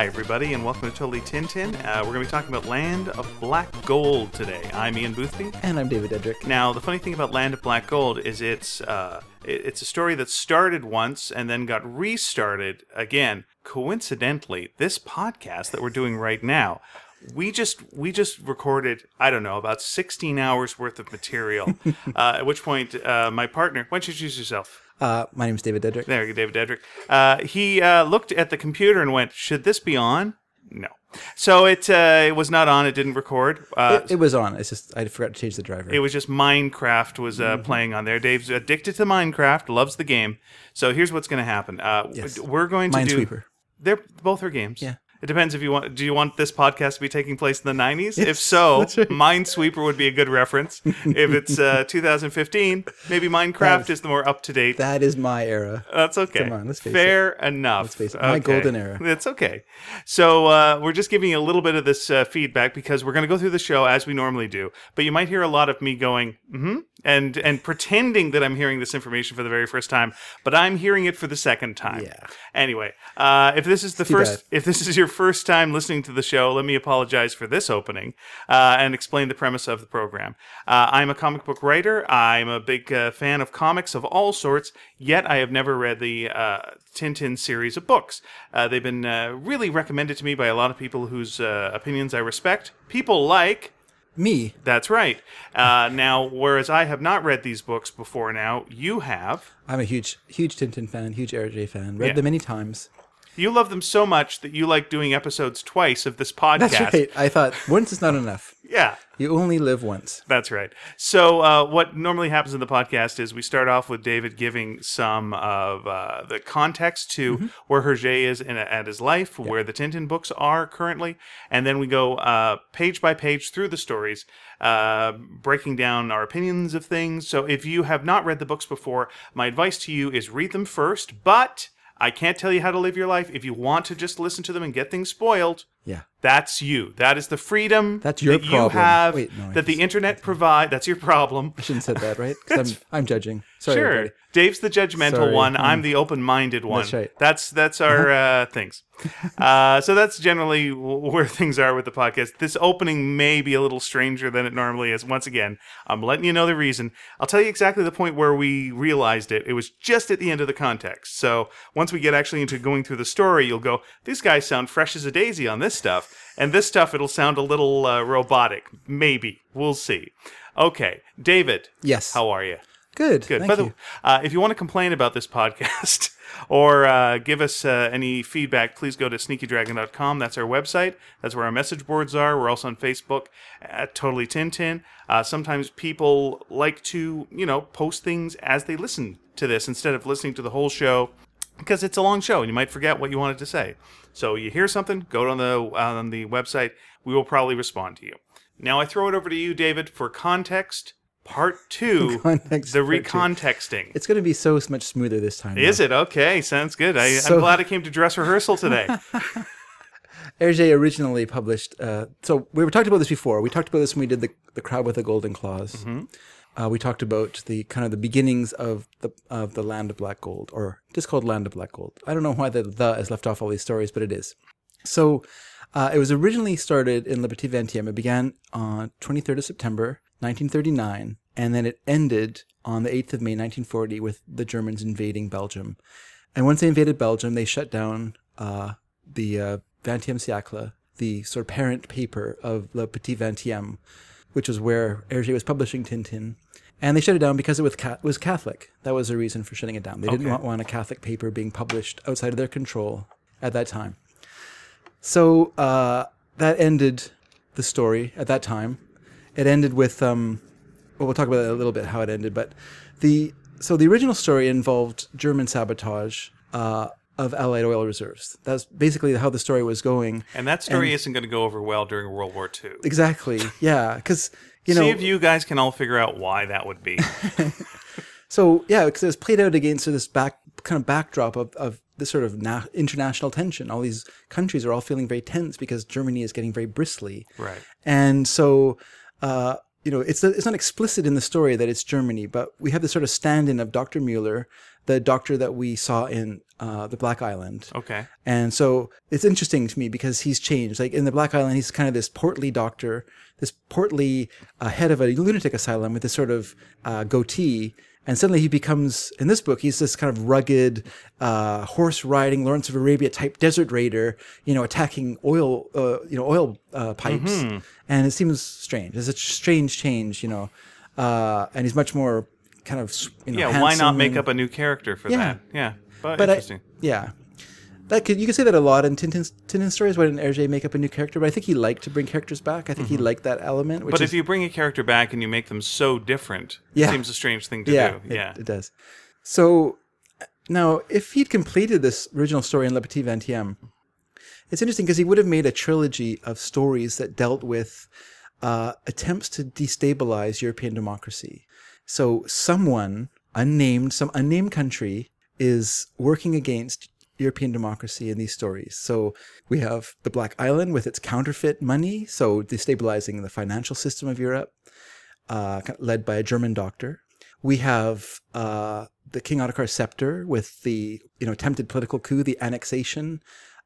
Hi, everybody, and welcome to Totally Tintin. Uh, we're going to be talking about Land of Black Gold today. I'm Ian Boothby. And I'm David Dedrick. Now, the funny thing about Land of Black Gold is it's uh, it's a story that started once and then got restarted again. Coincidentally, this podcast that we're doing right now, we just we just recorded I don't know about 16 hours worth of material. uh, at which point, uh, my partner, why don't you introduce yourself? Uh, my is David Dedrick. There you go, David Dedrick. Uh, he uh, looked at the computer and went, "Should this be on?" No. So it uh, it was not on. It didn't record. Uh, It was on. It's just I forgot to change the driver. it was just Minecraft was uh, Mm-hmm. playing on there. Dave's addicted to Minecraft, loves the game. So here's what's going to happen. Uh, Yes. We're going to do. Minesweeper. They're both are games. Yeah. It depends if you want. Do you want this podcast to be taking place in the 90s? if so, right. Minesweeper would be a good reference. if it's uh, 2015, maybe Minecraft is the more up to date. That is my era. That's okay. Come on, let's face Fair enough. Let's face it. My golden era. It's okay. So uh, we're just giving you a little bit of this uh, feedback because we're going to go through the show as we normally do. But you might hear a lot of me going, mm-hmm, and and pretending that I'm hearing this information for the very first time, but I'm hearing it for the second time. Yeah. Anyway, uh, if this is the too first, bad. if this is your first time listening to the show, let me apologize for this opening uh, and explain the premise of the program. Uh, I'm a comic book writer. I'm a big uh, fan of comics of all sorts, yet I have never read the uh, Tintin series of books. Uh, they've been uh, really recommended to me by a lot of people whose uh, opinions I respect. People like. Me. That's right. Uh, now, whereas I have not read these books before now, you have. I'm a huge, huge Tintin fan, huge Hergé fan. Read Yeah. them many times. You love them so much that you like doing episodes twice of this podcast. That's right. I thought once is not enough. Yeah. You only live once. That's right. So, uh, what normally happens in the podcast is we start off with David giving some of uh, the context to where Hergé is in at his life, where the Tintin books are currently, and then we go uh, page by page through the stories, uh, breaking down our opinions of things. So, if you have not read the books before, my advice to you is read them first, but. I can't tell you how to live your life. If you want to just listen to them and get things spoiled, Yeah. that's you. That is the freedom That's your that you problem. have Wait, no, that the internet provide. That's your problem. I shouldn't have said that, right? Because I'm, I'm judging. Sorry, Sure. everybody. Dave's the judgmental Sorry. one. Mm. I'm the open-minded one. That's right. That's that's our uh, things. Uh, so that's generally where things are with the podcast. This opening may be a little stranger than it normally is. Once again, I'm letting you know the reason. I'll tell you exactly the point where we realized it. It was just at the end of the context. So once we get actually into going through the story, you'll go, "These guys sound fresh as a daisy on this stuff," and this stuff it'll sound a little uh, robotic. Maybe we'll see. Okay, David. Yes. How are you? Good. Good. Thank By you. the way, uh, if you want to complain about this podcast or uh, give us uh, any feedback, please go to sneakydragon.com. That's our website. That's where our message boards are. We're also on Facebook at Totally Tintin. Uh, sometimes people like to, you know, post things as they listen to this instead of listening to the whole show because it's a long show and you might forget what you wanted to say. So you hear something, go on the on the website. We will probably respond to you. Now I throw it over to you, David, for context part two, Context the part two. recontexting. It's going to be so much smoother this time. Is it okay? Sounds good. I, I'm So- glad I came to dress rehearsal today. Hergé originally published. Uh, so we were talked about this before. We talked about this when we did the the crab with the golden claws. Mm-hmm. Uh, we talked about the kind of the beginnings of the of the land of black gold, or just called land of black gold. I don't know why the the is left off all these stories, but it is. So uh, it was originally started in Le Petit Vingtième. It began on 23rd of September 1939, and then it ended on the 8th of May 1940 with the Germans invading Belgium. And once they invaded Belgium, they shut down uh, the uh, Vingtième siècle, the sort of parent paper of Le Petit Vingtième, which was where Hergé was publishing Tintin. And they shut it down because it was, was Catholic. That was the reason for shutting it down. They didn't want, want a Catholic paper being published outside of their control at that time. So uh, that ended the story at that time. It ended with um, well, we'll talk about that a little bit how it ended, but the so the original story involved German sabotage uh, of Allied oil reserves. That's basically how the story was going. And that story isn't going to go over well during World War II. Exactly, yeah, because you know, See if you guys can all figure out why that would be. so yeah, because it was played out against this back kind of backdrop of of this sort of na- international tension. All these countries are all feeling very tense because Germany is getting very bristly. right. And so uh, you know, it's it's not explicit in the story that it's Germany, but we have this sort of stand-in of Doctor Mueller, the doctor that we saw in uh, the Black Island. Okay. And so it's interesting to me because he's changed. Like in the Black Island, he's kind of this portly doctor, this portly uh, head of a lunatic asylum with this sort of uh, goatee. And suddenly he becomes, in this book, he's this kind of rugged, uh, horse riding Lawrence of Arabia type desert raider, you know, attacking oil, uh, you know, oil uh, pipes. And it seems strange. It's a strange change, you know. Uh, and he's much more kind of, you know, Yeah, why not make and- up a new character for Yeah. that? Yeah. But, but I, interesting. yeah, that could you could say that a lot in Tintin Tintin stories. Why didn't Hergé make up a new character? But I think he liked to bring characters back. I think he liked that element. Which Mm-hmm. but is, if you bring a character back and you make them so different, Yeah. it seems a strange thing to yeah, do. it, yeah. it does. So now, if he'd completed this original story in Le Petit Vingtième, it's interesting because he would have made a trilogy of stories that dealt with uh, attempts to destabilize European democracy. So someone unnamed, some unnamed country is working against European democracy in these stories. So we have the Black Island with its counterfeit money, so destabilizing the financial system of Europe, uh, led by a German doctor. We have uh, the King Ottokar scepter with the you know attempted political coup, the annexation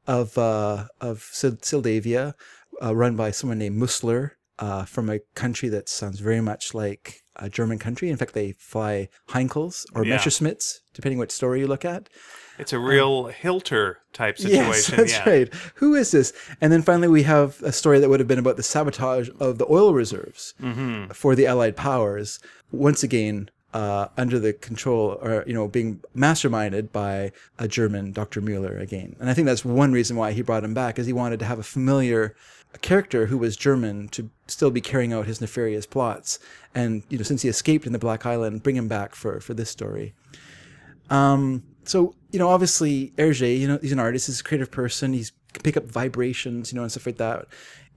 of uh, of Sil- Syldavia, uh, run by someone named Müsstler uh, from a country that sounds very much like a German country. In fact, they fly Heinkels or Yeah. Messerschmitts, depending which story you look at. It's a real Hilter type situation. Yes, that's yeah. right. Who is this? And then finally, we have a story that would have been about the sabotage of the oil reserves Mm-hmm. for the Allied powers. Once again, uh, under the control or you know being masterminded by a German Dr. Mueller again. And I think that's one reason why he brought him back, is he wanted to have a familiar character who was German to still be carrying out his nefarious plots. And you know, since he escaped in the Black Island, bring him back for for this story. Um, so you know, obviously Hergé, you know, he's an artist, he's a creative person. He's can pick up vibrations, you know, and stuff like that.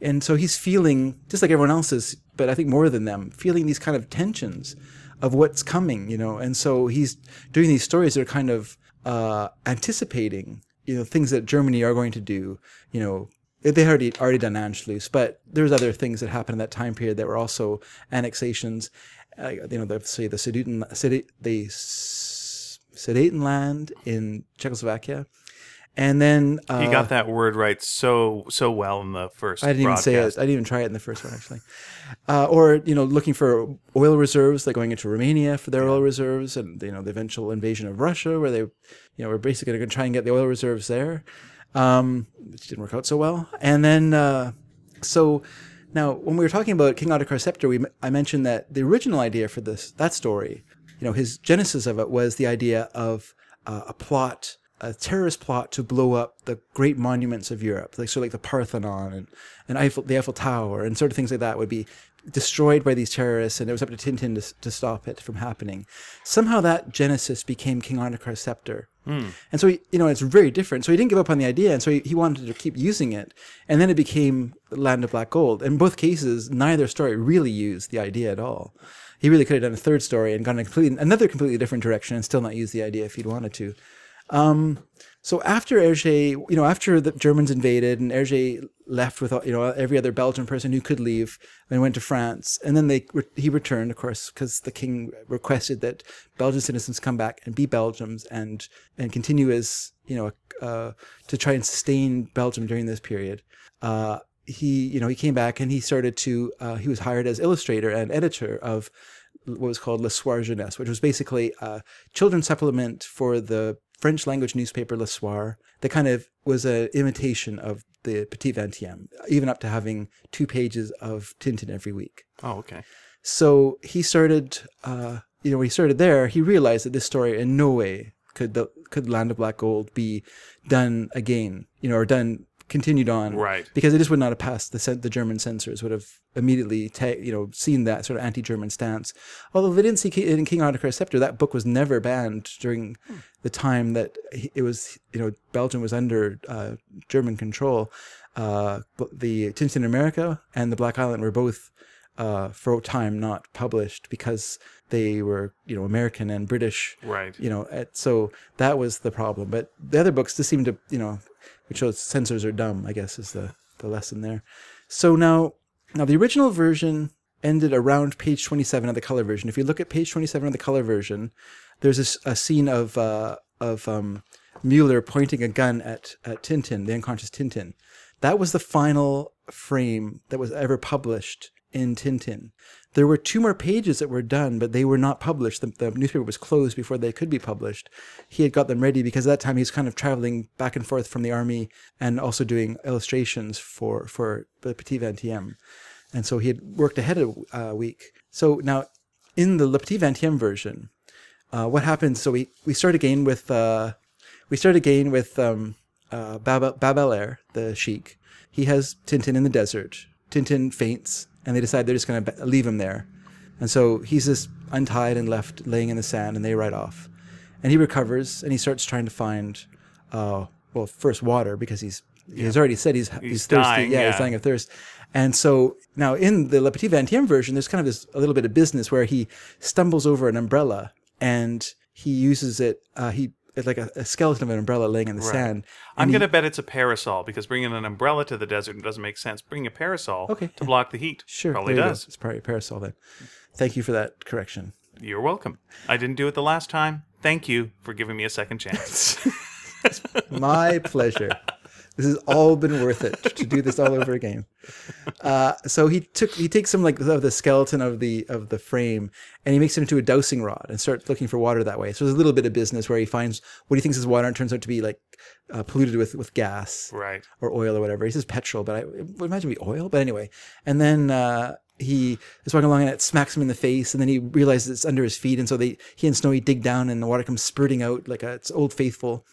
And so he's feeling just like everyone else is, but I think more than them, feeling these kind of tensions of what's coming, you know. And so he's doing these stories that are kind of uh, anticipating, you know, things that Germany are going to do, you know. They had already already done Anschluss, but there's other things that happened in that time period that were also annexations. Uh, you know, the, say the Sudeten, Sudeten, the Sudetenland in Czechoslovakia, and then uh, You got that word right so so well in the first. I didn't even say it. I didn't even try it in the first one actually. Uh, or you know, looking for oil reserves, like going into Romania for their oil reserves, and you know the eventual invasion of Russia, where they, you know, were basically going to try and get the oil reserves there, um, which didn't work out so well. And then, uh, so now when we were talking about King Ottokar Scepter, we I mentioned that the original idea for this that story, you know, his genesis of it was the idea of uh, a plot a terrorist plot to blow up the great monuments of Europe, like so like the Parthenon and, and Eiffel, the Eiffel Tower and sort of things like that would be destroyed by these terrorists, and it was up to Tintin to, to stop it from happening. Somehow that genesis became King Ottokar's scepter. Mm. And so, he, you know, it's very different. So he didn't give up on the idea, and so he, he wanted to keep using it. And then it became Land of Black Gold. In both cases, neither story really used the idea at all. He really could have done a third story and gone in completely, another completely different direction and still not used the idea if he'd wanted to. So after Hergé, you know, after the Germans invaded and Hergé left with, you know, every other Belgian person who could leave and went to France, and then they he returned, of course, because the king requested that Belgian citizens come back and be Belgians and and continue as you know uh, to try and sustain Belgium during this period. Uh, he, you know, he came back and he started to. Uh, he was hired as illustrator and editor of what was called Le Soir Jeunesse, which was basically a children's supplement for the French language newspaper Le Soir that kind of was an imitation of the Petit Vingtième, even up to having two pages of Tintin every week. Oh, okay. So he started, uh, you know, when he started there, he realized that this story in no way could the could Land of Black Gold be done again, you know, or done continued on, Right. Because it just would not have passed the the German censors would have immediately, ta- you know, seen that sort of anti-German stance. Although they didn't see Ki- in King Ottokar's Scepter, that book was never banned during the time that it was, you know, Belgium was under uh, German control. Uh, the Tintin in America and the Black Island were both uh, for a time not published because they were you know American and British Right. you know at, so that was the problem but the other books just seemed to you know which shows censors are dumb I guess is the the lesson there so now now the original version ended around page 27 of the color version. If you look at page 27 of the color version, there's a scene of uh, of um, Mueller pointing a gun at, at Tintin, the unconscious Tintin. That was the final frame that was ever published in Tintin. There were two more pages that were done, but they were not published. The, the newspaper was closed before they could be published. He had got them ready because at that time he was kind of traveling back and forth from the army and also doing illustrations for for the Petit Vingtième, and so he had worked ahead a uh, week. So now, in the Le Petit Vingtième version, uh, what happens? So we we start again with uh, we start again with um, uh, Bab Babelair, the sheik. He has Tintin in the desert. Tintin faints, and they decide they're just going to leave him there. And so he's just untied and left laying in the sand, and they ride off. And he recovers, and he starts trying to find, uh, well, first water because he's he's already said he's he's, thirsty. dying, yeah, yeah. he's dying of thirst. And so now in the Le Petit Vingtième version, there's kind of this a little bit of business where he stumbles over an umbrella and he uses it. Uh, he it's like a, a skeleton of an umbrella laying in the sand. I'm going to bet it's a parasol because bringing an umbrella to the desert doesn't make sense. Bring a parasol Okay, to block the heat. Sure, Probably go. does. It's probably a parasol then. Thank you for that correction. You're welcome. I didn't do it the last time. Thank you for giving me a second chance. My pleasure. This has all been worth it to do this all over again. Uh, so he took he takes some like of the skeleton of the of the frame and he makes it into a dowsing rod and starts looking for water that way. So there's a little bit of business where he finds what he thinks is water and turns out to be like uh, polluted with with gas right. or oil or whatever. He says petrol, but I would imagine be oil. But anyway, and then uh, he is walking along and it smacks him in the face, and then he realizes it's under his feet, and so they he and Snowy dig down, and the water comes spurting out like a, it's Old Faithful.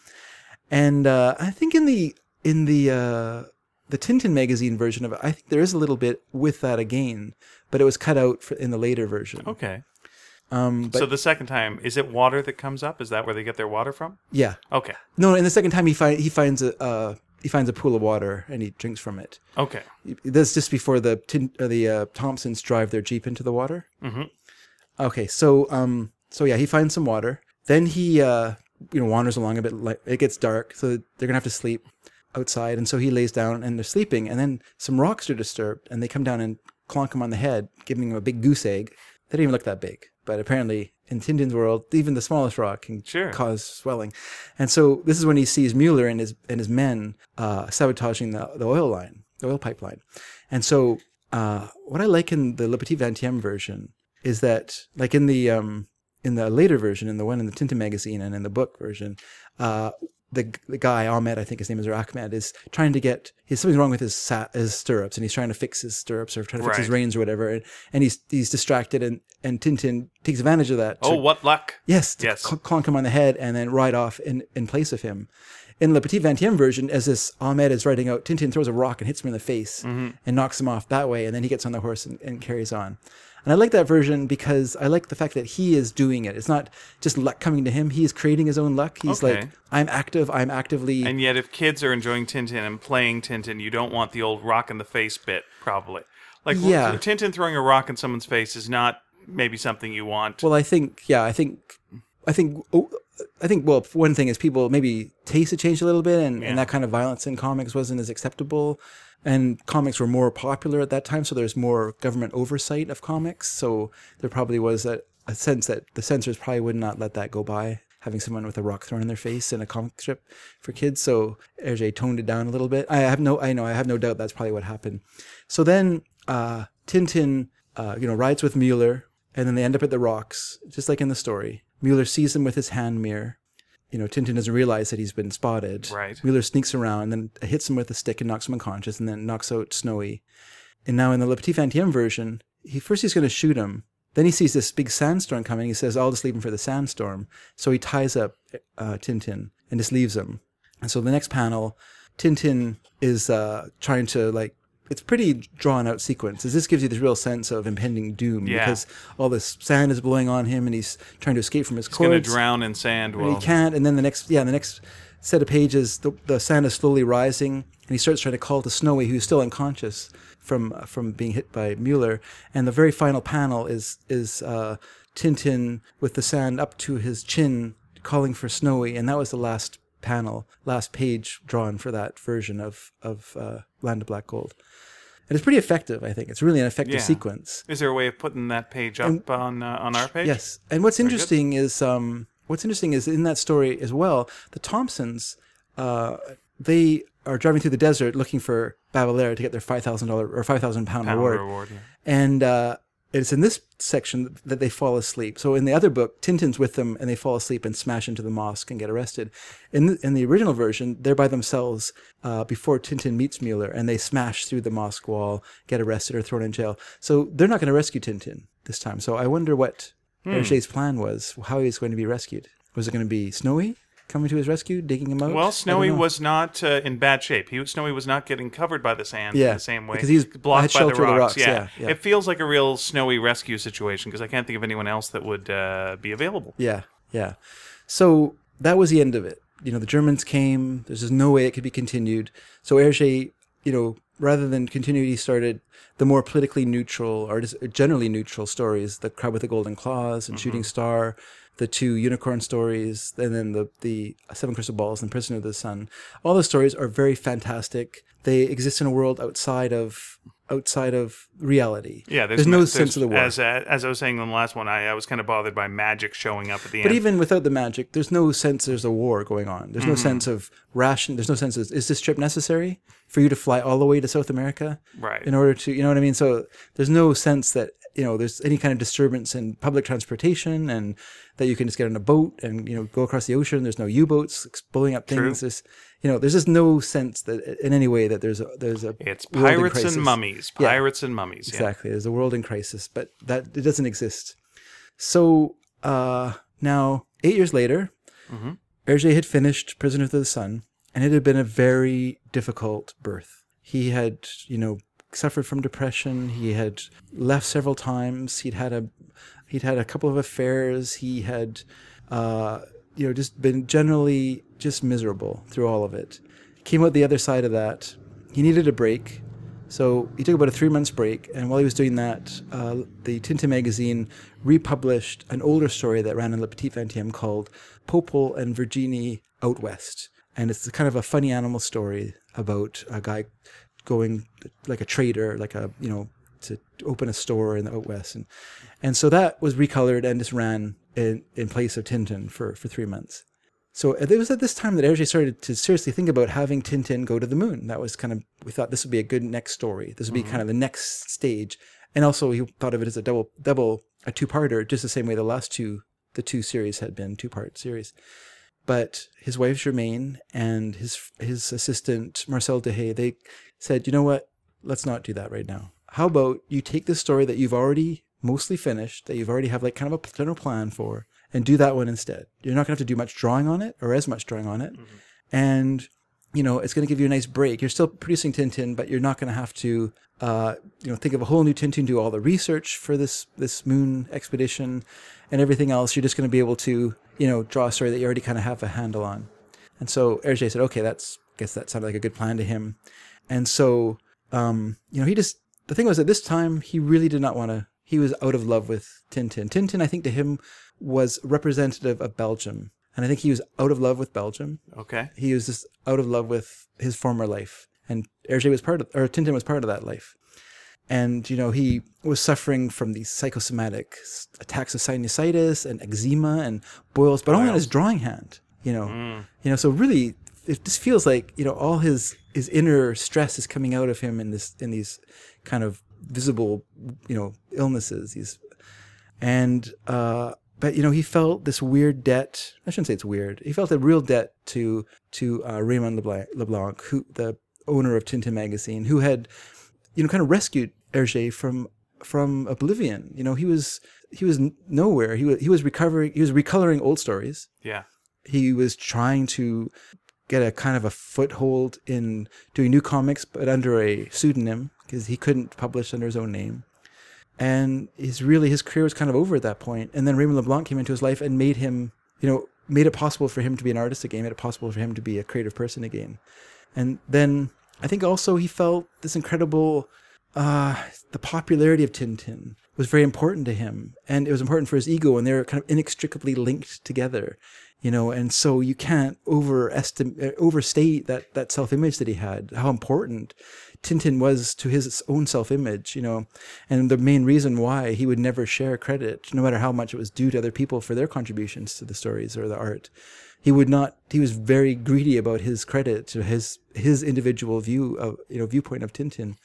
And uh, I think in the in the uh, the Tintin magazine version of it, I think there is a little bit with that again, but it was cut out for, in the later version. Okay. Um, but so the second time, is it water that comes up? Is that where they get their water from? yeah, Okay. no. And the second time he find he finds a uh, he finds a pool of water and he drinks from it. Okay. That's just before the tin, uh, the uh, Thompsons drive their jeep into the water. Mhm. Okay, so um, so yeah, he finds some water. Then he uh, you know wanders along a bit. Like it gets dark, so they're gonna have to sleep outside, and so he lays down and they're sleeping. And then some rocks are disturbed, and they come down and clonk him on the head, giving him a big goose egg. They didn't even look that big, but apparently in Tintin's world, even the smallest rock can Sure. cause swelling. And so this is when he sees Mueller and his and his men uh, sabotaging the, the oil line, the oil pipeline. And so uh, what I like in the Le Petit Vingtième version is that, like in the um, in the later version, in the one in the Tintin magazine and in the book version, uh, the the guy Ahmed, I think his name is or Ahmed, is trying to get he's something's wrong with his sa- his stirrups, and he's trying to fix his stirrups or trying to fix his reins or whatever, and, and he's he's distracted, and and Tintin takes advantage of that. to- Oh, what luck. Yes, to Yes. cl- clonk him on the head and then ride off in, in place of him. In Le Petit Vingtième version, as this Ahmed is riding out, Tintin throws a rock and hits him in the face Mm-hmm. and knocks him off that way, and then he gets on the horse and, and carries on. And I like that version because I like the fact that he is doing it. It's not just luck coming to him; he is creating his own luck. He's Okay. like, "I'm active. I'm actively." And yet, if kids are enjoying Tintin and playing Tintin, you don't want the old rock in the face bit, probably. Like, Yeah. Tintin throwing a rock in someone's face is not maybe something you want. Well, I think, yeah, I think, I think, oh, I think. Well, one thing is people maybe taste had changed a little bit, and, Yeah. and that kind of violence in comics wasn't as acceptable, and comics were more popular at that time, so there's more government oversight of comics. So there probably was a, a sense that the censors probably would not let that go by. Having someone with a rock thrown in their face in a comic strip for kids, so Hergé toned it down a little bit. I have no, I know, I have no doubt that's probably what happened. So then, uh, Tintin, uh, you know, rides with Mueller, and then they end up at the rocks, just like in the story. Mueller sees him with his hand mirror. You know, Tintin doesn't realize that he's been spotted. Right. Mueller sneaks around, and then hits him with a stick and knocks him unconscious, and then knocks out Snowy. And now in the Le Petit Vingtième version, he first he's going to shoot him. Then he sees this big sandstorm coming. He says, "I'll just leave him for the sandstorm." So he ties up uh, Tintin and just leaves him. And so the next panel, Tintin is uh, trying to like. It's pretty drawn out sequence. As this gives you this real sense of impending doom Yeah. because all this sand is blowing on him, and he's trying to escape from his He's going to drown in sand. Well, he can't. And then the next, yeah, the next set of pages, the, the sand is slowly rising, and he starts trying to call to Snowy, who's still unconscious from from being hit by Mueller. And the very final panel is is uh, Tintin with the sand up to his chin, calling for Snowy, and that was the last panel, last page drawn for that version of of uh, Land of Black Gold. and it's pretty effective. I think it's really an effective Yeah. sequence. Is there a way of putting that page up on uh, on our page? Yes, and what's interesting is um, what's interesting is in that story as well. The Thompsons, uh, they are driving through the desert looking for Bab El Ehr to get their five thousand dollar or five thousand pound Pound reward, reward, yeah. and uh, it's in this section that they fall asleep. So in the other book, Tintin's with them, and they fall asleep and smash into the mosque and get arrested. In the, in the original version, they're by themselves uh, before Tintin meets Mueller, and they smash through the mosque wall, get arrested or thrown in jail. So they're not going to rescue Tintin this time. So I wonder what Hmm. Hergé's plan was, how he was going to be rescued. Was it going to be Snowy coming to his rescue, digging him out? Well, Snowy was not uh, in bad shape. He Snowy was not getting covered by the sand Yeah, in the same way because he's- blocked by the of the rocks. rocks, yeah, yeah. it feels like a real Snowy rescue situation because I can't think of anyone else that would uh, be available. Yeah, yeah. So that was the end of it. You know, the Germans came. There's just no way it could be continued. So Hergé, you know, rather than continue, he started the more politically neutral or just generally neutral stories: the Crab with the Golden Claws and Shooting Star, the two unicorn stories, and then the the Seven Crystal Balls and Prisoner of the Sun. All those stories are very fantastic. They exist in a world outside of outside of reality. Yeah, there's, no sense of the world. As as I was saying in the last one, I, I was kind of bothered by magic showing up at the But end. But even without the magic, there's no sense there's a war going on. There's Mm-hmm. no sense of ration. There's no sense of, is this trip necessary for you to fly all the way to South America right. in order to, you know what I mean? So there's no sense that, you know, there's any kind of disturbance in public transportation and that you can just get on a boat and, you know, go across the ocean. There's no U-boats blowing up things. There's, you know, there's just no sense that in any way that there's a, there's a it's pirates and mummies. Yeah. Pirates and mummies. Yeah. Exactly. There's a world in crisis, but that it doesn't exist. So uh, now, eight years later, Mhm. Hergé had finished Prisoner of the Sun, and it had been a very difficult birth. He had, you know, suffered from depression. He had left several times. He'd had a he'd had a couple of affairs. He had, uh, you know, just been generally just miserable through all of it. Came out the other side of that. He needed a break. So he took about a three months break, and while he was doing that, uh, the Tintin magazine republished an older story that ran in Le Petit Vingtième called Popol and Virginie Out West. And it's kind of a funny animal story about a guy going like a trader, like a, you know, to open a store in the Out West. And, and so that was recolored and just ran in, in place of Tintin for, for three months. So it was at this time that Hergé started to seriously think about having Tintin go to the moon. That was kind of we thought this would be a good next story. This would be mm-hmm. kind of the next stage. And also he thought of it as a double double a two parter, just the same way the last two the two series had been two part series. But his wife Germaine and his his assistant Marcel Dehaye, they said, you know what? Let's not do that right now. How about you take this story that you've already mostly finished, that you've already have like kind of a general plan for, and do that one instead. You're not going to have to do much drawing on it or as much drawing on it. And, you know, it's going to give you a nice break. You're still producing Tintin, but you're not going to have to, uh, you know, think of a whole new Tintin, do all the research for this, this moon expedition and everything else. You're just going to be able to, you know, draw a story that you already kind of have a handle on. And so Hergé said, okay, that's, I guess that sounded like a good plan to him. And so, um, you know, he just, the thing was at this time, he really did not want to, he was out of love with Tintin. Tintin, I think to him was representative of Belgium. And I think he was out of love with Belgium. Okay. He was just out of love with his former life. And Hergé was part of, or Tintin was part of that life. And, you know, he was suffering from these psychosomatic attacks of sinusitis and eczema and boils, but only on his drawing hand, you know. You know, so really, it just feels like, you know, all his, his inner stress is coming out of him in this, in these kind of visible, you know, illnesses, these and uh, but you know he felt this weird debt. I shouldn't say it's weird. He felt a real debt to to uh, Raymond Leblanc, Leblanc, who the owner of Tintin magazine, who had you know kind of rescued Hergé from from oblivion. You know he was he was nowhere. He was he was recovering. He was recoloring old stories. Yeah. He was trying to get a kind of a foothold in doing new comics, but under a pseudonym because he couldn't publish under his own name and his really his career was kind of over at that point. And then Raymond LeBlanc came into his life and made him, you know, made it possible for him to be an artist again, made it possible for him to be a creative person again. And then I think also he felt this incredible, uh, the popularity of Tintin was very important to him, and it was important for his ego, and they're kind of inextricably linked together. you know, and so you can't overestimate, overstate that that self image that he had, how important Tintin was to his own self image, you know, and the main reason why he would never share credit, no matter how much it was due to other people for their contributions to the stories or the art. He would not. He was very greedy about his credit to his his individual view of you know viewpoint of Tintin,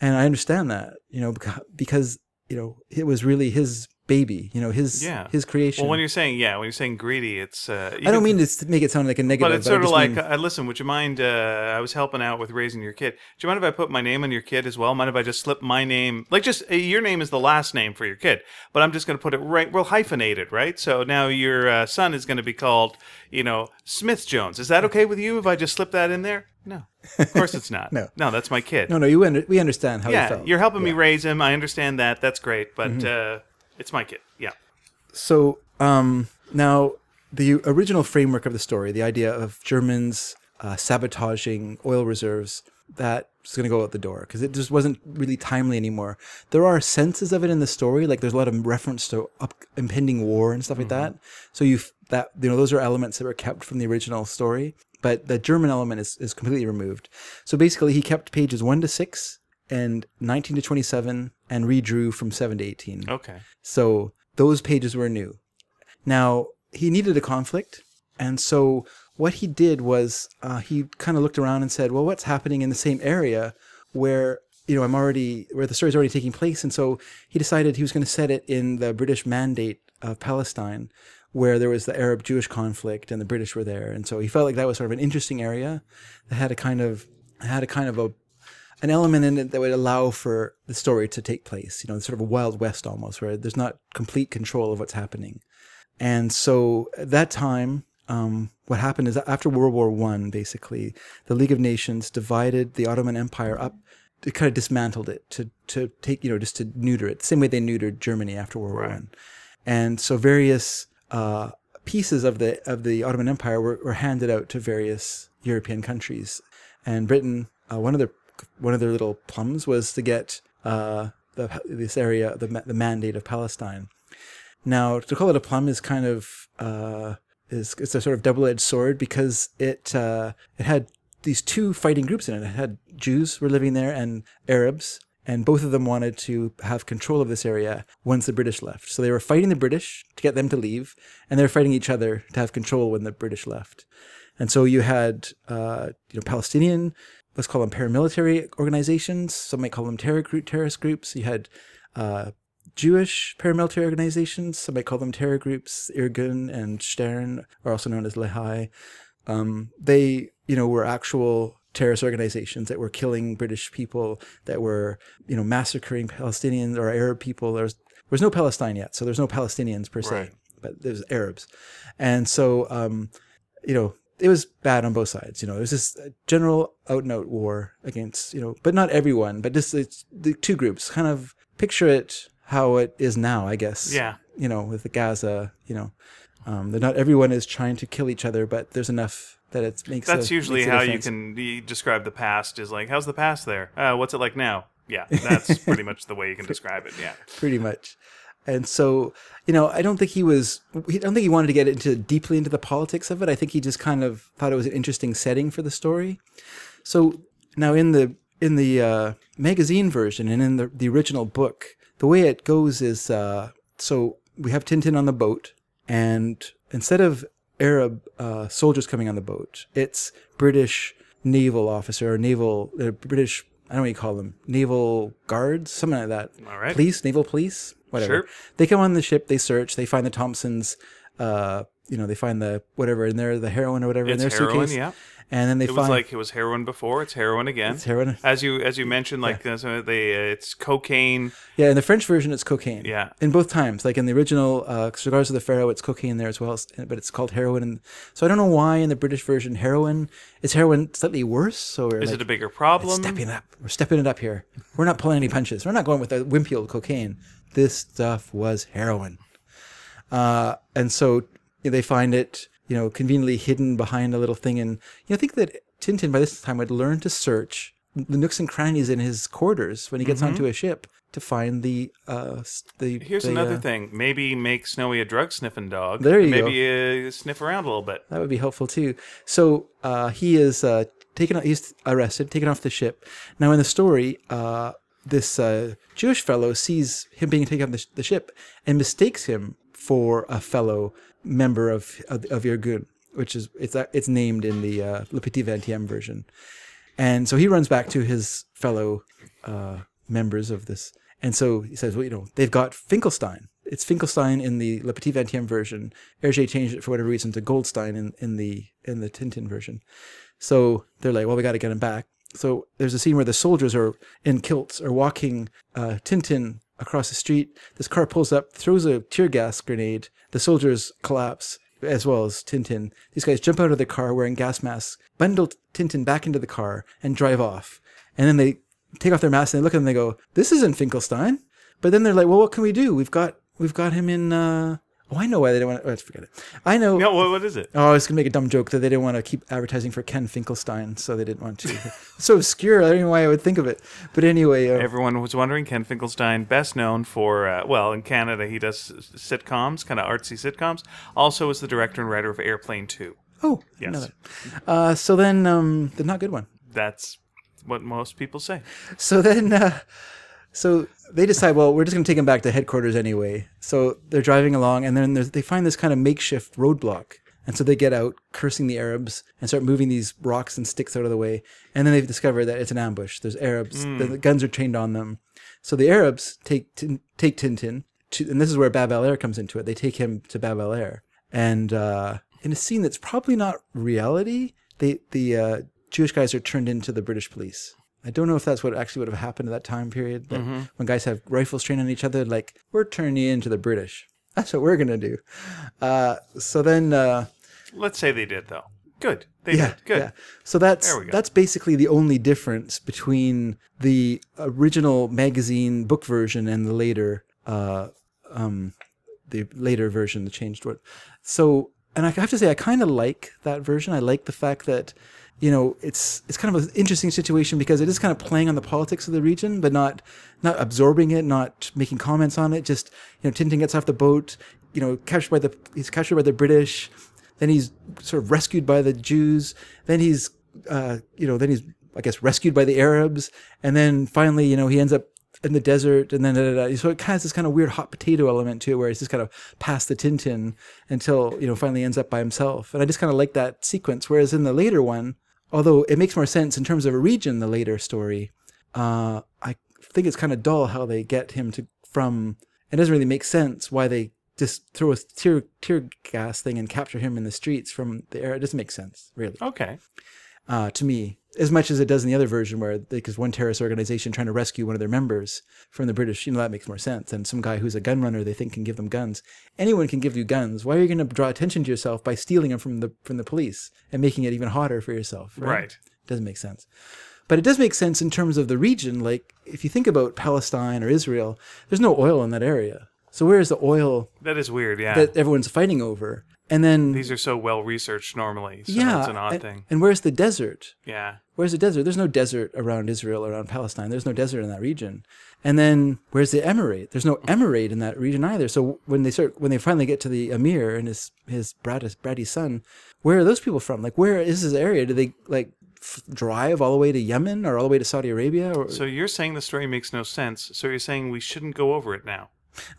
and I understand that you know because you know it was really his baby, you know, his Yeah. his creation. Well, when you're saying yeah, when you're saying greedy, it's uh, I don't mean to make it sound like a negative, But it's sort of like, mean- uh, listen, would you mind? Uh, I was helping out with raising your kid. Do you mind if I put my name on your kid as well? Mind if I just slip my name? Like, just uh, your name is the last name for your kid, but I'm just going to put it right. Well, hyphenated, right? So now your uh, son is going to be called, you know, Smith Jones. Is that okay with you if I just slip that in there? No, of course it's not. No. no, that's my kid. no, no, you under, we understand how you yeah, felt. you're helping me raise him. I understand that. That's great, but Mm-hmm. It's my kid. Yeah. So um, now the original framework of the story, the idea of Germans uh, sabotaging oil reserves, that's going to go out the door because it just wasn't really timely anymore. There are senses of it in the story, like there's a lot of reference to up, impending war and stuff like that. So you that you know those are elements that were kept from the original story, but the German element is is completely removed. So basically, he kept pages one to six and 19 to 27 and redrew from 7 to 18. Okay. So those pages were new. Now he needed a conflict, and so what he did was uh, he kind of looked around and said, "Well, what's happening in the same area where you know I'm already where the story's already taking place?" And so he decided he was going to set it in the British Mandate of Palestine, where there was the Arab-Jewish conflict, and the British were there, and so he felt like that was sort of an interesting area that had a kind of had a kind of a an element in it that would allow for the story to take place, you know, sort of a Wild West almost, where there's not complete control of what's happening. And so at that time, um, what happened is that after World War One, basically, the League of Nations divided the Ottoman Empire up, it kind of dismantled it to to take, you know, just to neuter it, the same way they neutered Germany after World War Right. One. And so various uh, pieces of the of the Ottoman Empire were, were handed out to various European countries, and Britain. Uh, one of their one of their little plums was to get uh, the, this area, the, the mandate of Palestine. Now, to call it a plum is kind of uh, is it's a sort of double edged sword because it uh, it had these two fighting groups in it. It had Jews were living there and Arabs, and both of them wanted to have control of this area once the British left. So they were fighting the British to get them to leave, and they were fighting each other to have control when the British left. And so you had uh, you know Palestinian, let's call them paramilitary organizations. Some might call them terror group, terrorist groups. You had uh, Jewish paramilitary organizations. Some might call them terror groups. Irgun and Stern are also known as Lehi. Um, they, you know, were actual terrorist organizations that were killing British people, that were, you know, massacring Palestinians or Arab people. There's there was no Palestine yet, so there's no Palestinians per se, Right. but there's Arabs, and so um, you know, it was bad on both sides. You know, it was this general out and out war against, you know, but not everyone, but just it's the two groups. Kind of picture it how it is now, I guess. Yeah. You know, with the Gaza, you know, um, that not everyone is trying to kill each other, but there's enough that it makes. That's a, usually makes how you can you describe the past. Is like, how's the past there? Uh, what's it like now? Yeah, that's pretty much the way you can describe it. Yeah. pretty much. And so, you know, I don't think he was. I don't think he wanted to get into deeply into the politics of it. I think he just kind of thought it was an interesting setting for the story. So now in the in the uh, magazine version and in the the original book, the way it goes is uh, so we have Tintin on the boat, and instead of Arab uh, soldiers coming on the boat, it's British naval officer or naval uh, British. I don't know what you call them, naval guards, something like that. All right. Police, naval police, whatever. Sure. They come on the ship, they search, they find the Thompsons, uh, you know, they find the whatever in there, the heroin or whatever It's in their heroin. suitcase. Yeah. And then they It find was like it was heroin before. It's heroin again. it's heroin. As you as you mentioned, like uh, they uh, it's cocaine. Yeah, in the French version, it's cocaine. Yeah. In both times, like in the original uh, Cigars of the Pharaoh, it's cocaine there as well, but it's called heroin. And so I don't know why in the British version, heroin is heroin slightly worse. So we're Is like, it a bigger problem? stepping up. We're stepping it up here. We're not pulling any punches. We're not going with the wimpy old cocaine. This stuff was heroin. Uh, and so they find it, you know, conveniently hidden behind a little thing. And you know, I think that Tintin by this time had learned to search the nooks and crannies in his quarters when he gets onto a ship to find the uh the. Here's the, another uh, thing. Maybe make Snowy a drug sniffing dog. There you Maybe uh, sniff around a little bit. That would be helpful too. So uh, he is uh, taken. He's arrested, taken off the ship. Now in the story, uh, this uh, Jewish fellow sees him being taken off the, sh- the ship and mistakes him for a fellow member of of, of Irgun, which is it's uh, it's named in the uh, Le Petit Vingtième version. And so he runs back to his fellow uh, members of this. And so he says, well, you know, they've got Finkelstein. It's Finkelstein in the Le Petit Vingtième version. Hergé changed it for whatever reason to Goldstein in, in the in the Tintin version. So they're like, well, we got to get him back. So there's a scene where the soldiers are in kilts are walking uh, Tintin across the street. This car pulls up, throws a tear gas grenade. The soldiers collapse as well as Tintin. These guys jump out of the car wearing gas masks, bundle Tintin back into the car, and drive off. And then they take off their masks and they look at him and they go, "This isn't Finkelstein." But then they're like, "Well, what can we do? We've got we've got him in." Uh... Oh, I know why they don't want. to... Let's forget it. I know. No, what, what is it? Oh, I was gonna make a dumb joke that they didn't want to keep advertising for Ken Finkelstein, so they didn't want to. It's so obscure. I don't know why I would think of it. But anyway, uh, Everyone was wondering. Ken Finkelstein, best known for uh, well, in Canada he does sitcoms, kind of artsy sitcoms. Also, is the director and writer of Airplane Two. oh, Yes. Uh, so then, um, the not good one. That's what most people say. So then, uh, so they decide, well, we're just going to take him back to headquarters anyway. So they're driving along, and then they find this kind of makeshift roadblock. And so they get out, cursing the Arabs, and start moving these rocks and sticks out of the way. And then they discover that it's an ambush. There's Arabs. The, the guns are trained on them. So the Arabs take Tin- take Tintin, to, and this is where Bab Air comes into it. They take him to Bab Air, and uh, in a scene that's probably not reality, they the uh, Jewish guys are turned into the British police. I don't know if that's what actually would have happened at that time period. But when guys have rifles trained on each other, like we're turning you into the British. That's what we're gonna do. Uh, so then, uh, Let's say they did though. Good. They yeah, did. Good. yeah. So that's There we go. that's basically the only difference between the original magazine book version and the later, uh, um, the later version, the changed one. So, and I have to say, I kind of like that version. I like the fact that, you know, it's it's kind of an interesting situation because it is kind of playing on the politics of the region, but not not absorbing it, not making comments on it. Just you know, Tintin gets off the boat, you know, captured by the he's captured by the British. Then he's sort of rescued by the Jews. Then he's, uh, you know, then he's, I guess, rescued by the Arabs. And then finally, you know, he ends up in the desert. And then, da, da, da. so it has this kind of weird hot potato element to it where he's just kind of past the Tintin until, you know, finally ends up by himself. And I just kind of like that sequence. Whereas in the later one, although it makes more sense in terms of a region, the later story, uh, I think it's kind of dull how they get him to from. It doesn't really make sense why they just throw a tear tear gas thing and capture him in the streets from the air. It doesn't make sense, really, Okay. Uh, to me, as much as it does in the other version where because one terrorist organization trying to rescue one of their members from the British, you know that makes more sense. And some guy who's a gun runner they think can give them guns. Anyone can give you guns. Why are you going to draw attention to yourself by stealing them from the from the police and making it even hotter for yourself? Right. It doesn't make sense. But it does make sense in terms of the region. Like if you think about Palestine or Israel, there's no oil in that area. So where is the oil That is weird. Yeah. that everyone's fighting over? And then These are so well researched normally. So yeah, it's an odd and, thing. and where's the desert? Yeah. Where's the desert? There's no desert around Israel, around Palestine. There's no desert in that region. And then where's the emirate? There's no emirate in that region either. So when they start, when they finally get to the emir and his his brat, bratty son, where are those people from? Like, where is this area? Do they like f- drive all the way to Yemen or all the way to Saudi Arabia? Or So you're saying the story makes no sense. So you're saying we shouldn't go over it now.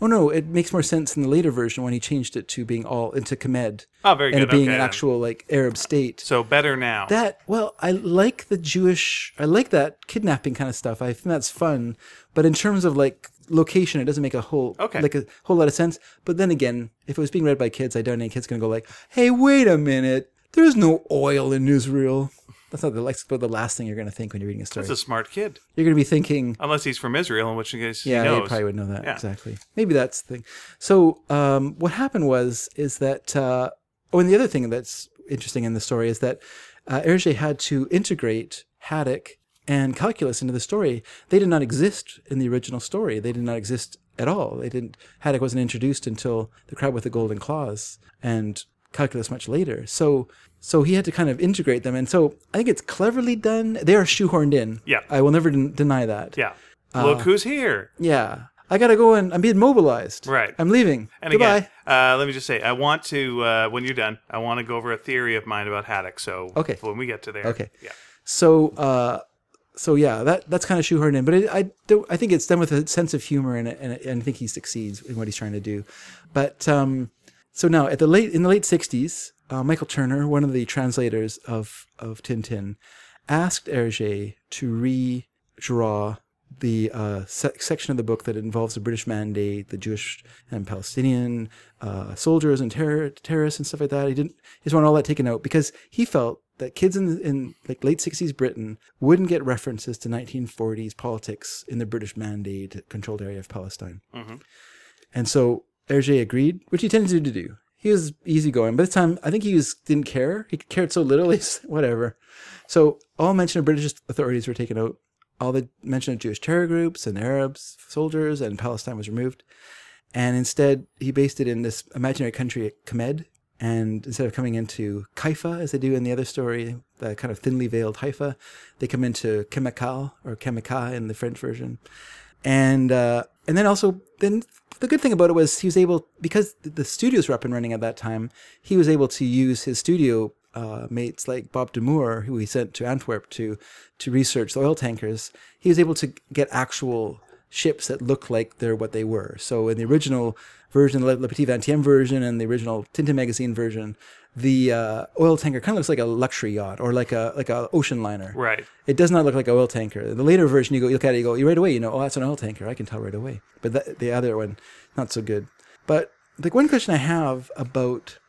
Oh no, it makes more sense in the later version when he changed it to being all into Khemed Oh, very and it being okay, an actual like Arab state. So better now. That well, I like the Jewish. I like that kidnapping kind of stuff. I think that's fun. But in terms of like location, it doesn't make a whole Okay. like a whole lot of sense. But then again, if it was being read by kids, I doubt any kid's gonna go like, "Hey, wait a minute, there's no oil in Israel." That's not the like the last thing you're gonna think when you're reading a story. That's a smart kid. You're gonna be thinking, Unless he's from Israel, in which case yeah, he probably would know that Yeah. exactly. Maybe that's the thing. So um, what happened was is that uh, oh, and the other thing that's interesting in the story is that uh, Hergé had to integrate Haddock and calculus into the story. They did not exist in the original story. They did not exist at all. They didn't. Haddock wasn't introduced until the crab with the golden claws, and calculus much later. So so he had to kind of integrate them, and so I think it's cleverly done. They are shoehorned in. Yeah. I will never den- deny that. Yeah. Uh, Look who's here. Yeah. I gotta go and I'm being mobilized. Right. I'm leaving. And Goodbye. again, uh, let me just say, I want to, uh, when you're done, I want to go over a theory of mine about haddock. So Okay. when we get to there. Okay. Yeah. So, uh, so yeah, that that's kind of shoehorned in, but it, I I think it's done with a sense of humor, and and, and I think he succeeds in what he's trying to do. But um, so now at the late in the late '60s, uh, Michael Turner, one of the translators of of Tintin, asked Hergé to redraw the uh, se- section of the book that involves the British Mandate, the Jewish and Palestinian uh, soldiers and terror, terrorists and stuff like that. He didn't. He just wanted all that taken out because he felt that kids in in like late '60s Britain wouldn't get references to 1940s politics in the British Mandate controlled area of Palestine. And so Hergé agreed, which he tended to do. He was easygoing. By this time, I think he was didn't care. He cared so little. He's whatever. So all mention of British authorities were taken out. All the mention of Jewish terror groups and Arabs, soldiers, and Palestine was removed. And instead, he based it in this imaginary country, Khemed. And instead of coming into Haifa, as they do in the other story, the kind of thinly veiled Haifa, they come into Kemekal or Chemica in the French version and uh, and then also then the good thing about it was he was able because the studios were up and running at that time he was able to use his studio uh, mates like Bob de Moor who he sent to Antwerp to to research the oil tankers. He was able to get actual ships that look like they're what they were. So in the original version the Le Petit Vingtième version and the original Tintin magazine version the uh, oil tanker kind of looks like a luxury yacht or like a like a ocean liner Right. it does not look like an oil tanker. The later version, you go, you look at it, you go, you right away, you know, oh, that's an oil tanker. I can tell right away. But the, the other one, not so good. But the one question I have about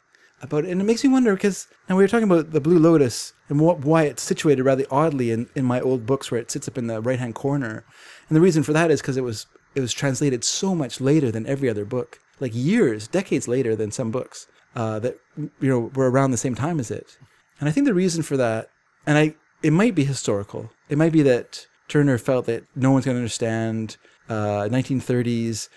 about and it makes me wonder because now we were talking about the Blue Lotus and what, why it's situated rather oddly in, in my old books where it sits up in the right hand corner, and the reason for that is because it was it was translated so much later than every other book, like years, decades later than some books uh, that you know were around the same time as it. And I think the reason for that, and I it might be historical. It might be that Turner felt that no one's going to understand uh, 1930s,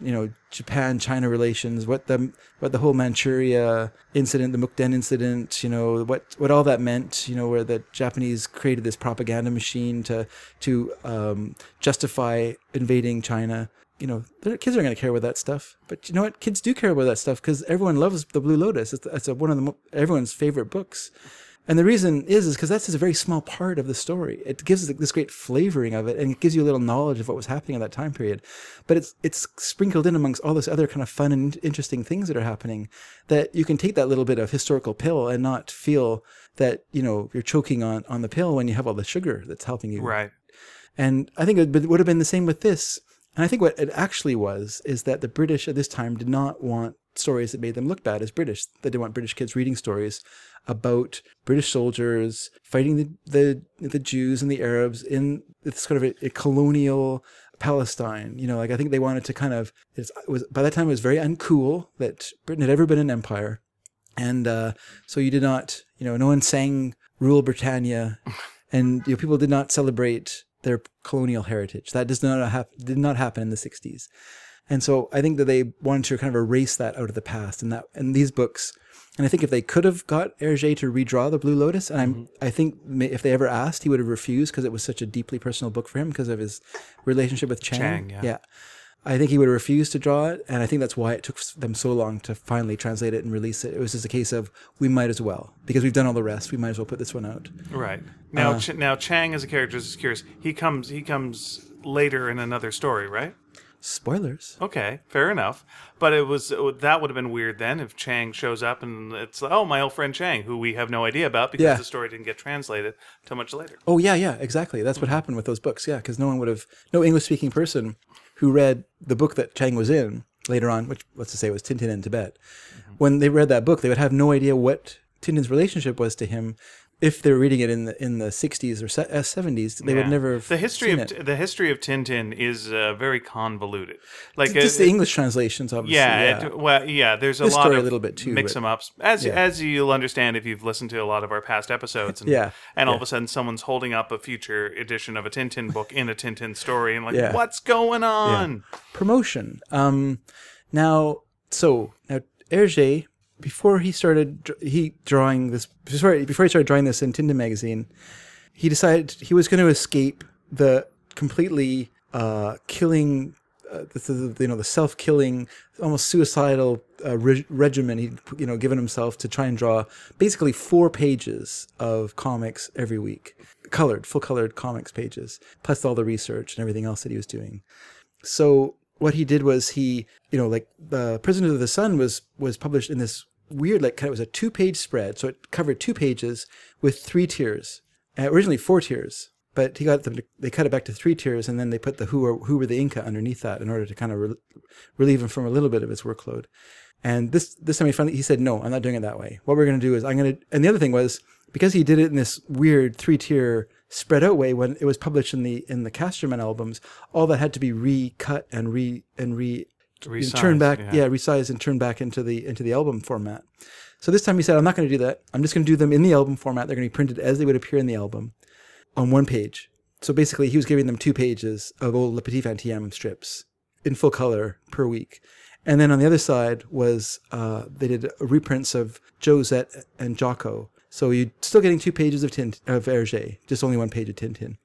you know, Japan China relations, what the what the whole Manchuria incident, the Mukden incident, you know, what what all that meant, you know, where the Japanese created this propaganda machine to to um, justify invading China. You know, kids aren't going to care about that stuff, but you know what? Kids do care about that stuff because everyone loves the Blue Lotus. It's, it's a, one of the mo- everyone's favorite books. And the reason is, is because that's just a very small part of the story. It gives this great flavoring of it, and it gives you a little knowledge of what was happening at that time period. But it's it's sprinkled in amongst all this other kind of fun and interesting things that are happening. That you can take that little bit of historical pill and not feel that you know you're choking on on the pill when you have all the sugar that's helping you. Right. And I think it would have been the same with this. And I think what it actually was is that the British at this time did not want stories that made them look bad as British. They didn't want British kids reading stories about British soldiers fighting the the, the Jews and the Arabs in this kind of a, a colonial Palestine. You know, like I think they wanted to kind of it was by that time it was very uncool that Britain had ever been an empire, and uh, so you did not, you know, no one sang "Rule Britannia," and you know, people did not celebrate their colonial heritage. That does not did not happen in the '60s, and so I think that they wanted to kind of erase that out of the past. And that and these books, and I think if they could have got Hergé to redraw the Blue Lotus, and I'm, mm-hmm. I think if they ever asked, he would have refused because it was such a deeply personal book for him because of his relationship with Chang. Chang, yeah. yeah. I think he would have refused to draw it, and I think that's why it took them so long to finally translate it and release it. It was just a case of we might as well because we've done all the rest. We might as well put this one out. Right. Now, Uh. Ch- now Chang as a character is curious. He comes. He comes later in another story, right? Spoilers. Okay, fair enough. But it was that would have been weird then if Chang shows up and it's oh my old friend Chang, who we have no idea about because Yeah. the story didn't get translated till much later. Oh yeah, yeah, exactly. That's what happened with those books. Yeah, because no one would have, no English-speaking person who read the book that Chang was in later on, which let's just say was Tintin in Tibet, mm-hmm. when they read that book, they would have no idea what Tintin's relationship was to him. If they're reading it in the in the 60s or uh, 70s, they would never have The history seen of it. the history of Tintin is uh, very convoluted. Like just uh, the English translations, obviously. Yeah, Yeah, It, well, yeah. There's a This lot of a little bit too, mix them ups, as Yeah. as you'll understand if you've listened to a lot of our past episodes. And, Yeah, and all yeah. of a sudden, someone's holding up a future edition of a Tintin book in a Tintin story, and like, Yeah. what's going on? promotion. Um, now, so now Hergé before he started he drawing this before, before he started drawing this in Tintin magazine, he decided he was going to escape the completely uh, killing, uh, the, the, you know, the self-killing, almost suicidal uh, re- regimen he'd you know given himself to try and draw basically four pages of comics every week, colored, full-colored comics pages, plus all the research and everything else that he was doing. So what he did was he, you know, like the Prisoner of the Sun was was published in this weird, like kind of it was a two page spread, so it covered two pages with three tiers. Uh, originally four tiers, but he got them. To, they cut it back to three tiers, and then they put the who are who were the Inca underneath that in order to kind of re- relieve him from a little bit of his workload. And this this time he finally he said, "No, I'm not doing it that way. What we're going to do is I'm going to." And the other thing was because he did it in this weird three tier spread out way when it was published in the in the Casterman albums, all that had to be recut and re and re Resized, turned back, yeah. yeah. resized and turned back into the into the album format. So this time he said, I'm not going to do that. I'm just going to do them in the album format. They're going to be printed as they would appear in the album on one page. So basically, he was giving them two pages of old Le Petit Vingtième strips in full color per week. And then on the other side was uh, they did reprints of Josette and Jocko. So you're still getting two pages of Tint of Hergé, just only one page of Tintin.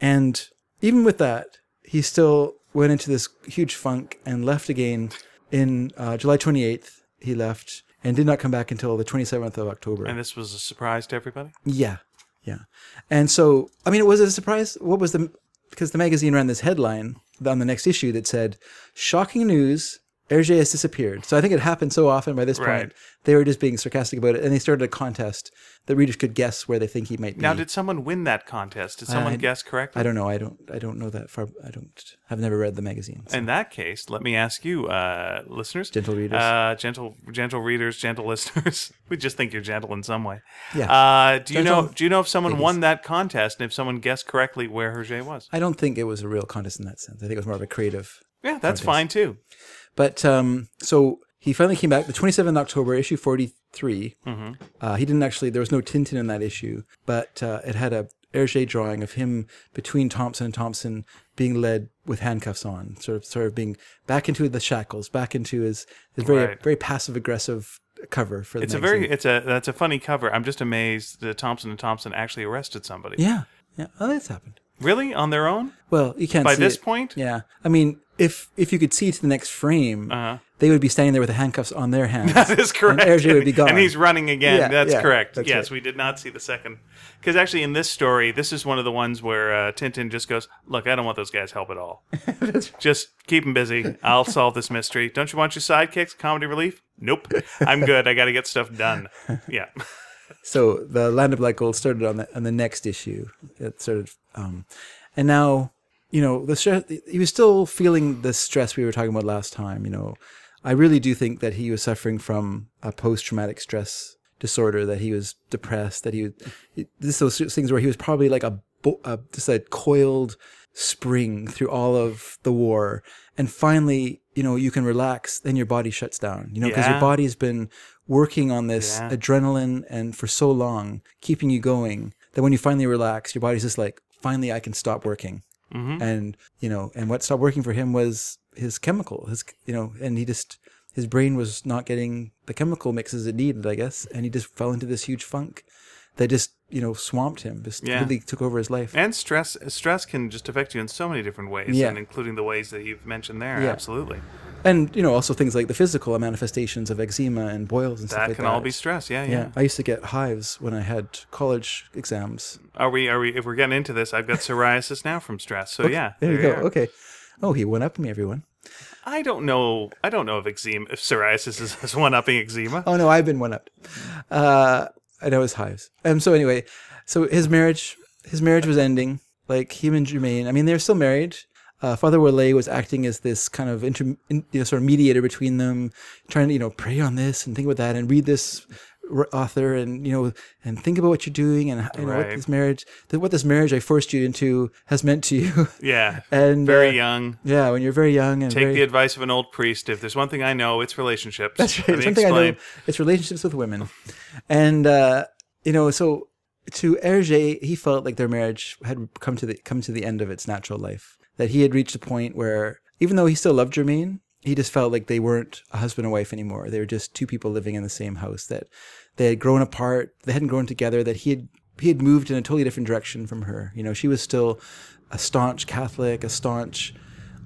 And even with that, he still went into this huge funk and left again in uh, July 28th. He left and did not come back until the 27th of October. And this was a surprise to everybody. Yeah, yeah. And so, I mean, it was a surprise. What was the because the magazine ran this headline on the next issue that said, "Shocking news: Hergé has disappeared." So I think it happened so often by this Right. point they were just being sarcastic about it, and they started a contest that readers could guess where they think he might be. Now, did someone win that contest? Did someone I- guess correctly? I don't know. I don't. I don't know that far. I don't. I've never read the magazine. so- In that case, let me ask you, uh, listeners, Gentle readers. uh, gentle, gentle readers, gentle listeners. we just think you're gentle in some way. Yeah. Uh, do you Gentle know? Do you know if someone ladies. won that contest and if someone guessed correctly where Hergé was? I don't think it was a real contest in that sense. I think it was more of a creative. Yeah, that's fine too. But um, so he finally came back the 27th of October, issue 43. Mm-hmm. Uh, he didn't actually, there was no Tintin in that issue, but uh, it had a Hergé drawing of him between Thompson and Thompson being led with handcuffs on, sort of, sort of being back into the shackles, back into his, his very, Right. very passive aggressive cover for the It's a very, it's a that's a funny cover. I'm just amazed that Thompson and Thompson actually arrested somebody. yeah, yeah. Oh, that's happened. Really, on their own? Well, you can't By see this it. point? Yeah, I mean, if if you could see to the next frame, Uh-huh. they would be standing there with the handcuffs on their hands. That is correct. And Hergé would be gone. And he's running again. Yeah, that's yeah, correct. that's yes, right. we did not see the second. Because actually, in this story, this is one of the ones where uh, Tintin just goes, "Look, I don't want those guys' help at all. just keep them busy. I'll solve this mystery. Don't you want your sidekicks, comedy relief? Nope. I'm good. I got to get stuff done. Yeah. So the Land of Black Gold started on the on the next issue. It started, um, and now you know the stress. He was still feeling the stress we were talking about last time. You know, I really do think that he was suffering from a post traumatic stress disorder. That he was depressed. That he was this those things where he was probably like a, a just a coiled spring through all of the war, and finally, you know, you can relax. Then your body shuts down. You know, because Yeah. your body's been working on this Yeah. adrenaline and for so long, keeping you going that when you finally relax, your body's just like, finally, I can stop working. Mm-hmm. And you know, and what stopped working for him was his chemical, his you know, and he just his brain was not getting the chemical mixes it needed, I guess, and he just fell into this huge funk that just you know swamped him, just Yeah. really took over his life. And stress stress can just affect you in so many different ways, Yeah. and including the ways that you've mentioned there. Yeah. Absolutely. And you know, also things like the physical manifestations of eczema and boils and stuff That like can that. all be stress. Yeah, yeah. yeah, I used to get hives when I had college exams. Are we? Are we? If we're getting into this, I've got psoriasis now from stress. So yeah, There, you go. are. Okay. Oh, he went up me, everyone. I don't know. I don't know if eczema, if psoriasis is, is one upping eczema. Oh no, I've been one up. Uh, I know his hives. Um. So anyway, so his marriage, his marriage was ending. Like him and Germaine. I mean, they're still married. Uh, Father Wallez was acting as this kind of inter, in, you know, sort of mediator between them, trying to you know pray on this and think about that and read this author and you know and think about what you're doing and you know what this marriage, that what this marriage I forced you into has meant to you. Yeah, and very uh, young. Yeah, when you're very young and Take very, the advice of an old priest. If there's one thing I know, it's relationships. That's right. me Something I know. It's relationships with women, and uh, you know, so to Hergé, he felt like their marriage had come to the come to the end of its natural life. That he had reached a point where, even though he still loved Germaine, he just felt like they weren't a husband and wife anymore. They were just two people living in the same house that they had grown apart. They hadn't grown together. That he had he had moved in a totally different direction from her. You know, she was still a staunch Catholic, a staunch,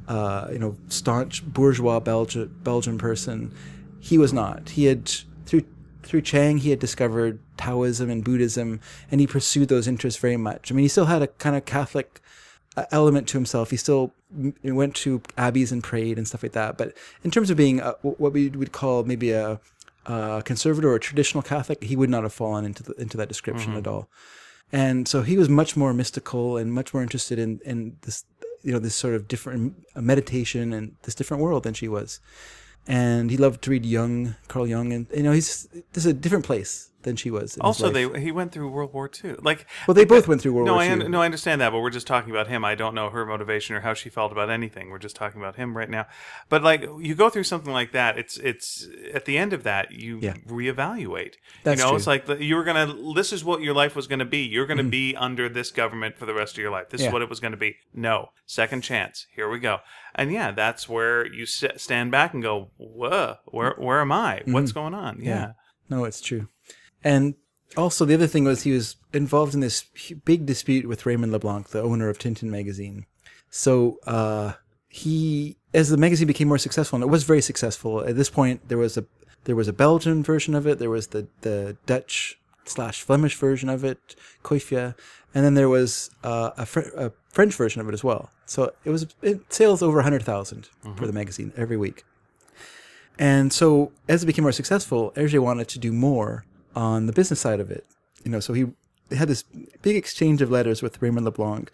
uh, you know, staunch bourgeois Belgian Belgian person. He was not. He had through through Chang he had discovered Taoism and Buddhism, and he pursued those interests very much. I mean, he still had a kind of Catholic element to himself. He still went to abbeys and prayed and stuff like that. But in terms of being a, what we would call maybe a, a conservative or a traditional Catholic, he would not have fallen into the, into that description at all. And so he was much more mystical and much more interested in, in this, you know, this sort of different uh, meditation and this different world than she was. And he loved to read Jung, Carl Jung, and you know, he's this is a different place than she was. in Also, they he went through World War II. Like, well, they both went through World no, War I II. no, I understand that, but we're just talking about him. I don't know her motivation or how she felt about anything. We're just talking about him right now. But like, you go through something like that. It's it's at the end of that you Yeah. reevaluate. That's you know, true. it's like the, you were gonna. This is what your life was gonna be. You're gonna be under this government for the rest of your life. This is Mm-hmm. What it was gonna be. No, second chance. Here we go. And yeah, that's where you sit, stand back and go, "Whoa, where where am I? What's going on?" Yeah. Mm-hmm. Yeah. No, it's true. And also, the other thing was he was involved in this big dispute with Raymond LeBlanc, the owner of Tintin magazine. So uh, he, as the magazine became more successful, and it was very successful. At this point, there was a there was a Belgian version of it. There was the the Dutch slash Flemish version of it, Kuifje, and then there was uh, a, Fr- a French version of it as well. So it was it sales over hundred for the magazine every week. And so as it became more successful, Hergé wanted to do more on the business side of it. You know, so he had this big exchange of letters with Raymond LeBlanc,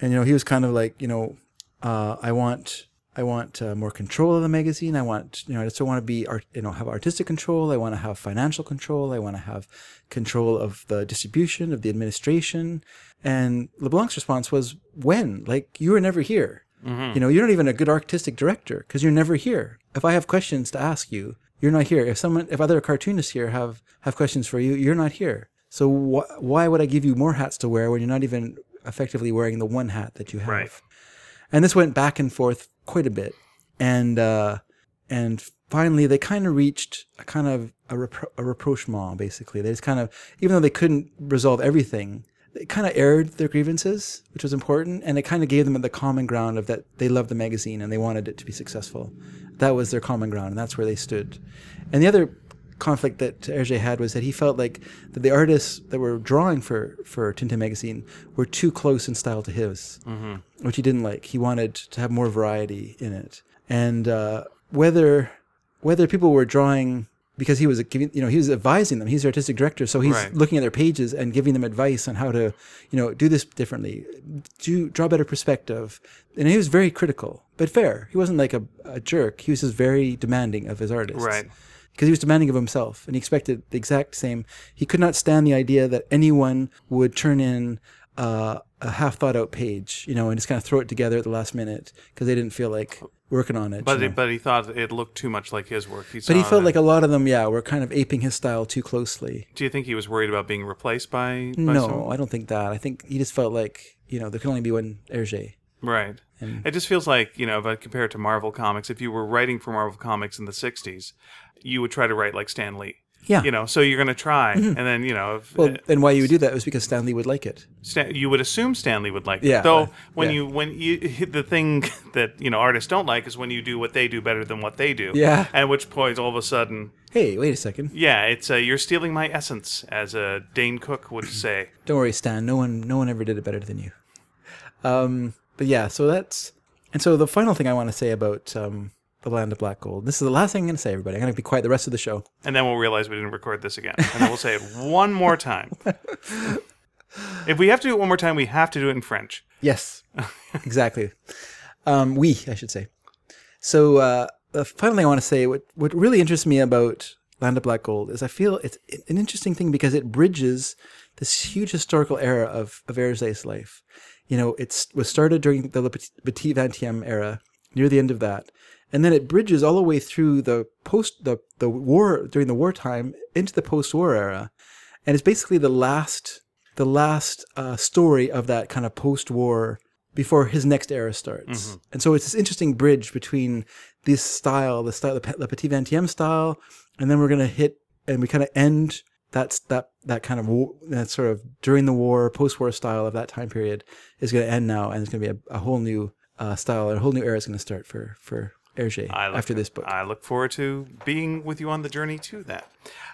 and you know he was kind of like, you know, uh, I want I want uh, more control of the magazine. I want you know I just want to be art, you know have artistic control. I want to have financial control. I want to have control of the distribution of the administration. And LeBlanc's response was, "When? Like you were never here." You know, you're not even a good artistic director because you're never here. If I have questions to ask you, you're not here. If someone, if other cartoonists here have have questions for you, you're not here. So wh- why would I give you more hats to wear when you're not even effectively wearing the one hat that you have? Right. And this went back and forth quite a bit, and uh, and finally they kind of reached a kind of a, repro- a rapprochement. Basically, they just kind of, even though they couldn't resolve everything, they kind of aired their grievances, which was important, and it kind of gave them the common ground of that they loved the magazine and they wanted it to be successful. That was their common ground, and that's where they stood. And the other conflict that Hergé had was that he felt like that the artists that were drawing for for Tintin magazine were too close in style to his, which he didn't like. He wanted to have more variety in it, and uh, whether whether people were drawing because he was giving, you know, he was advising them. He's the artistic director, so he's Right. looking at their pages and giving them advice on how to, you know, do this differently, do draw better perspective. And he was very critical, but fair. He wasn't like a, a jerk. He was just very demanding of his artists, Right. Because he was demanding of himself, and he expected the exact same. He could not stand the idea that anyone would turn in uh, a half thought out page, you know, and just kind of throw it together at the last minute because they didn't feel like working on it. But you know. it, but he thought it looked too much like his work. He But he felt that. like a lot of them, yeah, were kind of aping his style too closely. Do you think he was worried about being replaced by? by No, someone? I don't think that. I think he just felt like, you know, there can only be one Hergé. Right. it just feels like, you know, if I compare it to Marvel Comics, if you were writing for Marvel Comics in the 60s, you would try to write like Stan Lee. Yeah. You know, so you're going to try. And then, you know, if, Well, and why you would do that was because Stan Lee would like it. Stan, you would assume Stan Lee would like it. Yeah, Though uh, when yeah. you when you the thing that you know artists don't like is when you do what they do better than what they do. Yeah. At which point, all of a sudden, Hey, wait a second. yeah, it's uh, you're stealing my essence, as uh, Dane Cook would say. Don't worry, Stan. No one, no one ever did it better than you. Um, but yeah, so that's and so the final thing I want to say about um, the land of black gold. This is the last thing I'm going to say, everybody. I'm going to be quiet the rest of the show. And then we'll realize we didn't record this again, and then we'll say it one more time. if we have to do it one more time, we have to do it in French. Yes, exactly. Um, we, I should say. So uh, the final thing I want to say, what what really interests me about Land of Black Gold is I feel it's an interesting thing because it bridges this huge historical era of of Hergé's life. You know, it was started during the Le Petit Vingtième era, near the end of that, and then it bridges all the way through the post the the war during the wartime into the post-war era, and it's basically the last the last uh, story of that kind of post-war before his next era starts. Mm-hmm. And so it's this interesting bridge between this style, the style, the Petit Vingtième style, and then we're going to hit and we kind of end that's that that kind of war, that sort of during the war, post-war style of that time period is going to end now, and it's going to be a, a whole new uh, style, a whole new era is going to start for for Hergé after this book. I look forward to being with you on the journey to that.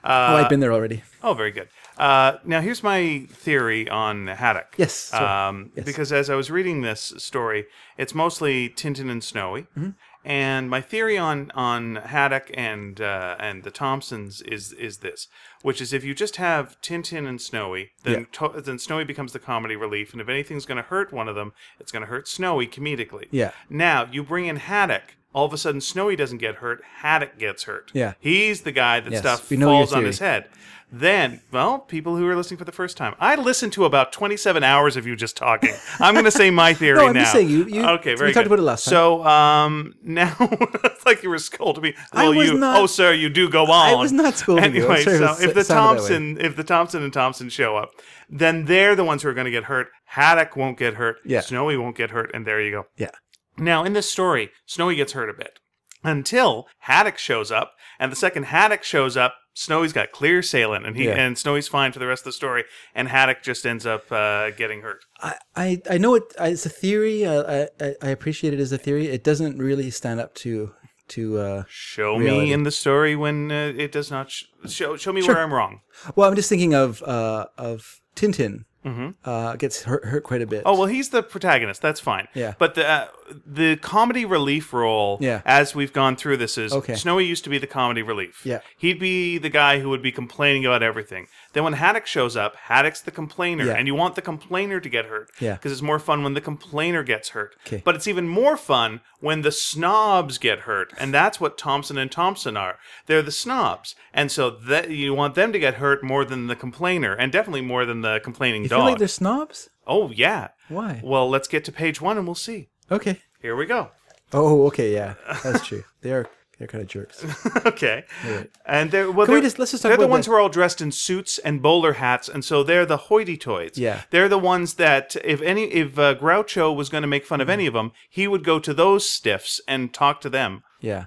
oh, Uh, I've been there already. oh, very good. Uh, now, here's my theory on Haddock. Yes. Um, Yes. Because as I was reading this story, it's mostly Tintin and Snowy. Mm-hmm. And my theory on on Haddock and uh, and the Thompsons is is this, which is if you just have Tintin and Snowy, then to, then Snowy becomes the comedy relief, and if anything's going to hurt one of them, it's going to hurt Snowy comedically. Yeah. Now you bring in Haddock. All of a sudden, Snowy doesn't get hurt. Haddock gets hurt. Yeah. He's the guy that Yes, stuff we falls on his head. Then, well, people who are listening for the first time, I listened to about 27 hours of you just talking. I'm going to say my theory No, I'm now. just saying you- you- okay, we very talked good. about it last time. So, um, now it's like you were scolding me. I was you, not- oh, sir, you do go on. I was not scolding you. Anyway, so if the sounded that way. Thompson, if the Thompson and Thompson show up, then they're the ones who are going to get hurt. Haddock won't get hurt. Yeah. Snowy won't get hurt, and there you go. Yeah. Now, in this story, Snowy gets hurt a bit until Haddock shows up, and the second Haddock shows up, Snowy's got clear sailing, and he Yeah. and Snowy's fine for the rest of the story, and Haddock just ends up uh, getting hurt. I, I, I know it. It's a theory. Uh, I, I I appreciate it as a theory. It doesn't really stand up to to. Uh, Show Reality. me in the story when uh, it does not sh- show. Show me where I'm wrong. well, I'm just thinking of uh, of Tintin. Uh, gets hurt hurt quite a bit. Mm-hmm. Oh well, he's the protagonist. That's fine. Yeah. But the uh, the comedy relief role, Yeah. as we've gone through this, is Okay. Snowy used to be the comedy relief. Yeah. He'd be the guy who would be complaining about everything. Then when Haddock shows up, Haddock's the complainer, Yeah. and you want the complainer to get hurt. Yeah. Because it's more fun when the complainer gets hurt. 'Kay. But it's even more fun when the snobs get hurt, and that's what Thompson and Thompson are. They're the snobs, and so that you want them to get hurt more than the complainer, and definitely more than the complaining you dog. feel like they're snobs? Oh yeah. Why? Well, let's get to page one and we'll see. Okay. Here we go. Oh, okay. Yeah, that's true. they are they're kind of jerks. okay. And they're well, they're, just- let's just talk they're the ones the- who are all dressed in suits and bowler hats, and so they're the hoity-toits. Yeah. they're the ones that if any if uh, Groucho was going to make fun Mm-hmm. of any of them, he would go to those stiffs and talk to them. Yeah.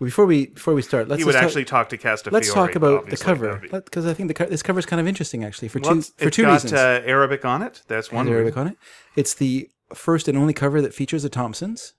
Before we before we start, let's He would talk- actually talk to Castafiore. let's talk about the cover That because I think the co- this cover is kind of interesting actually for two Well, it's- for two got reasons. uh, Arabic on it. That's one. Arabic on it. It's the first and only cover that features the Thompsons,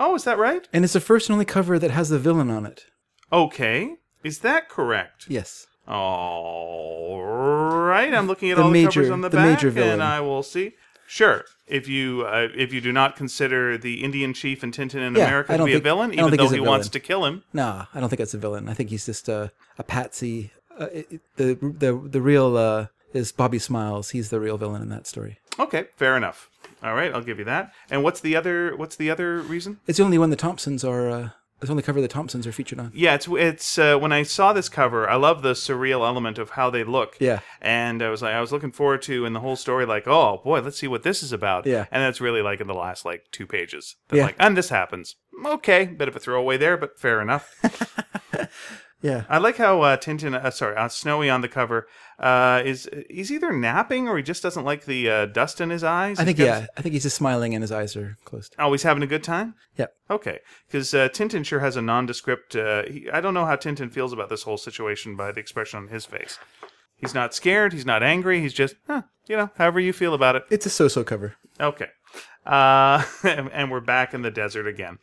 Oh, is that right? and it's the first and only cover that has the villain on it. Okay, is that correct? Yes. All right, I'm looking at The all the major- covers on the, the back, major villain. and I will see. Sure, if you uh, if you do not consider the Indian chief in Tintin in Yeah, America I to don't be a villain, I don't even think though he's a he wants villain. to kill him. Nah, I don't think that's a villain. I think he's just a a patsy. Uh, it, it- the the the real uh, is Bobby Smiles. He's the real villain in that story. Okay, fair enough. All right, I'll give you that. And what's the other? What's the other reason? It's the only one the Thompsons are. Uh, it's the only cover the Thompsons are featured on. Yeah, it's it's uh, when I saw this cover, I love the surreal element of how they look. Yeah. and I was like, I was looking forward to in the whole story, like, oh boy, let's see what this is about. Yeah. and that's really like in the last like two pages. Yeah. like, and this happens. Okay, bit of a throwaway there, but fair enough. Yeah. I like how uh, Tintin, uh, sorry, uh, Snowy on the cover uh, is he's either napping or he just doesn't like the uh, dust in his eyes. I think He's got yeah. I think he's just smiling and his eyes are closed. Oh, he's having a good time. Yep. Okay, because uh, Tintin sure has a nondescript. Uh, he, I don't know how Tintin feels about this whole situation by the expression on his face. He's not scared. He's not angry. He's just, huh, you know, however you feel about it. It's a so-so cover. Okay. Uh, and, and we're back in the desert again.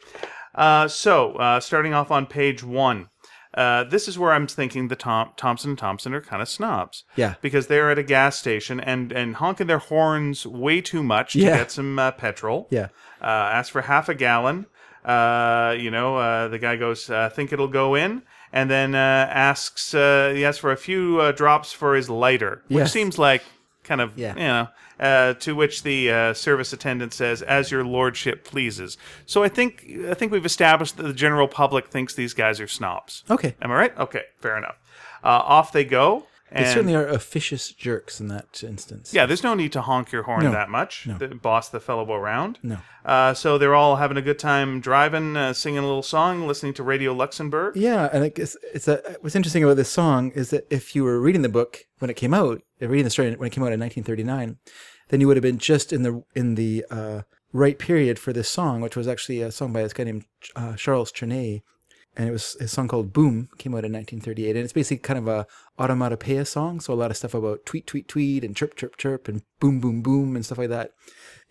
Uh, so, uh, starting off on page one, uh, this is where I'm thinking the Tom, Thompson and Thompson are kind of snobs. Yeah. Because they're at a gas station and, and honking their horns way too much to Yeah. get some uh, petrol. Yeah. Uh, ask for half a gallon. Uh, you know, uh, the guy goes, uh, think it'll go in. And then uh, asks, uh, he asks for a few uh, drops for his lighter, which Yes. seems like kind of, Yeah. you know, uh, to which the uh, service attendant says, "As your lordship pleases." So I think I think we've established that the general public thinks these guys are snobs. Okay. Am I right? Okay, fair enough. Uh, off they go. They certainly are officious jerks in that instance. yeah, there's no need to honk your horn No. that much. The, boss the fellow around. No. Uh, so they're all having a good time driving, uh, singing a little song, listening to Radio Luxembourg. Yeah, and I guess it's a, what's interesting about this song is that if you were reading the book when it came out, uh, reading the story when it came out in 1939, then you would have been just in the in the uh, right period for this song, which was actually a song by this guy named uh, Charles Trenet. And it was a song called Boom, came out in 1938. And it's basically kind of a automatopoeia song. So a lot of stuff about tweet, tweet, tweet, and chirp, chirp, chirp, and boom, boom, boom, and stuff like that.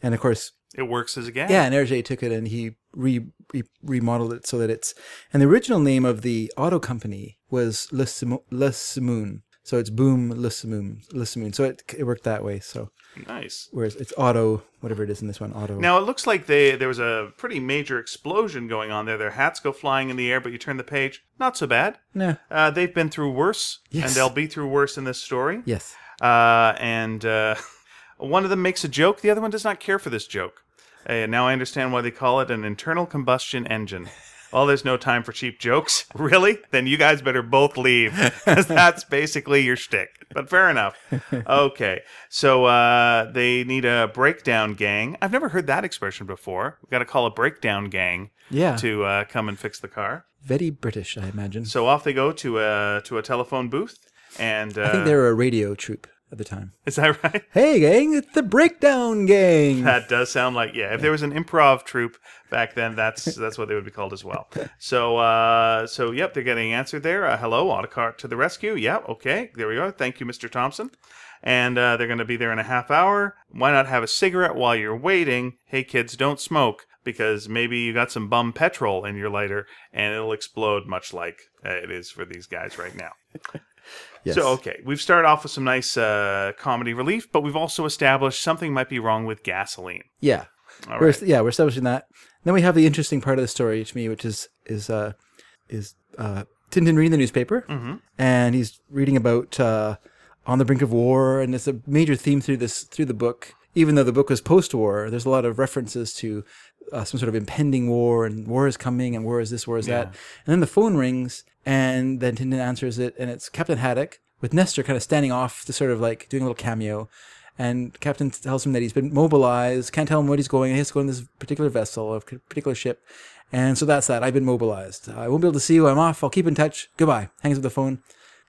And of course, It works as a gag. yeah, and Hergé took it and he re, re, remodeled it so that it's. And the original name of the auto company was Le, Simo- Le Simoon. So it's Boom. Le Simoon. So it, it worked that way. So Nice. whereas it's auto, whatever it is in this one, auto. Now it looks like they there was a pretty major explosion going on there. Their hats go flying in the air, but you turn the page, not so bad. No. Uh, they've been through worse, Yes. and they'll be through worse in this story. Yes. Uh, and uh, one of them makes a joke, the other one does not care for this joke. Uh, now I understand why they call it an internal combustion engine. Well, there's no time for cheap jokes. Really? Then you guys better both leave, that's basically your shtick. But fair enough. Okay, so uh, they need a breakdown gang. I've never heard that expression before. We've got to call a breakdown gang Yeah. to uh, come and fix the car. Very British, I imagine. So off they go to a to a telephone booth, and uh, I think they're a radio troupe at the time. is that right? Hey, gang, it's the Breakdown Gang. That does sound like yeah. If there was an improv troupe back then, that's that's what they would be called as well. So uh, so yep, they're getting answered there. Uh, hello, autocart to the rescue. Yep, okay, there we are. Thank you, Mr. Thompson. And uh, they're going to be there in a half hour. Why not have a cigarette while you're waiting? Hey, kids, don't smoke because maybe you got some bum petrol in your lighter and it'll explode, much like uh, it is for these guys right now. yes. So okay, we've started off with some nice uh, comedy relief, but we've also established something might be wrong with gasoline. yeah. All We're, right. yeah, we're establishing that. Then we have the interesting part of the story to me, which is is uh, is uh, Tintin reading the newspaper, Mm-hmm. and he's reading about uh, on the brink of war, and it's a major theme through this through the book. Even though the book was post-war, there's a lot of references to uh, some sort of impending war, and war is coming, and war is this, war is that. And then the phone rings, and then Tintin answers it, and it's Captain Haddock with Nestor kind of standing off to sort of like doing a little cameo. And Captain tells him that he's been mobilized, can't tell him what he's going. He has to go on this particular vessel, a particular ship. And so that's that. I've been mobilized. I won't be able to see you. I'm off. I'll keep in touch. Goodbye. Hangs up the phone.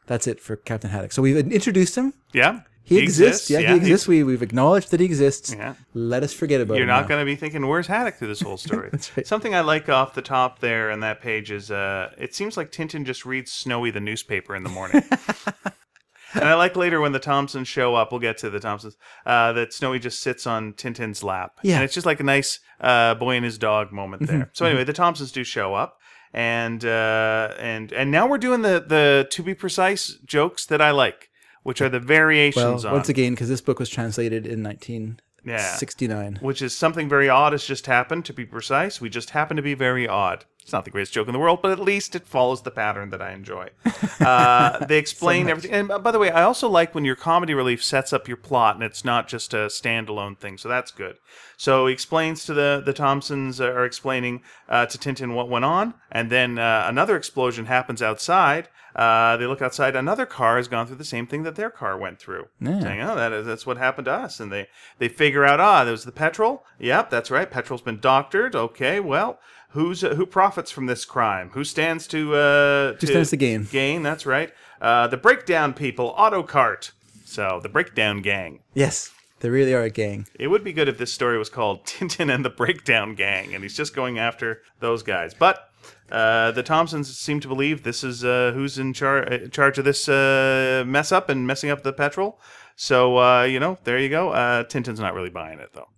That's it for Captain Haddock. So we've introduced him. Yeah, He, exists. Yeah, he exists. We, we've acknowledged that he exists. Yeah. Let us forget about it. You're not going to be thinking, "Where's Haddock?" through this whole story. That's right. Something I like off the top there in that page is, uh, it seems like Tintin just reads Snowy the newspaper in the morning. and I like later when the Thompsons show up. We'll get to the Thompsons. Uh, that Snowy just sits on Tintin's lap. Yeah. and it's just like a nice uh, boy and his dog moment there. Mm-hmm. so anyway, the Thompsons do show up. And uh, and and now we're doing the the to be precise jokes that I like, which are the Well, variations on once again, because this book was translated in 1969. which is something very odd has just happened. To be precise, we just happen to be very odd. It's not the greatest joke in the world, but at least it follows the pattern that I enjoy. Uh, they explain everything. And uh, by the way, I also like when your comedy relief sets up your plot and it's not just a standalone thing. So that's good. So he explains to the the Thompsons uh, are explaining uh, to Tintin what went on, and then uh, another explosion happens outside. Uh, they look outside. Another car has gone through the same thing that their car went through. Yeah. Saying, "Oh, that is that's what happened to us." And they they figure out, ah, there was the petrol. Yep, that's right. Petrol's been doctored. Okay, well, who's uh, who profits from this crime? Who stands to uh, Who stands to gain? Gain. That's right. Uh, the breakdown people, Autocart. So the breakdown gang. Yes, they really are a gang. It would be good if this story was called Tintin and the Breakdown Gang, and he's just going after those guys. But uh, the Thompsons seem to believe this is uh, who's in char- uh, charge of this uh, mess up and messing up the petrol. So uh, you know, there you go. Uh, Tintin's not really buying it though.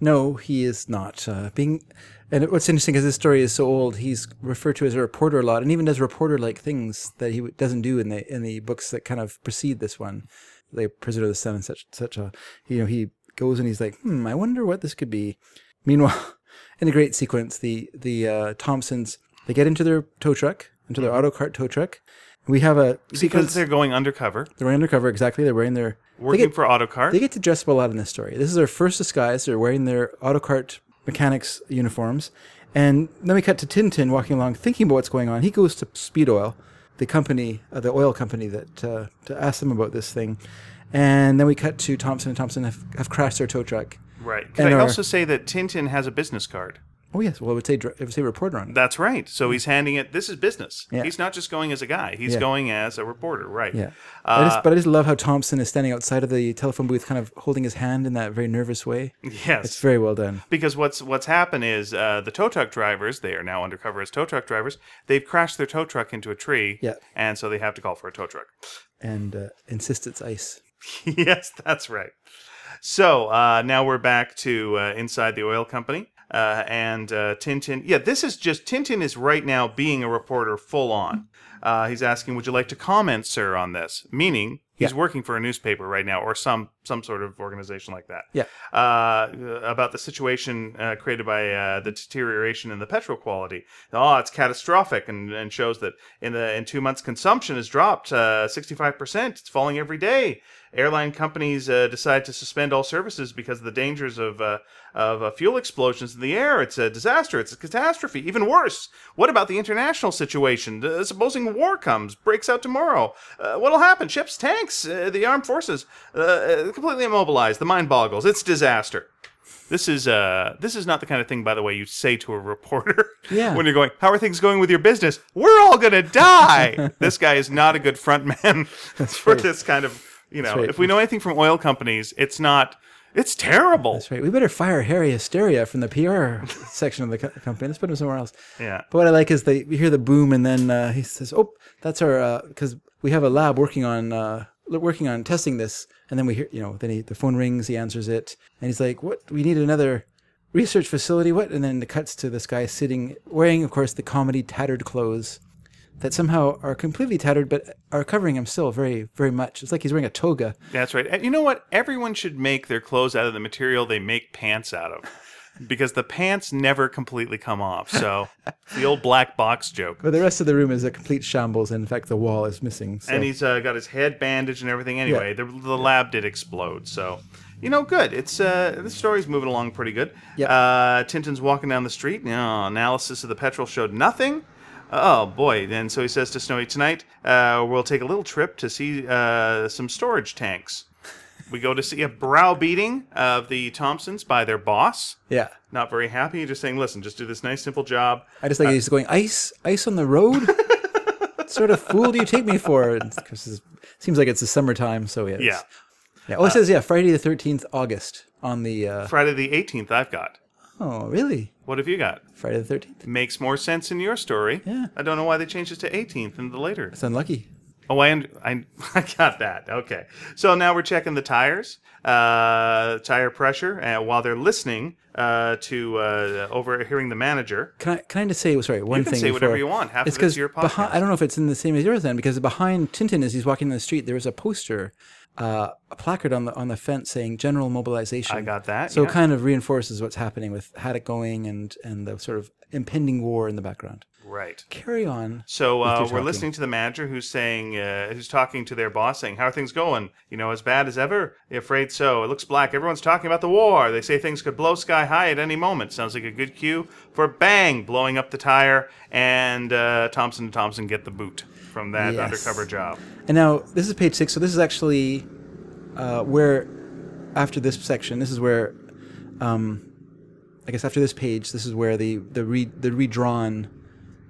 No, he is not. Uh, being, and what's interesting is this story is so old. He's referred to as a reporter a lot, and even does reporter-like things that he doesn't do in the in the books that kind of precede this one, like Prisoner of the Sun and such such a. You know, he goes and he's like, hmm, I wonder what this could be. Meanwhile, in a great sequence, the the uh, Thompsons they get into their tow truck, into their auto cart tow truck. We have a Because sequence. they're going undercover, They're wearing undercover exactly. They're wearing their they working get- for Autocart. they get to dress up a lot in this story. This is their first disguise. They're wearing their autocart mechanics uniforms. And then we cut to Tintin walking along, thinking about what's going on. He goes to Speedol, the company, uh, the oil company that uh, to ask them about this thing. And then we cut to Thompson and Thompson have, have crashed their tow truck. right. Can and I our- also say that Tintin has a business card? Oh yes, well it would say it would say reporter on it. That's right. So he's handing it. This is business. Yeah. He's not just going as a guy. He's Yeah. going as a reporter. Right. Yeah, Uh, I just, but I just love how Thompson is standing outside of the telephone booth, kind of holding his hand in that very nervous way. Yes. It's very well done. because what's what's happened is uh, the tow truck drivers they are now undercover as tow truck drivers. They've crashed their tow truck into a tree. Yeah. And so they have to call for a tow truck. And uh, insist it's ice. yes, that's right. So uh, now we're back to uh, inside the oil company. Uh, and uh, Tintin, yeah, this is just Tintin is right now being a reporter full on. Uh, he's asking, "Would you like to comment, sir, on this?" Meaning he's Yeah. working for a newspaper right now or some some sort of organization like that. Yeah. Uh, about the situation uh, created by uh, the deterioration in the petrol quality. Oh, it's catastrophic, and, and shows that in the in two months consumption has dropped sixty five percent. It's falling every day. Airline companies uh, decide to suspend all services because of the dangers of uh, of uh, fuel explosions in the air. It's a disaster. It's a catastrophe. Even worse, what about the international situation? Uh, supposing war comes, breaks out tomorrow, uh, what'll happen? Ships, tanks, uh, the armed forces, uh, completely immobilized. The mind boggles. It's disaster. This is uh this is not the kind of thing, by the way, you say to a reporter Yeah. when you're going, How are things going with your business? We're all gonna die. this guy is not a good front man for right. this kind of you know, right. if we know anything from oil companies, it's not it's terrible. That's right. We better fire Harry Hysteria from the PR section of the co- company. Let's put him somewhere else. Yeah. But what I like is they we hear the boom, and then uh, he says, "Oh, that's our because we have a lab working on uh, working on testing this." And then we hear, you know, then he, the phone rings, he answers it, and he's like, "What? We need another research facility? What?" And then it cuts to this guy sitting, wearing, of course, the comedy tattered clothes that somehow are completely tattered, but are covering him still very, very much. It's like he's wearing a toga. That's right. And you know what? Everyone should make their clothes out of the material they make pants out of. Because the pants never completely come off. So the old black box joke. But the rest of the room is a complete shambles. And in fact, the wall is missing. So. and he's uh, got his head bandaged and everything. Anyway, the, the lab did explode, so you know, good. It's uh, this story's moving along pretty good. Yep. Uh, Tintin's walking down the street. Know, analysis of the petrol showed nothing. Oh boy! Then so he says to Snowy, "Tonight, uh, we'll take a little trip to see uh, some storage tanks." We go to see a browbeating of the Thompsons by their boss. yeah. Not very happy. Just saying, "Listen, just do this nice, simple job." I just like he's going ice, ice on the road. what sort of fool do you take me for? 'cause it seems like it's the summertime, so yeah. Yeah. yeah. Oh, it says yeah, Friday the thirteenth, August on the. Uh, Friday the 18th. I've got. Oh, really? What have you got? Friday the thirteenth. makes more sense in your story. Yeah. I don't know why they changed it to 18th in the later. It's unlucky. Oh, I, I, I got that. Okay. So now we're checking the tires, uh, tire pressure, uh, while they're listening uh, to uh, overhearing the manager. Can I can I just say sorry one You can thing? say whatever before- you want. Half it's of it's your behind. podcast. I don't know if it's in the same as yours then, because behind Tintin as he's walking down the street, there was a poster, uh, a placard on the on the fence saying "General Mobilization." I got that. So yeah. it kind of reinforces what's happening with Haddock going and and the sort of impending war in the background. right. Carry on. So uh, we're listening to the manager who's saying, uh, who's talking to their boss, saying, "How are things going? You know, as bad as ever? Afraid so? It looks black. Everyone's talking about the war. They say things could blow sky high at any moment. Sounds like a good cue for bang, blowing up the tire, and uh, Thompson and Thompson get the boot from that Yes. undercover job. And now this is page six. So this is actually uh, where, after this section, this is where, um, I guess after this page, this is where the the re, the redrawn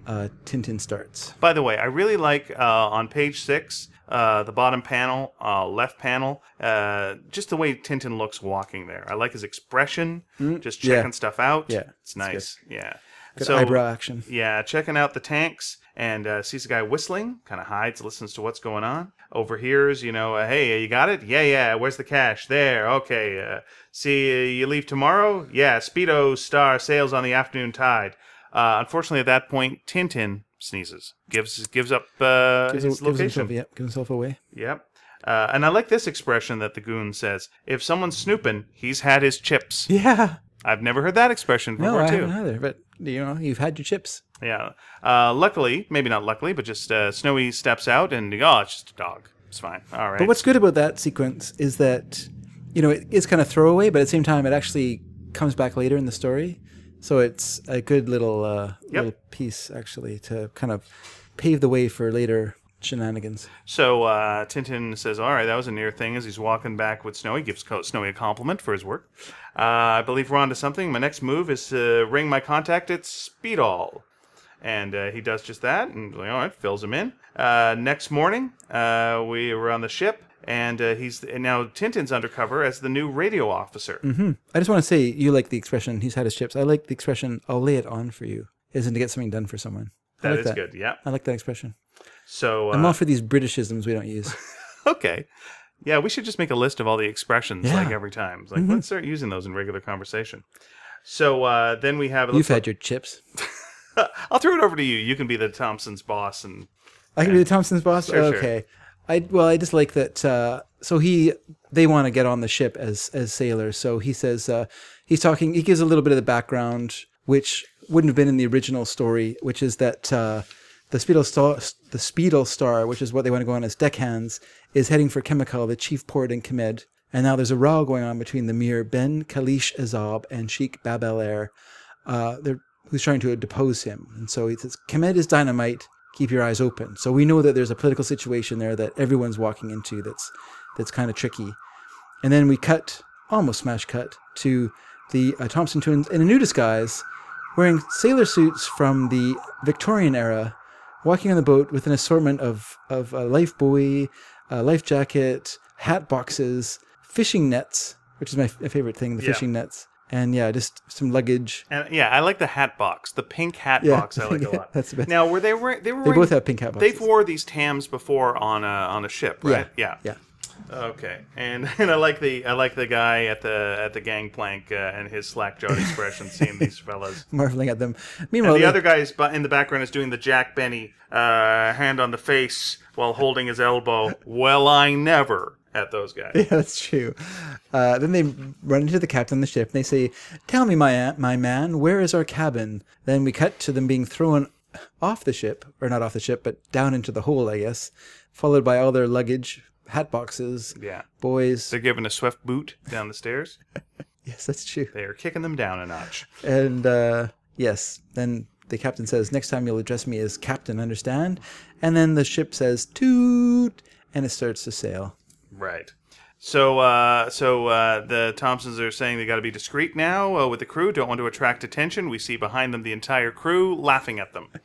uh, Tintin starts. By the way, I really like uh, on page six. Uh, the bottom panel, uh, left panel, uh, just the way Tintin looks walking there. I like his expression, just Mm, yeah. checking stuff out. Yeah, it's nice. Yeah. Good so eyebrow action. Yeah, checking out the tanks and uh, sees a guy whistling, kind of hides, listens to what's going on. Overhears, you know, uh, hey, you got it? Yeah, yeah. Where's the cash? There. Okay. Uh, see, uh, you leave tomorrow? Yeah. Speedol Star sails on the afternoon tide. Uh, unfortunately, at that point, Tintin sneezes, gives gives up uh, Gives, his gives location. himself, yeah, gives himself away. Yep. Uh, and I like this expression that the goon says: "If someone's snooping, he's had his chips." Yeah. I've never heard that expression before No, I too. haven't either. But you know, you've had your chips. Yeah. Uh, luckily, maybe not luckily, but just uh, Snowy steps out and oh, it's just a dog. It's fine. All right. But what's good about that sequence is that, you know, it is kind of throwaway, but at the same time, it actually comes back later in the story. So it's a good little uh, little piece actually to kind of pave the way for later shenanigans. So uh, Tintin says, "All right, that was a near thing." As he's walking back with Snowy, gives Snowy a compliment for his work. Uh, I believe we're on to something. My next move is to ring my contact at Speedol, and uh, he does just that. And like, all right, fills him in. Uh, next morning, uh, we were on the ship, and uh, he's and now Tintin's undercover as the new radio officer. I just want to say, you like the expression, he's had his chips. I like the expression, I'll lay it on for you, isn't to get something done for someone. I That like is good. Yeah. I like that expression. So I'm uh, all for these Britishisms we don't use. okay. Yeah, we should just make a list of all the expressions Yeah. Mm-hmm. like every time. It's like let's start using those in regular conversation. So uh, then we have. It You've looks had your chips. I'll throw it over to you. You can be the Thompson's boss, and I can be the Thompson's boss. Sure, sure. okay. I well, I just like that. Uh, so he, they want to get on the ship as as sailors. So he says uh, he's talking. He gives a little bit of the background, which wouldn't have been in the original story, which is that uh, the Speedol Star, the Speedol Star, which is what they want to go on as deckhands, is heading for Chemical, the chief port in Khemed. And now there's a row going on between the Emir Ben Kalish Ezab and Sheikh Bab El Ehr, uh, they're, who's trying to depose him. And so he says, Khemed is dynamite. Keep your eyes open. So we know that there's a political situation there that everyone's walking into that's that's kind of tricky. And then we cut, almost smash cut, to the uh, Thompson twins in a new disguise, wearing sailor suits from the Victorian era, walking on the boat with an assortment of, of a life buoy, a life jacket, hat boxes, fishing nets, which is my, f- my favorite thing, the Yeah. fishing nets. And yeah, just some luggage. and yeah, I like the hat box, the pink hat Yeah. box. I like a lot. That's the best. Now, were they wearing? They were. They wearing, both have pink hat boxes. They've wore these tams before on a on a ship, right? Yeah. Yeah. Okay, and and I like the I like the guy at the at the gangplank uh, and his slack jawed expression, seeing these fellas. Marveling at them. Meanwhile, The they- other guy is bu- in the background is doing the Jack Benny uh, hand on the face while holding his elbow. Well, I never at those guys. Yeah, that's true. Uh, then they run into the captain of the ship and they say, "Tell me, my my man, where is our cabin?" Then we cut to them being thrown off the ship, or not off the ship, but down into the hole, I guess, followed by all their luggage, hat boxes, Yeah, boys. they're giving a swift boot down the stairs. Yes, that's true. They are kicking them down a notch. And uh, yes, then the captain says, "Next time you'll address me as captain, understand?" And then the ship says, "Toot," and it starts to sail. Right. So, uh, so uh, the Thompsons are saying they got to be discreet now uh, with the crew. Don't want to attract attention. We see behind them the entire crew laughing at them.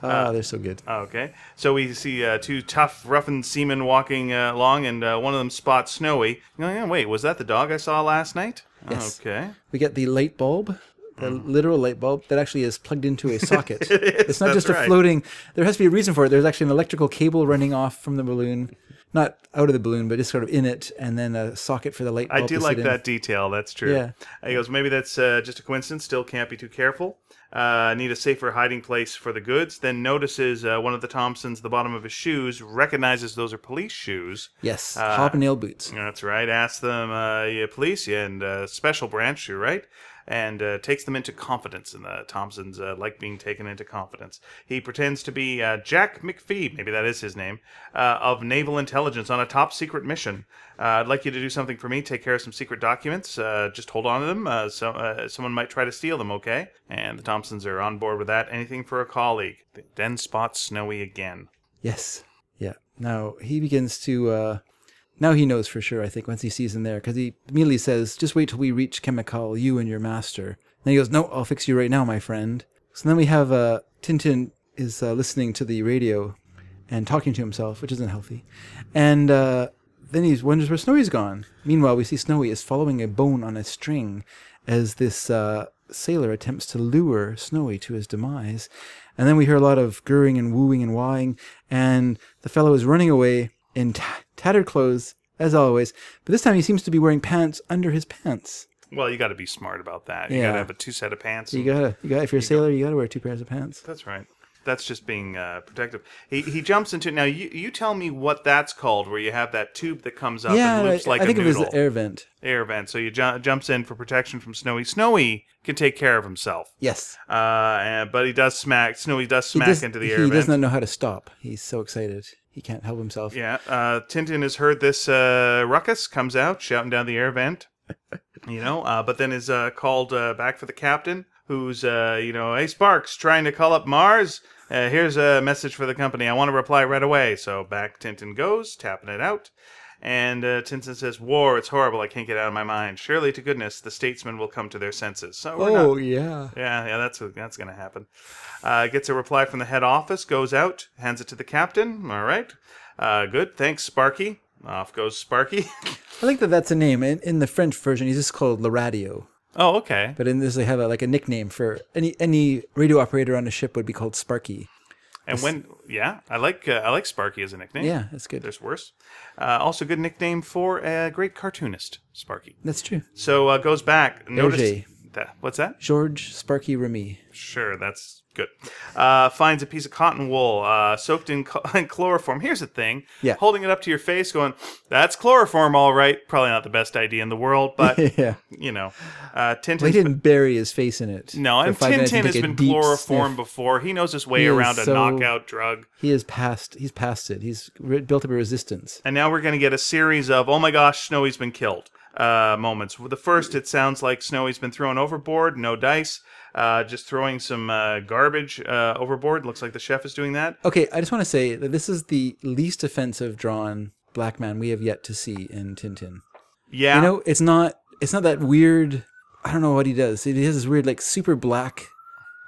Ah, they're so good. Okay. So we see uh, two tough, roughened seamen walking uh, along, and uh, one of them spots Snowy. Oh, yeah, wait, was that the dog I saw last night? Yes. Okay. We get the light bulb, the literal light bulb that actually is plugged into a socket. Mm. is, it's not that's just a right. floating. There has to be a reason for it. There's actually an electrical cable running off from the balloon, not out of the balloon, but just sort of in it, and then a socket for the light bulb. I do like that detail. That's true. Yeah. He goes, maybe that's uh, just a coincidence. Still can't be too careful. Uh, need a safer hiding place for the goods. Then notices uh, one of the Thompsons, the bottom of his shoes, recognizes those are police shoes. Yes, Uh, hobnail boots. That's right. Asks them, uh, yeah, police, yeah, and uh, special branch, you're right. And uh, takes them into confidence. And the Thompsons uh, like being taken into confidence. He pretends to be uh, Jack McPhee, maybe that is his name, uh, of Naval Intelligence on a top secret mission. Uh, I'd like you to do something for me. Take care of some secret documents. Uh, just hold on to them. Uh, so uh, someone might try to steal them. Okay? And the Thompsons are on board with that. Anything for a colleague. Then spot Snowy again. Yes, yeah. Now he begins to. Now he knows for sure. I think once he sees him there, because he immediately says, "Just wait till we reach Khemed, you and your master." Then he goes, "No, I'll fix you right now, my friend." So then we have uh, Tintin is uh, listening to the radio and talking to himself, which isn't healthy, and uh, then he wonders where Snowy's gone. Meanwhile, we see Snowy is following a bone on a string as this uh, sailor attempts to lure Snowy to his demise. And then we hear a lot of gurring and wooing and wahing, and the fellow is running away in ta- tattered clothes, as always. But this time he seems to be wearing pants under his pants. Well, you got to be smart about that. You Yeah. got to have a two set of pants. You and- gotta, you gotta. If you're a sailor, you gotta wear two pairs of pants. That's right. That's just being uh, protective. He he jumps into now. You you tell me what that's called, where you have that tube that comes up yeah, and I, loops like I think a it as noodle. the air vent. air vent. So you ju- jumps in for protection from Snowy. Snowy can take care of himself, Yes, uh, and, but he does smack. Snowy does smack does, into the air vent. he does vent. not know how to stop. He's so excited, he can't help himself. Yeah, uh, Tintin has heard this uh, ruckus, comes out shouting down the air vent. You know, uh, but then is uh, called uh, back for the captain. who's, uh, you know, hey, Sparks, trying to call up Mars. Here's a message for the company. I want to reply right away. So back Tintin goes, tapping it out. And uh, Tintin says, War, it's horrible. I can't get out of my mind. Surely to goodness, the statesmen will come to their senses. So we're not Oh yeah. yeah, yeah, that's that's gonna happen. Uh, gets a reply from the head office, goes out, hands it to the captain. All right, uh, good. Thanks, Sparky. Off goes Sparky. I think that that's a name. In, in the French version, he's just called Le Radio. oh, okay. But in this, they have a, like a nickname for any any radio operator on a ship would be called Sparky. And when, yeah, I like uh, I like Sparky as a nickname. Yeah, that's good. there's worse. Uh, also, good nickname for a great cartoonist, Sparky. That's true. So uh, goes back. Notice Hergé. that. What's that? George Sparky Remi. Sure, that's good. Uh, finds a piece of cotton wool uh, soaked in, in chloroform. Here's the thing. Yeah. Holding it up to your face, going, "That's chloroform, all right." Probably not the best idea in the world, but yeah. you know, uh, Tintin. Well, he didn't bury his face in it. no, and Tintin has been chloroformed sniff. before. He knows his way He around a so- knockout drug. He is past. He's past it. He's re- built up a resistance. And now we're going to get a series of, oh my gosh, Snowy's been killed uh, moments. The first, it sounds like Snowy's been thrown overboard, no dice, uh, just throwing some uh, garbage uh, overboard. Looks like the chef is doing that. Okay, I just want to say that this is the least offensive drawn black man we have yet to see in Tintin. Yeah. You know, it's not. It's not that weird. I don't know what he does. He has this weird, like super black,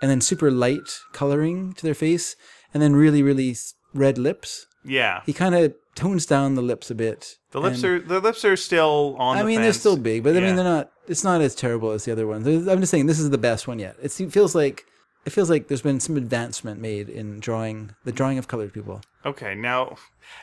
and then super light coloring to their face, and then really, really red lips. yeah. He kind of tones down the lips a bit. The lips and- are the lips are still on. I the mean, they're still big, but I mean, they're not. It's not as terrible as the other ones. I'm just saying this is the best one yet. It feels like it feels like there's been some advancement made in drawing the drawing of colored people. Okay, now,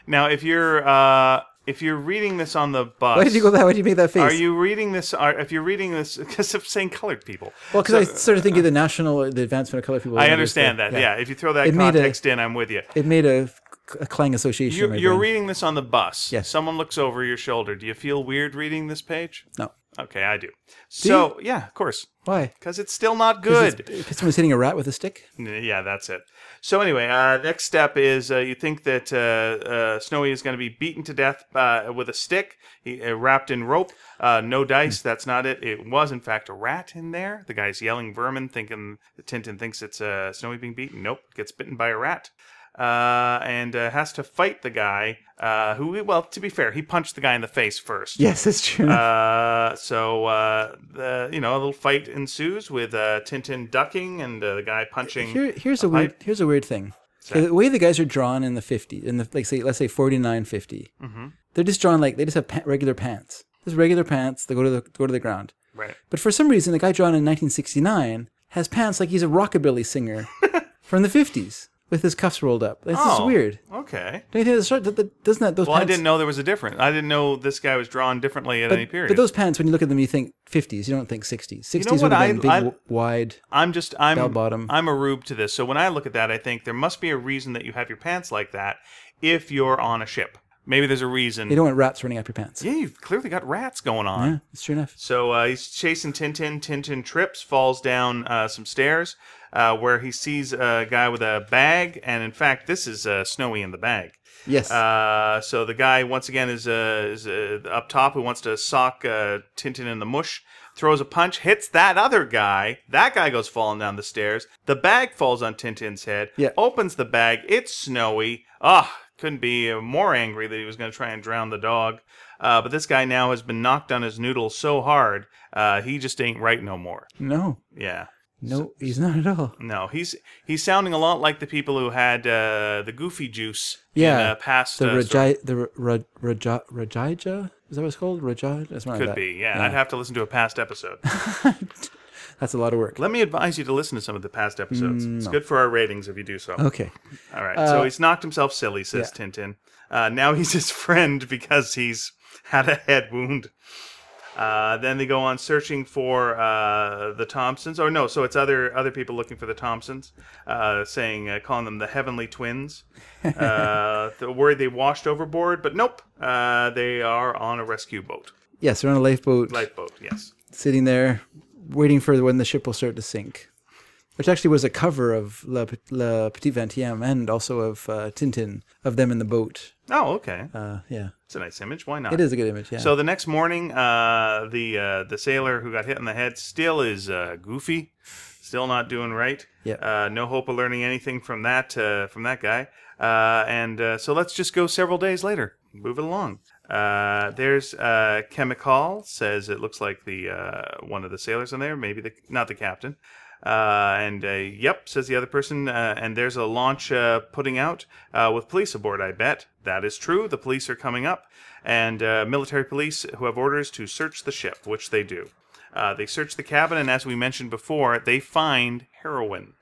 now if you're uh, if you're reading this on the bus, Why did you go that? Why did you make that face? Are you reading this? Are, if you're reading this, because of saying colored people. Well, because I started thinking the national, the advancement of colored people. I understand that. uh, Yeah. If you throw that It made a- context in, I'm with you. It made a clang association. You're, you're reading this on the bus. Yes. Someone looks over your shoulder. Do you feel weird reading this page? No. Okay, I do. So yeah, of course, Why? because it's still not good. If someone's hitting a rat with a stick. Yeah, that's it. So anyway, uh, next step is uh, you think that uh, uh, Snowy is going to be beaten to death uh, with a stick, he, uh, wrapped in rope. Uh, no dice. That's not it. It was in fact a rat in there. The guy's yelling vermin, thinking Tintin thinks it's uh, Snowy being beaten. Nope, gets bitten by a rat. Uh, and uh, has to fight the guy uh, who, well, to be fair, he punched the guy in the face first. Yes, that's true. Uh, so uh, the you know a little fight ensues with uh, Tintin ducking and uh, the guy punching. Here, here's a weird. Here's a weird thing. The way the guys are drawn in the 50, in the like say let's say 49, 50, Mm-hmm. they're just drawn like they just have pa- regular pants. Just regular pants. They go to the go to the ground. Right. But for some reason, the guy drawn in 1969 has pants like he's a rockabilly singer from the 50s with his cuffs rolled up. Just Oh, weird. Okay. Don't you think that's right? That- that- Doesn't that those Well, I didn't know there was a difference. I didn't know this guy was drawn differently at any period. but those pants, when you look at them, you think 50s. You don't think 60s. 60s know would have I- been big, I- wide. I'm just I'm Bell bottom. I'm a rube to this. So when I look at that, I think there must be a reason that you have your pants like that if you're on a ship. Maybe there's a reason. You don't want rats running up your pants. yeah, you've clearly got rats going on. Yeah, that's true enough. So uh, he's chasing Tintin. Tintin trips, falls down uh, some stairs, uh, where he sees a guy with a bag, and in fact, this is uh, Snowy in the bag. Yes. Uh, so the guy once again is, uh, is uh, up top who wants to sock uh, Tintin in the mush. Throws a punch, hits that other guy. That guy goes falling down the stairs. The bag falls on Tintin's head. Yeah. Opens the bag. It's snowy. Ah, couldn't be more angry that he was going to try and drown the dog. Uh, but this guy now has been knocked on his noodle so hard, uh, he just ain't right no more. no. Yeah. No, he's not at all. No, he's he's sounding a lot like the people who had uh, the goofy juice Yeah, in uh, past The uh. Rajai, the Ra- Raja, Rajija? Is that what it's called? That's Could be, yeah. I'd have to listen to a past episode. That's a lot of work. Let me advise you to listen to some of the past episodes. Mm, It's good for our ratings if you do so. Okay. All right. Uh, so he's knocked himself silly, says yeah. Tintin. Uh, now he's his friend because he's had a head wound. Uh, then they go on searching for uh, the Thompsons. Or no, so it's other other people looking for the Thompsons, uh, saying uh, calling them the Heavenly Twins. Uh, the worried they washed overboard, but nope, uh, they are on a rescue boat, Yes, they're on a lifeboat, lifeboat. Yes. sitting there, waiting for when the ship will start to sink. Which actually was a cover of La, La Petite Vingtième and also of uh, Tintin, of them in the boat. Oh, okay. Uh, yeah. It's a nice image. Why not? It is a good image, yeah. So the next morning, uh, the uh, the sailor who got hit in the head still is uh, goofy, still not doing right. Yep. Uh, no hope of learning anything from that uh, from that guy. Uh, and uh, so let's just go several days later. Move it along. Uh, there's uh, Khemed says it looks like the uh, one of the sailors in there, maybe the not the captain. Uh, and uh, yep, says the other person. Uh, and there's a launch uh, putting out uh, with police aboard. I bet that is true. The police are coming up, and military police who have orders to search the ship, which they do. They search the cabin, and as we mentioned before, they find heroin.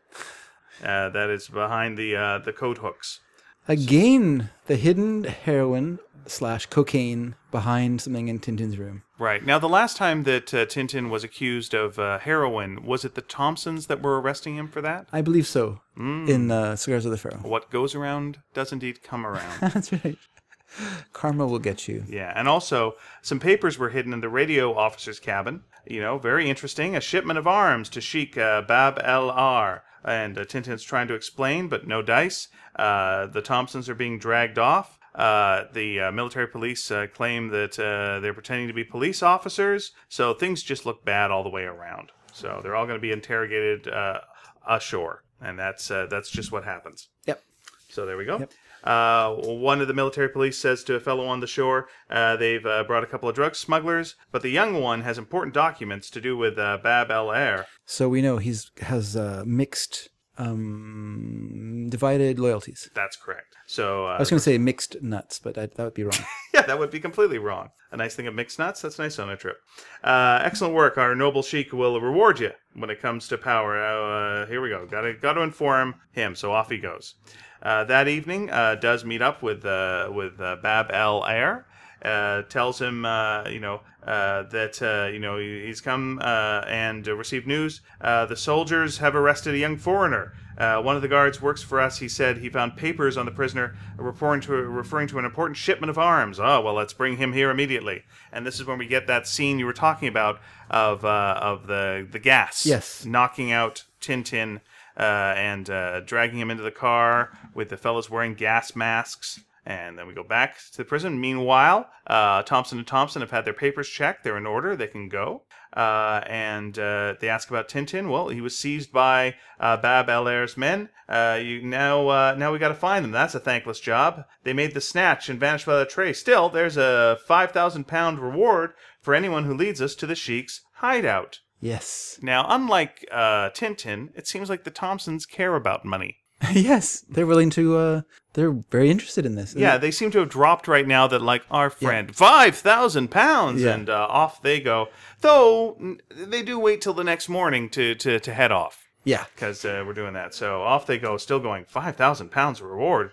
That is behind the the coat hooks. Again, the hidden heroin slash cocaine behind something in Tintin's room. Right. Now, the last time that uh, Tintin was accused of uh, heroin, was it the Thompsons that were arresting him for that? I believe so. Mm. In uh, Cigars of the Pharaoh. What goes around does indeed come around. That's right. Karma will get you. yeah. And also, some papers were hidden in the radio officer's cabin. You know, very interesting. A shipment of arms to Sheikh uh, Bab El Ehr. And uh, Tintin's trying to explain, but no dice. Uh, the Thompsons are being dragged off. Uh, the uh, military police uh, claim that uh, they're pretending to be police officers, so things just look bad all the way around. So they're all going to be interrogated uh, ashore, and that's uh, that's just what happens. Yep. So there we go. Yep. Uh, one of the military police says to a fellow on the shore, uh, they've uh, brought a couple of drug smugglers, but the young one has important documents to do with uh, Bab El Ehr. So we know he's has uh, mixed, um, divided loyalties. That's correct. So I uh, was going to say mixed nuts, but I, that would be wrong. yeah, that would be completely wrong. A nice thing of mixed nuts. That's nice on a trip. Uh, excellent work. Our noble sheik will reward you when it comes to power. Uh, here we go. Got to got to inform him. So off he goes. Uh, that evening, uh, does meet up with uh, with uh, Bab El Ehr. Uh, tells him, uh, you know, uh, that uh, you know he's come uh, and uh, received news. Uh, the soldiers have arrested a young foreigner. Uh, one of the guards works for us. He said he found papers on the prisoner referring to referring to an important shipment of arms. Oh well, let's bring him here immediately. And this is when we get that scene you were talking about of uh, of the the gas. Yes. knocking out Tintin uh, and uh, dragging him into the car with the fellows wearing gas masks. And then we go back to the prison. Meanwhile, uh, Thompson and Thompson have had their papers checked. They're in order. They can go. Uh, and uh, they ask about Tintin. Well, he was seized by uh, Bab El Ehr's men. Uh, you now, uh, now we got to find them. That's a thankless job. They made the snatch and vanished without a trace. Still, there's a five thousand pound reward for anyone who leads us to the Sheik's hideout. yes. Now, unlike uh, Tintin, it seems like the Thompsons care about money. yes. They're willing to, uh, they're very interested in this. Yeah, they seem to have dropped right now that, like, our friend, 5,000 pounds, Yeah. and uh, off they go. Though, n- they do wait till the next morning to, to, to head off, Yeah. because uh, we're doing that. So off they go, still going 5,000 pounds reward.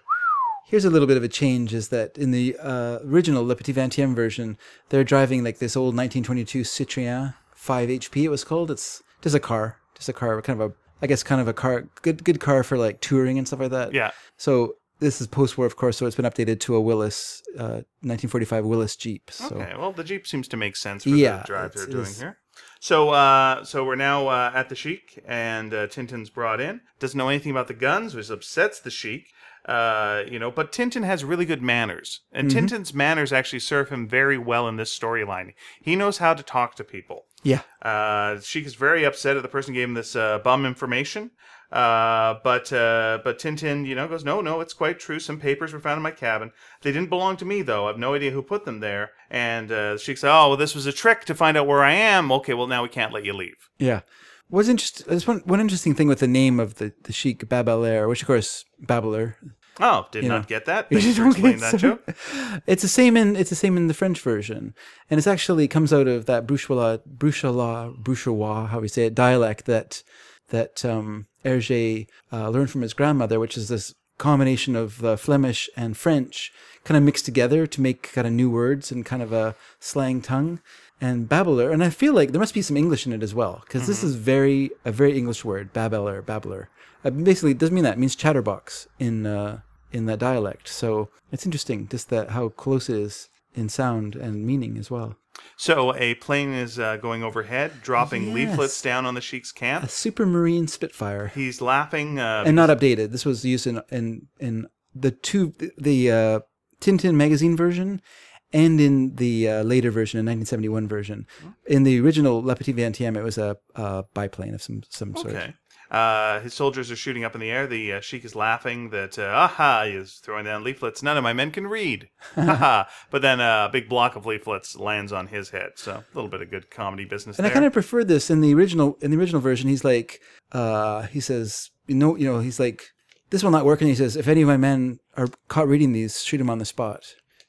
Here's a little bit of a change is that in the uh, original Le Petit Vingtième version, they're driving like this old 1922 Citroën 5 HP, it was called. It's just a car, just a car, kind of a, I guess, kind of a car, good, good car for like touring and stuff like that. Yeah. So this is post-war, of course, so it's been updated to a Willys, uh, 1945 Willys Jeep. So Okay, well, the Jeep seems to make sense for Yeah, the drive they're doing here. So, uh, so we're now uh, at the Sheik, and uh, Tintin's brought in. Doesn't know anything about the guns, which upsets the Sheik. Uh, you know, but Tintin has really good manners, and Mm-hmm. Tintin's manners actually serve him very well in this storyline. He knows how to talk to people. Yeah, Uh, Sheik is very upset at the person who gave him this uh, bum information. Uh, but uh, but Tintin, you know, goes, no, no, it's quite true. Some papers were found in my cabin. They didn't belong to me, though. I've no idea who put them there. And uh, Sheik says, oh, well, this was a trick to find out where I am. Okay, well, now we can't let you leave. yeah. What's interesting, there's one, one interesting thing with the name of the, the Sheikh Bab El Ehr, which of course, Babbler, Oh, did You not know. get that. You Thanks for don't explaining get that so- joke. It's the same in it's the same in the French version, and it's actually comes out of that Bruxellois, Bruxellois, Bruxellois, how we say it, dialect that that um, Hergé uh, learned from his grandmother, which is this combination of uh, Flemish and French, kind of mixed together to make kind of new words and kind of a slang tongue. And babbler, and I feel like there must be some English in it as well, because this is very a very English word, babbler, babbler. Uh, basically, it doesn't mean that; it means chatterbox in uh, in that dialect. So it's interesting just that how close it is in sound and meaning as well. So a plane is uh, going overhead, dropping Yes. leaflets down on the Sheik's camp. A. Supermarine Spitfire, He's laughing. Uh, and not updated. This was used in in in the two the uh, Tintin magazine version. And in the uh, later version, in 1971 version, in the original Le Petit Vingtième, it was a, a biplane of some some sort. Uh, his soldiers are shooting up in the air. The uh, sheik is laughing that, uh, aha, he is throwing down leaflets. None of my men can read. But then a big block of leaflets lands on his head. So a little bit of good comedy business And there. I kind of prefer this in the original. In the original version, he's like, uh, he says, you know, you know, he's like, this will not work. And he says, if any of my men are caught reading these, shoot them on the spot.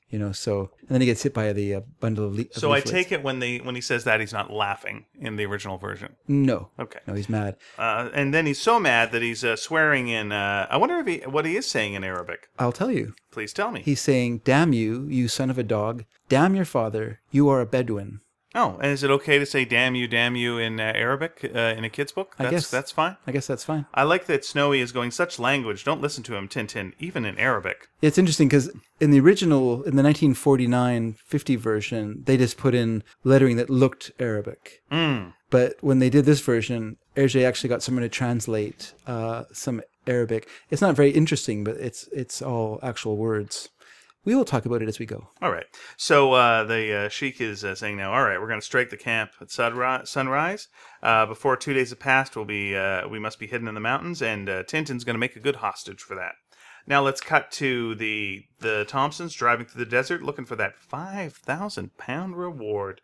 You know, so and then he gets hit by the uh, bundle of, le- so I take it when they when he says that he's not laughing in the original version. no, Okay. no, he's mad. Uh, and then he's so mad that he's uh, swearing in. Uh, I wonder if he what he is saying in Arabic. I'll tell you. Please tell me. He's saying, "Damn you, you son of a dog! Damn your father! You are a Bedouin." Oh, and is it okay to say "damn you, damn you" in uh, Arabic uh, in a kid's book? That's, guess. that's fine. I guess that's fine. I like that Snowy is going such language. Don't listen to him, Tintin, even in Arabic. It's interesting because in the original, in the 1949-50 version, they just put in lettering that looked Arabic. Mm. But when they did this version, Hergé actually got someone to translate uh, some Arabic. It's not very interesting, but it's it's all actual words. We will talk about it as we go. All right. So uh, the uh, sheik is uh, saying now, all right, we're going to strike the camp at sunri- sunrise. Uh, before two days have passed, we'll be uh, we must be hidden in the mountains, and uh, Tintin's going to make a good hostage for that. Now let's cut to the the Thompsons driving through the desert, looking for that five thousand pound reward.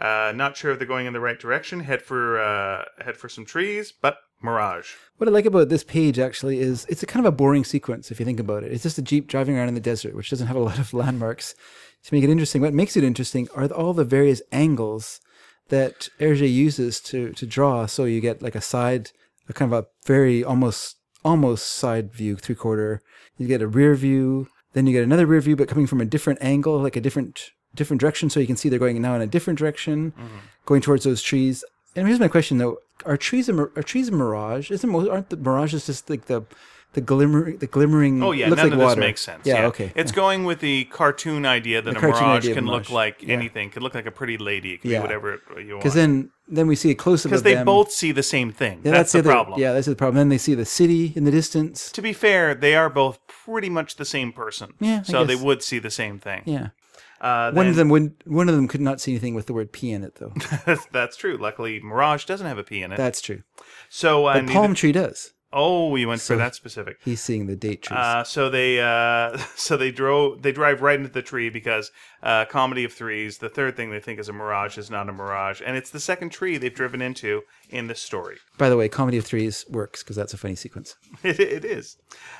Not sure if they're going in the right direction. Head for head for some trees, but mirage. What I like about this page actually is it's a kind of a boring sequence if you think about it. It's just a jeep driving around in the desert, which doesn't have a lot of landmarks to make it interesting. What makes it interesting are all the various angles that Hergé uses to to draw. So you get like a side, a kind of a very almost almost side view, three quarter. You get a rear view, then you get another rear view, but coming from a different angle, like a different different direction. So you can see they're going now in a different direction, mm-hmm. going towards those trees. And here's my question though: Are trees a are trees a mirage? Isn't mo- aren't the mirages just like the the glimmer the glimmering? Oh yeah, none like of water. this makes sense. Yeah, okay. It's going with the cartoon idea that The a mirage can mirage. look like Yeah. anything. Could look like a pretty lady. It could Yeah. be whatever it- you want. Because then then we see a close up because they them. both see the same thing. Yeah, that's, the, other- problem. Yeah, that's the problem. Then they see the city in the distance. To be fair, they are both pretty much the same person. Yeah, I So they would see the same thing. Yeah. Uh, One of them would one of them could not see anything with the word P in it though. that's true. Luckily, Mirage doesn't have a P in it. That's true. so uh, neither- palm tree does. Oh, we went So- for that specific. He's seeing the date trees. Uh, so they uh, so they drove they drive right into the tree because uh, comedy of threes. The third thing they think is a mirage is not a mirage, and it's the second tree they've driven into in this story. By the way, comedy of threes works because that's a funny sequence. It, it is.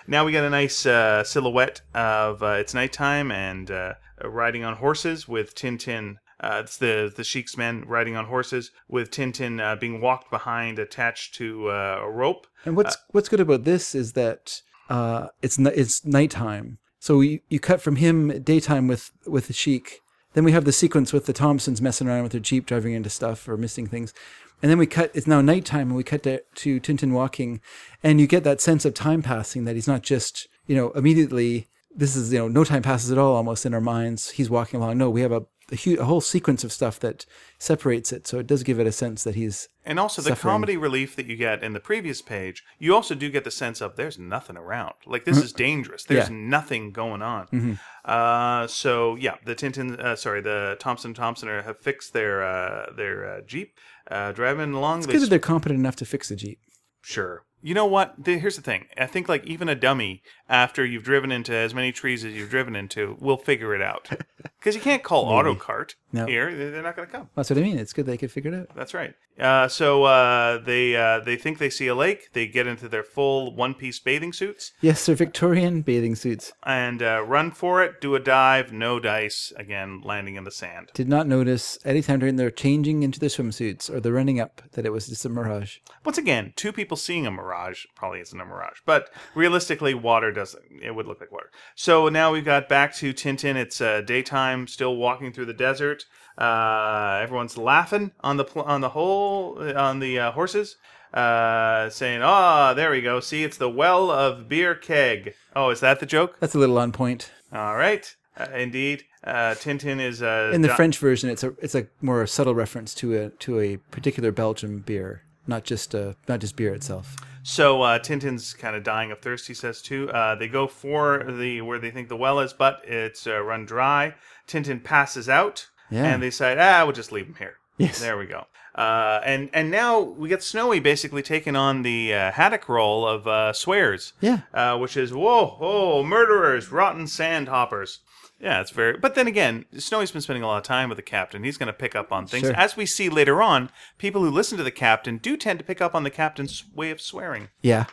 Now we got a nice uh, silhouette of uh, it's nighttime and uh, riding on horses with Tintin. Uh, it's the the sheik's men riding on horses with Tintin uh, being walked behind, attached to uh, a rope. And what's what's good about this is that uh, it's it's nighttime. So you, you cut from him at daytime with with the Sheik. Then we have the sequence with the Thompsons messing around with their jeep, driving into stuff or missing things. And then we cut. It's now nighttime, and we cut to, to Tintin walking, and you get that sense of time passing. That he's not just you know immediately. This is you know no time passes at all. Almost in our minds, he's walking along. No, we have a a, hu- a whole sequence of stuff that separates it. So it does give it a sense that he's And also the Suffering. comedy relief that you get in the previous page, you also do get the sense of there's nothing around. Like this is dangerous. There's Yeah. nothing going on. Uh, so yeah, the Tintin, uh, sorry, the Thompson Thompson have fixed their uh, their uh, Jeep, uh, driving along. it's They good that they're competent enough to fix the jeep. Sure. You know what? The- Here's the thing. I think like even a dummy, after you've driven into as many trees as you've driven into, will figure it out. Because you can't call AutoCart No. here; They- they're not going to come. That's what I mean. It's good they could figure it out. That's right. Uh, so uh, they uh, they think they see a lake. They get into their full one-piece bathing suits Yes, they're Victorian bathing suits. and uh, run for it. Do a dive, no dice. Again, landing in the sand. Did not notice anytime during their changing into their swimsuits or the running up that it was just a mirage. Once again, two people seeing a mirage probably isn't a mirage, but realistically, water doesn't. It would look like water. So now we've got back to Tintin. It's uh, daytime, still walking through the desert. Uh, everyone's laughing on the pl- on the whole on the uh, horses, uh, saying, "Ah, there we go. See, it's the well of beer keg." Oh, is that the joke? That's a little on point. All right, uh, indeed. Uh, Tintin is uh, In the French version, it's a it's a more subtle reference to a to a particular Belgian beer, not just uh, not just beer itself. So uh, Tintin's kind of dying of thirst. He says too. Uh, they go for the where they think the well is, but it's uh, run dry. Tintin passes out, Yeah. and they decide, ah, we'll just leave him here. Yes. There we go. Uh, and and now we get Snowy basically taking on the uh, haddock role of uh, Swears. Yeah. Uh, which is whoa, oh, murderers, rotten sandhoppers. Yeah, it's very. But then again, Snowy's been spending a lot of time with the captain. He's going to pick up on things. Sure. As we see later on, people who listen to the captain do tend to pick up on the captain's way of swearing. Yeah.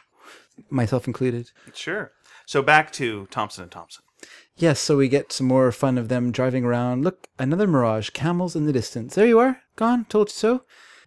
Myself included. Sure. So back to Thompson and Thompson. Yes, so we get some more fun of them driving around. Look, another mirage, camels in the distance. There you are, gone, told you so.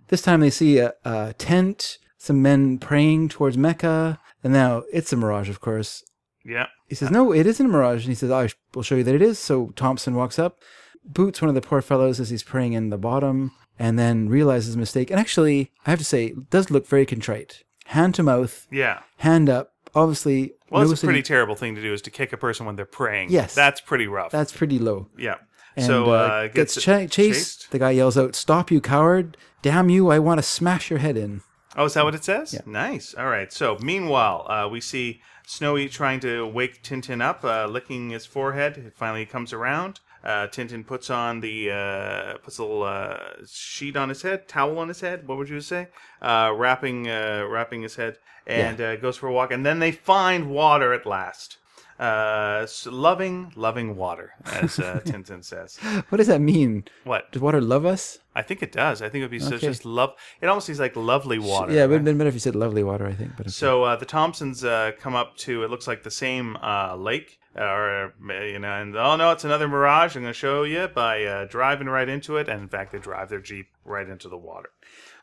This time they see a, a tent, some men praying towards Mecca, and now it's a mirage, of course. Yeah. He says, No, it isn't a mirage. And he says, I will show you that it is. So Thompson walks up, boots one of the poor fellows as he's praying in the bottom, and then realizes his mistake. And actually, I have to say, it does look very contrite. Hand to mouth, Yeah. hand up. Obviously, Well, it's a pretty terrible thing to do is to kick a person when they're praying. Yes. That's pretty rough. that's pretty low. yeah. And, so uh, uh, gets, gets, cha- chased. The guy yells out, "Stop, you coward! Damn you! I want to smash your head in." Oh, is that what it says? Yeah. Nice. All right. So, meanwhile, uh, we see Snowy trying to wake Tintin up, uh, licking his forehead. It finally comes around. Uh, Tintin puts on the uh, puts a little uh, sheet on his head, towel on his head. What would you say? Uh, wrapping uh, wrapping his head, and uh, goes for a walk. And then they find water at last. Uh, loving, loving water, as uh, Tintin says. What does that mean? What? Does water love us? I think it does. I think it would be so Okay. just love. It almost seems like lovely water. yeah, it would have been better if you said lovely water. I think, but okay. So uh, the Thompsons uh, come up to it looks like the same uh, lake, uh, or uh, you know, and oh no, it's another mirage. I'm going to show you by uh, driving right into it, and in fact, they drive their jeep right into the water.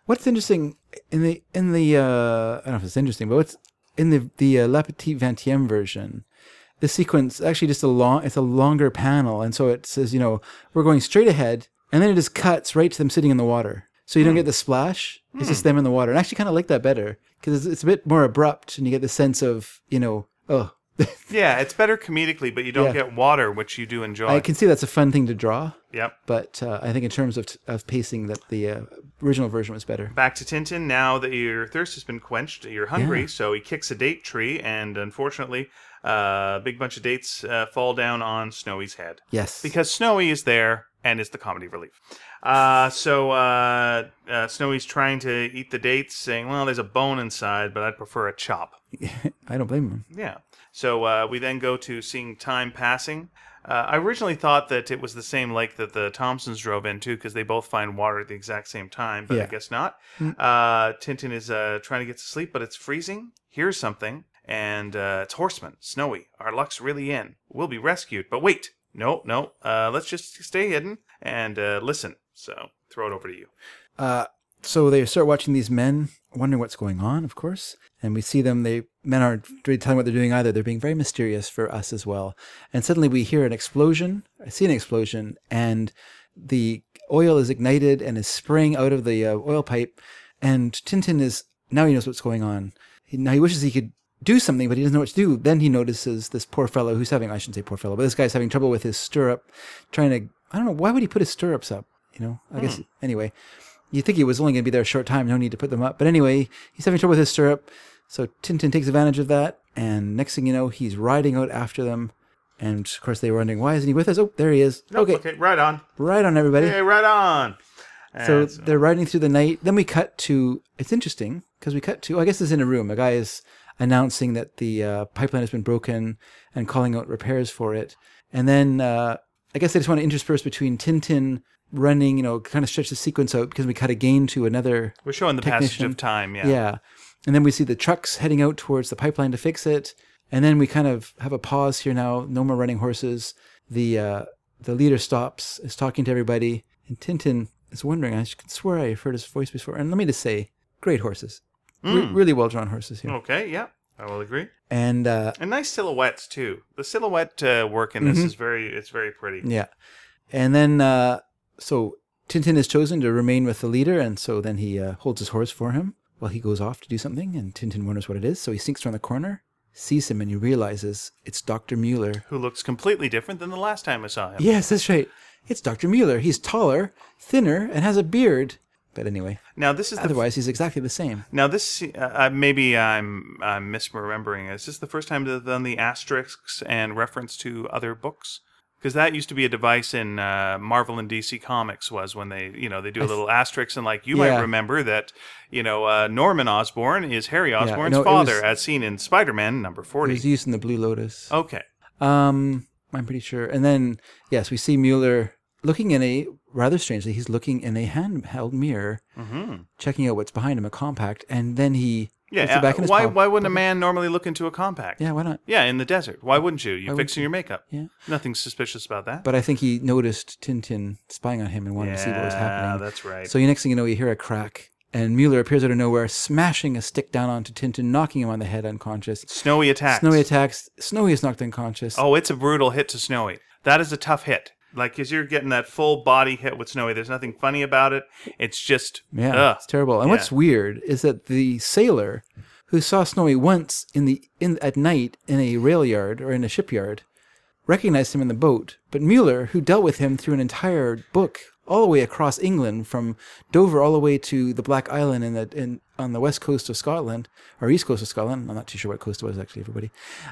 What's interesting in the in the uh, I don't know if it's interesting, but what's in the the uh, La Petite Vingtième version, the sequence actually just a long it's a longer panel, and so it says you know we're going straight ahead, and then it just cuts right to them sitting in the water, so you don't get the splash. It's just them in the water, and I actually kind of like that better because it's, it's a bit more abrupt, and you get the sense of you know oh. Yeah, it's better comedically, but you don't Yeah. get water, which you do enjoy. I can see that's a fun thing to draw, yep. but uh, I think in terms of, of pacing, that the uh, original version was better. Back to Tintin. Now that your thirst has been quenched, you're hungry, Yeah. so he kicks a date tree, and unfortunately, uh, a big bunch of dates uh, fall down on Snowy's head. Yes, because Snowy is there and is the comedy relief. Uh, so uh, uh, Snowy's trying to eat the dates, saying, "Well, there's a bone inside, but I'd prefer a chop." I don't blame him. Yeah. So uh, we then go to seeing time passing. Uh, I originally thought that it was the same lake that the Thompsons drove into because they both find water at the exact same time, but I Yeah. Hmm. guess not. Uh, Tintin is uh, trying to get to sleep, but it's freezing. Here's something, and uh, it's Horseman, Snowy. Our luck's really in. We'll be rescued. But wait, no, no. Uh, let's just stay hidden and uh, listen. So throw it over to you. Uh, so they start watching these men, wondering what's going on, of course. And we see them, they men aren't really telling what they're doing either. They're being very mysterious for us as well. And suddenly we hear an explosion. I see an explosion, and the oil is ignited and is spraying out of the uh, oil pipe. And Tintin is now he knows what's going on. He, now he wishes he could do something, but he doesn't know what to do. Then he notices this poor fellow who's having, I shouldn't say poor fellow, but this guy's having trouble with his stirrup, trying to, I don't know, why would he put his stirrups up? You know, I guess, hmm. anyway, you think he was only going to be there a short time, no need to put them up. But anyway, he's having trouble with his stirrup. So Tintin takes advantage of that. And next thing you know, he's riding out after them. And of course, they were wondering, why isn't he with us? Oh, there he is. Nope, okay, okay, right on. right on, everybody. Hey, right on. So And they're riding through the night. Then we cut to. It's interesting because we cut to. I guess it's in a room. A guy is announcing that the uh, pipeline has been broken and calling out repairs for it. And then uh, I guess they just want to intersperse between Tintin running, you know, kind of stretch the sequence out because we cut again to another. we're showing the passage of time. Yeah. Yeah. And then we see the trucks heading out towards the pipeline to fix it. And then we kind of have a pause here now. No more running horses. The uh, the leader stops, is talking to everybody, and Tintin is wondering. I could swear I've heard his voice before. And let me just say, great horses, Re- really well drawn horses here. Okay. Yeah. I will agree. And uh, And nice silhouettes too. The silhouette uh, work in this is very. It's very pretty. yeah, and then uh, so Tintin is chosen to remain with the leader, and so then he uh, holds his horse for him while he goes off to do something, and Tintin wonders what it is. So he sneaks around the corner, sees him, and he realizes it's Doctor Mueller. Who looks completely different than the last time I saw him. Yes, that's right. It's Dr. Mueller. He's taller, thinner, and has a beard. But anyway, Now this is the otherwise he's exactly the same. Now this uh, uh, maybe I'm I'm misremembering. Is this the first time they've done the asterisks and reference to other books? Because that used to be a device in uh, Marvel and DC comics was when they, you know, they do a little asterisk and like you Yeah. might remember that, you know, uh, Norman Osborn is Harry Osborn's no, father, was- as seen in Spider-Man number It forty. was used in the Blue Lotus. okay, Um, I'm pretty sure. And then, yes, we see Mueller looking in a rather strangely. He's looking in a handheld mirror, mm-hmm. checking out what's behind him, a compact, and then he yeah. puts it back in uh, his why pocket. why wouldn't a man normally look into a compact? Yeah, why not? Yeah, in the desert. Why wouldn't you? You're would fixing your makeup. Yeah. Nothing suspicious about that. But I think he noticed Tintin spying on him and wanted to see what was Yeah, happening. that's right. So you next thing you know, you hear a crack, and Mueller appears out of nowhere, smashing a stick down onto Tintin, knocking him on the head unconscious. Snowy attacks. Snowy attacks. Snowy is knocked unconscious. Oh, it's a brutal hit to Snowy. That is a tough hit. Like, because you're getting that full body hit with Snowy, there's nothing funny about it. It's just, Yeah, ugh. it's terrible. And what's weird is that the sailor who saw Snowy once in the in at night in a rail yard or in a shipyard recognized him in the boat, but Mueller, who dealt with him through an entire book all the way across England from Dover all the way to the Black Island in the in on the west coast of Scotland or east coast of Scotland. I'm not too sure what coast it was actually. Everybody,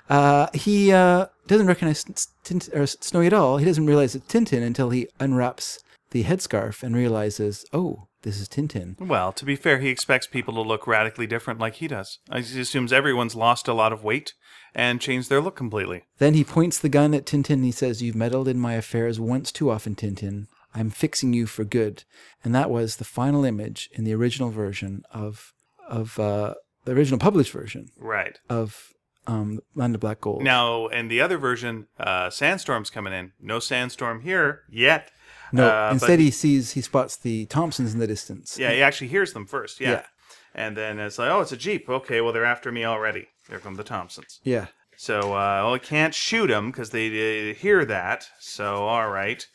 uh, he uh, doesn't recognize Tint- or Snowy at all. He doesn't realize it's Tintin until he unwraps the headscarf and realizes, oh, this is Tintin. Well, to be fair, he expects people to look radically different like he does. He assumes everyone's lost a lot of weight and changed their look completely. Then he points the gun at Tintin and he says, You've meddled in my affairs once too often, Tintin. I'm fixing you for good. And that was the final image in the original version of of uh, the original published version Right. of um, Land of Black Gold. Now, in the other version, uh, Sandstorm's coming in. No Sandstorm here yet. no, uh, but- instead he sees he spots the Thompsons in the distance. Yeah, he actually hears them first. Yeah. Yeah. And then it's like, oh, it's a Jeep. Okay, well, they're after me already. Here come the Thompsons. Yeah. So, uh, well, I can't shoot them because they uh, hear that. So, all right.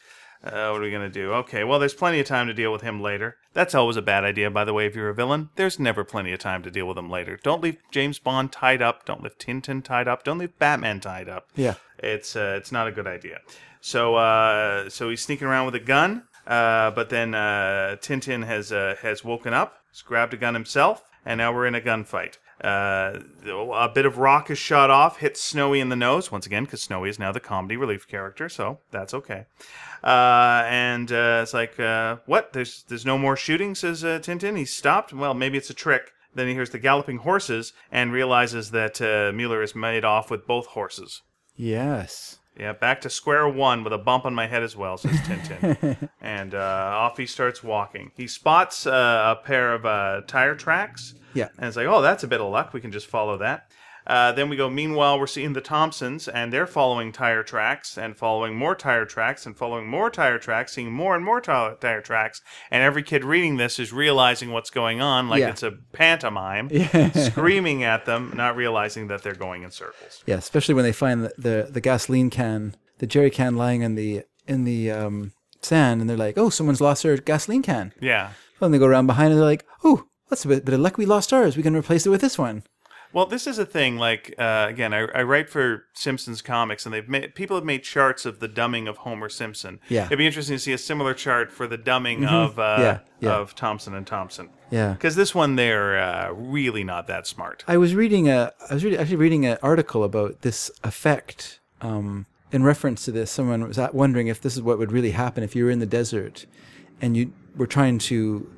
Uh, what are we going to do? Okay, well, there's plenty of time to deal with him later. That's always a bad idea, by the way, if you're a villain. There's never plenty of time to deal with him later. Don't leave James Bond tied up. Don't leave Tintin tied up. Don't leave Batman tied up. Yeah. It's uh, it's not a good idea. So uh, so he's sneaking around with a gun, uh, but then uh, Tintin has uh, has woken up, he's grabbed a gun himself, and now we're in a gunfight. Uh, a bit of rock is shot off, hits Snowy in the nose once again because Snowy is now the comedy relief character, so that's okay. Uh, and uh, it's like, uh, what? There's there's no more shooting, says uh, Tintin. He's stopped. Well, maybe it's a trick. Then he hears the galloping horses and realizes that uh, Mueller has made off with both horses. Yes. Yeah, back to square one with a bump on my head as well, says Tintin. and uh, off he starts walking. He spots uh, a pair of uh, tire tracks. Yeah. And it's like, oh, that's a bit of luck. We can just follow that. Uh, then we go, meanwhile, we're seeing the Thompsons, and they're following tire tracks, and following more tire tracks, and following more tire tracks, seeing more and more ti- tire tracks. And every kid reading this is realizing what's going on, like Yeah. it's a pantomime, screaming at them, not realizing that they're going in circles. Yeah, especially when they find the, the, the gasoline can, the jerry can lying in the in the um, sand, and they're like, "Oh, someone's lost their gasoline can." Yeah. Well, and they go around behind, and they're like, "Oh, that's a bit, bit of luck. We lost ours. We can replace it with this one." Well, this is a thing. Like uh, again, I, I write for Simpsons comics, and they've made people have made charts of the dumbing of Homer Simpson. Yeah. it'd be interesting to see a similar chart for the dumbing of uh, Yeah, yeah. of Thompson and Thompson. Yeah. Because this one, they're uh, really not that smart. I was reading a, I was really, actually reading an article about this effect. Um, in reference to this, someone was wondering if this is what would really happen if you were in the desert, and you were trying to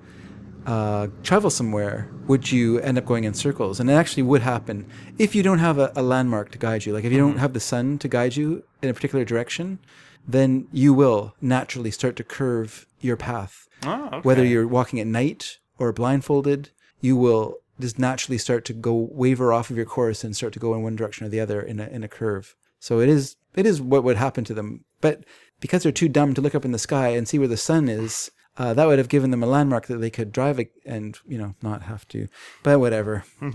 uh, travel somewhere. Would you end up going in circles? And it actually would happen if you don't have a, a landmark to guide you. Like if you don't have the sun to guide you in a particular direction, then you will naturally start to curve your path Oh, okay. whether you're walking at night or blindfolded, you will just naturally start to go waver off of your course and start to go in one direction or the other in a in a curve. So it is it is what would happen to them. But because they're too dumb to look up in the sky and see where the sun is, uh, that would have given them a landmark that they could drive a- and you know not have to. But whatever.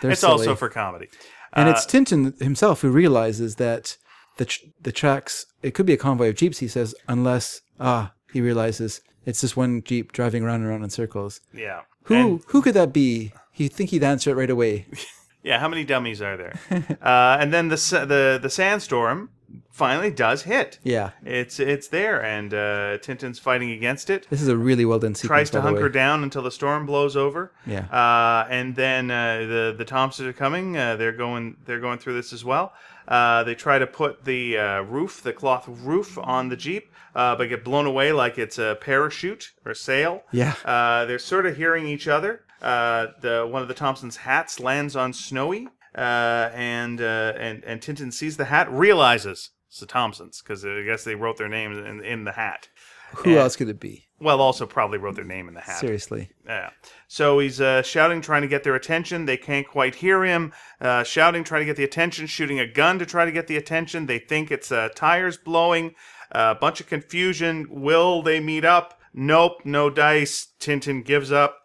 It's silly. also for comedy. And Uh, it's Tintin himself who realizes that the tr- the tracks. It could be a convoy of jeeps. He says, unless ah, he realizes it's just one jeep driving around and around in circles. yeah. Who And- who could that be? You think he'd answer it right away? yeah. How many dummies are there? uh, and then the the the sandstorm finally does hit. Yeah. It's it's there, and uh, Tintin's fighting against it. This is a really well done sequence. Tries to hunker down until the storm blows over. Yeah. Uh, and then uh, the the Thompsons are coming. Uh, they're going they're going through this as well. Uh, they try to put the uh, roof, the cloth roof, on the jeep, uh, but get blown away like it's a parachute or sail. Yeah. Uh, they're sort of hearing each other. Uh, the one of the Thompsons' hats lands on Snowy, uh, and uh, and and Tintin sees the hat, realizes it's the Thompsons because I guess they wrote their names in, in the hat. Who Yeah. else could it be? Well, also probably wrote their name in the hat. Seriously. Yeah. So he's uh, shouting, trying to get their attention. They can't quite hear him. Uh, shouting, trying to get the attention. Shooting a gun to try to get the attention. They think it's uh, tires blowing. A bunch of confusion. Will they meet up? Nope. No dice. Tintin gives up.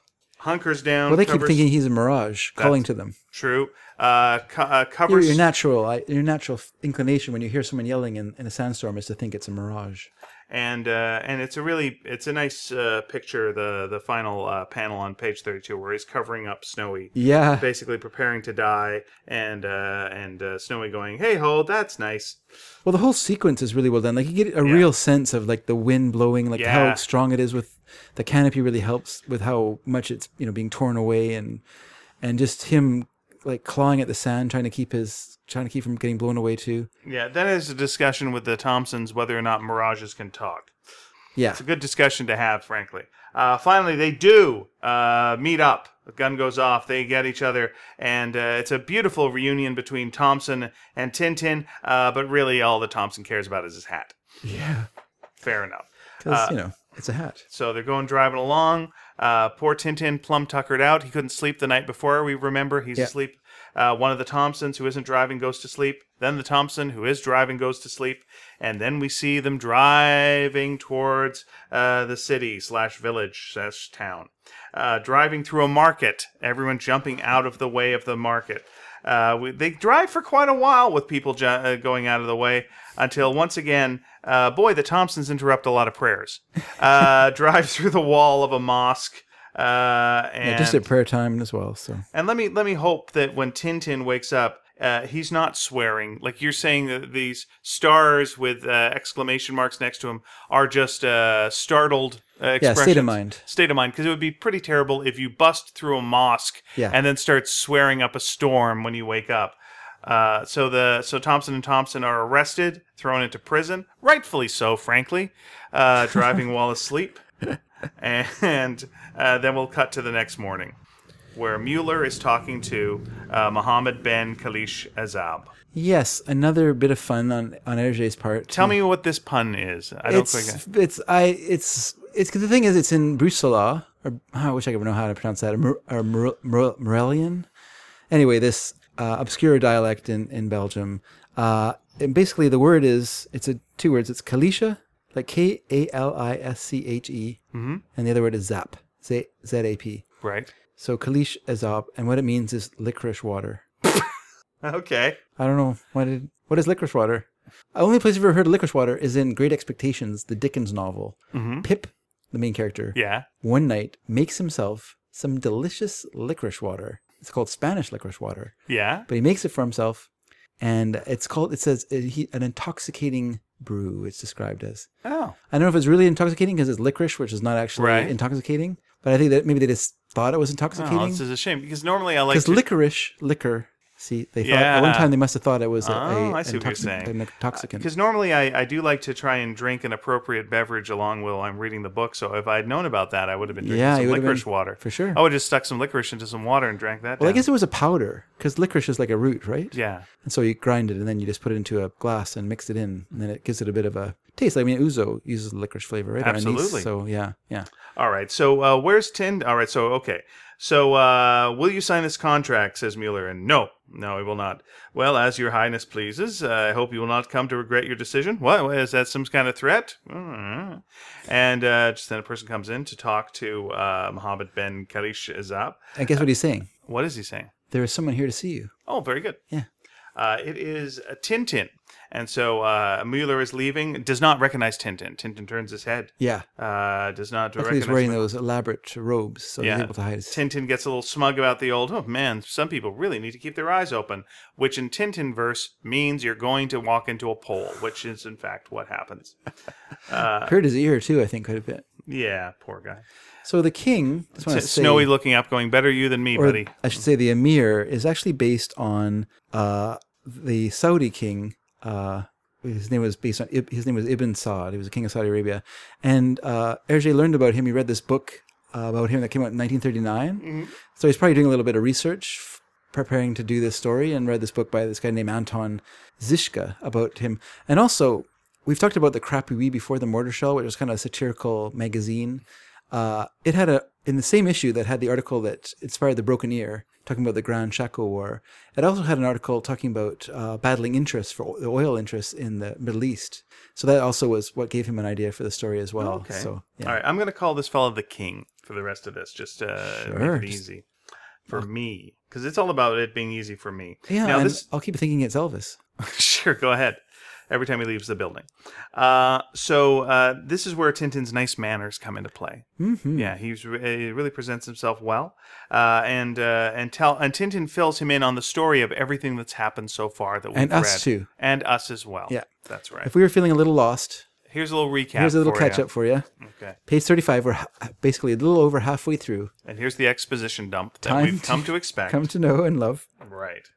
Hunkers down. Well, they keep thinking he's a mirage calling to them. True. Uh, co- uh, Your, covers. your natural, I- your natural inclination when you hear someone yelling in, in a sandstorm is to think it's a mirage. and uh, and it's a really it's a nice uh, picture. The the final uh, panel on page thirty two where he's covering up Snowy. Yeah, basically preparing to die, and uh, and uh, Snowy going, "Hey ho, that's nice." Well, the whole sequence is really well done. Like you get a real sense of like the wind blowing, like Yeah. how strong it is with the canopy. Really helps with how much it's you know being torn away and and just him like clawing at the sand, trying to keep his trying to keep from getting blown away too. Yeah, then there's a discussion with the Thompsons whether or not mirages can talk. Yeah, It's a good discussion to have, frankly. Uh, finally, they do uh, meet up. The gun goes off. They get each other, and uh, it's a beautiful reunion between Thompson and Tintin. Uh, but really, all that Thompson cares about is his hat. yeah, Fair enough. because you know it's a hat. So they're going driving along. Uh, poor Tintin, plumb tuckered out. He couldn't sleep the night before. We remember he's Yeah. asleep. Uh, one of the Thompsons who isn't driving goes to sleep. Then the Thompson who is driving goes to sleep. And then we see them driving towards uh, the city slash village slash town. Uh, driving through a market. Everyone jumping out of the way of the market. Uh, we, they drive for quite a while with people ju- uh, going out of the way until once again, uh, boy, the Thompsons interrupt a lot of prayers. Uh, drive through the wall of a mosque. Uh, and, Yeah, just at prayer time as well. So and let me let me hope that when Tintin wakes up, uh, he's not swearing. Like you're saying that these stars with uh, exclamation marks next to him are just uh, startled uh, yeah, state of mind. State of mind, because it would be pretty terrible if you bust through a mosque Yeah. and then start swearing up a storm when you wake up. Uh, so the so Thompson and Thompson are arrested, thrown into prison, rightfully so, frankly, uh, driving while asleep, and uh, then we'll cut to the next morning, where Mueller is talking to uh, Mohammed Ben Kalish Ezab. Yes, another bit of fun on on Hergé's part. Tell me what this pun is. I don't it's think. it's I it's it's 'cause the thing is it's in Bruxelles or I wish I could know how to pronounce that or, or Mor- Mor- Morelian. Anyway, this uh, obscure dialect in in Belgium. Uh, and basically the word is it's a two words. It's Kalisha, like K A L I S C H E, Mm-hmm. and the other word is Zap, Z Z A P. Right. So Kalish Ezab, and what it means is licorice water. Okay. I don't know what it, what is licorice water. The only place I've ever heard of licorice water is in Great Expectations, the Dickens novel. Pip, the main character, Yeah. one night makes himself some delicious licorice water. It's called Spanish licorice water, Yeah. but he makes it for himself, and it's called. It says uh, he, an intoxicating brew. It's described as. Oh. I don't know if it's really intoxicating because it's licorice, which is not actually Right. intoxicating. But I think that maybe they just thought it was Oh, intoxicating this is a shame because normally I like because to. licorice liquor. See, they thought at one time they must have thought it was a, Oh, a I see what you're saying. an intoxicant. Because normally I, I do like to try and drink an appropriate beverage along while I'm reading the book. So if I had known about that, I would have been drinking Yeah, some licorice been- water. for sure. I would have just stuck some licorice into some water and drank that. Well, I guess it was a powder because licorice is like a root, right? Yeah. And so you grind it and then you just put it into a glass and mix it in, and then it gives it a bit of a taste. I mean, ouzo uses licorice flavor, right? Or anise, Absolutely. So yeah, yeah. All right. So uh, where's Tind? All right. So okay. So uh, will you sign this contract? Says Mueller. And no, no, he will not. Well, as Your Highness pleases. Uh, I hope you will not come to regret your decision. What is that? Some kind of threat? Mm. And uh, just then a person comes in to talk to uh, Mohammed Ben Karish Azab. And guess what he's saying? What is he saying? There is someone here to see you. Oh, very good. Yeah. Uh, it is uh, Tintin. And so uh, Mueller is leaving, does not recognize Tintin. Tintin turns his head, Yeah. uh, does not Luckily, he's recognize wearing Mu- those elaborate robes, so Yeah. he's able to hide his. Tintin gets a little smug about the old, oh man, some people really need to keep their eyes open, which in Tintin verse means you're going to walk into a pole, which is in fact what happens. Hurt his ear too, I think, quite a bit. Yeah, poor guy. So the king, just want S- say, Snowy looking up, going, better you than me, buddy. I should say, the emir is actually based on uh, the Saudi king. Uh, his name was based on his name was Ibn Saud. He was a king of Saudi Arabia, and uh, Hergé learned about him. He read this book uh, about him that came out in 1939. Mm-hmm. So he's probably doing a little bit of research, f- preparing to do this story, and read this book by this guy named Anton Zischka about him. And also, we've talked about the Crapouillot before the Mortar Shell, which was kind of a satirical magazine. Uh, it had a in the same issue that had the article that inspired the Broken Ear, talking about the Grand Chaco War. It also had an article talking about uh, battling interests for the oil interests in the Middle East. So that also was what gave him an idea for the story as well. Okay. So yeah. All right, I'm going to call this fellow the king for the rest of this, just uh, Sure, make it easy for me, because it's all about it being easy for me. yeah, Now this, I'll keep thinking it's Elvis. sure, go ahead. Every time he leaves the building. Uh, so uh, this is where Tintin's nice manners come into play. Mm-hmm. Yeah, he's he really presents himself well, uh, and uh, and tell and Tintin fills him in on the story of everything that's happened so far that we've And us read. too. and us as well. Yeah. that's right. If we were feeling a little lost, Here's a little recap. here's a little catch ya. up for you. Okay, Page 35, we're basically a little over halfway through. and here's the exposition dump that Time we've to come to expect. Come to know and love. Right.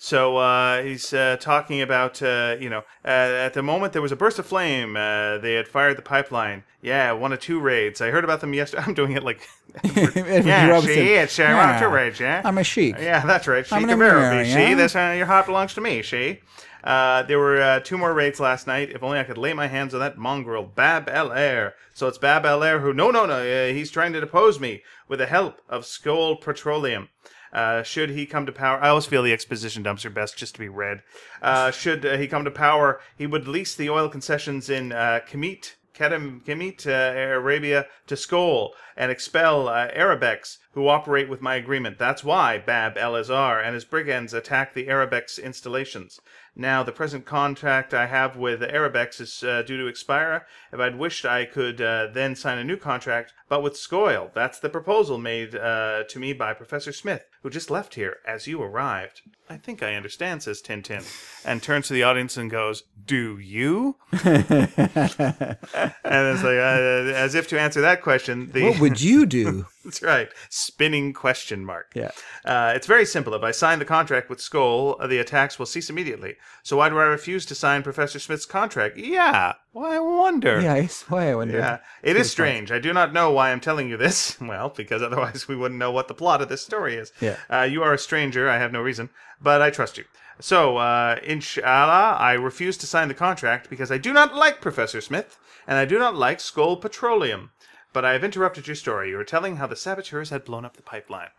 So uh, he's uh, talking about, uh, you know, uh, at the moment there was a burst of flame. Uh, they had fired the pipeline. Yeah, one of two raids. I heard about them yesterday. I'm doing it like, yeah, Robinson. see, it's uh, one of two raids, yeah. I'm a sheik. Yeah, that's right. She I'm an can marry yeah? She, this uh, your heart belongs to me. She. Uh, there were uh, two more raids last night. If only I could lay my hands on that mongrel, Bab El Ehr. So it's Bab El Ehr who. No, no, no. Uh, he's trying to depose me with the help of Skoil Petroleum. Uh, should he come to power, I always feel the exposition dumps are best just to be read. Uh, should uh, he come to power, he would lease the oil concessions in uh, Kemet, Kedem, Kemet, uh, Arabia to Skoil and expel uh, Arabex who operate with my agreement. That's why Bab El Ehr and his brigands attack the Arabex installations. Now, the present contract I have with Arabex is uh, due to expire. If I'd wished, I could uh, then sign a new contract, but with Skoil. That's the proposal made uh, to me by Professor Smith, who just left here as you arrived. I think I understand, says Tintin, and turns to the audience and goes, Do you? and it's like, uh, as if to answer that question, the. What would you do? That's right. Spinning question mark. Yeah. Uh, it's very simple. If I sign the contract with Skoil, uh, the attacks will cease immediately. So why do I refuse to sign Professor Smith's contract? Yeah. Well, I wonder. yeah, I- why I wonder. Yeah. It is strange. I do not know why I'm telling you this. Well, because otherwise we wouldn't know what the plot of this story is. Yeah. Uh, you are a stranger. I have no reason, but I trust you. So, uh, inshallah, I refuse to sign the contract because I do not like Professor Smith and I do not like Skoil Petroleum. But I have interrupted your story. You were telling how the saboteurs had blown up the pipeline.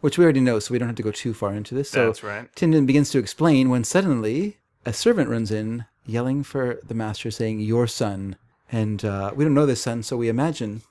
Which we already know, so we don't have to go too far into this. So That's right. Tyndon begins to explain when suddenly a servant runs in, yelling for the master, saying, "Your son." And uh, we don't know this son, so we imagine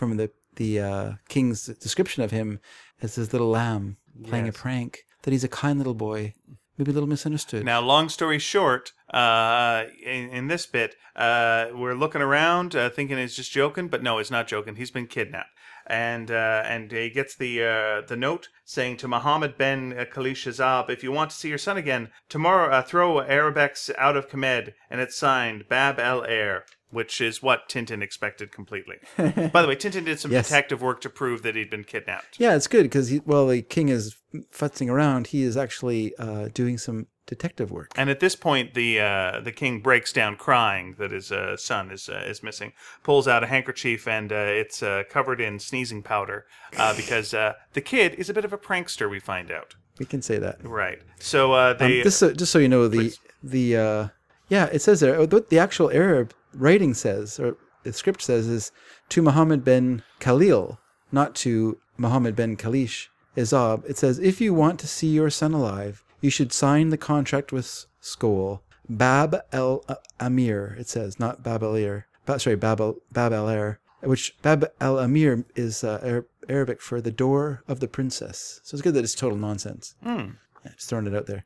from the the uh, king's description of him as this little lamb playing Yes. a prank that he's a kind little boy, maybe a little misunderstood. Now, long story short, uh, in, in this bit, uh, we're looking around, uh, thinking it's just joking, but no, it's not joking. He's been kidnapped, and uh, and he gets the uh, the note saying to Muhammad ben uh, Kalish Ezab, if you want to see your son again tomorrow, uh, throw Arabex out of Khemed, and it's signed Bab El Ehr. Which is what Tintin expected completely. By the way, Tintin did some Yes. detective work to prove that he'd been kidnapped. yeah, it's good because while the king is futzing around, he is actually uh, doing some detective work. And at this point, the uh, the king breaks down crying that his uh, son is uh, is missing. Pulls out a handkerchief and uh, it's uh, covered in sneezing powder uh, because uh, the kid is a bit of a prankster. We find out, We can say that. right? So uh, Um, they just so, just so you know, the Please. the uh, yeah, it says there. The actual Arab writing says, or the script says, is to Muhammad bin Khalil, not to Muhammad bin Kalish Ezab. It says, if you want to see your son alive, you should sign the contract with Skoil. Bab el Amir. It says, not Bab el Ir. Ba- sorry, Bab el, Bab el Ehr. Which Bab el Amir is uh, Arabic for the door of the princess. So it's good that it's total nonsense. Hmm. Yeah, just throwing it out there.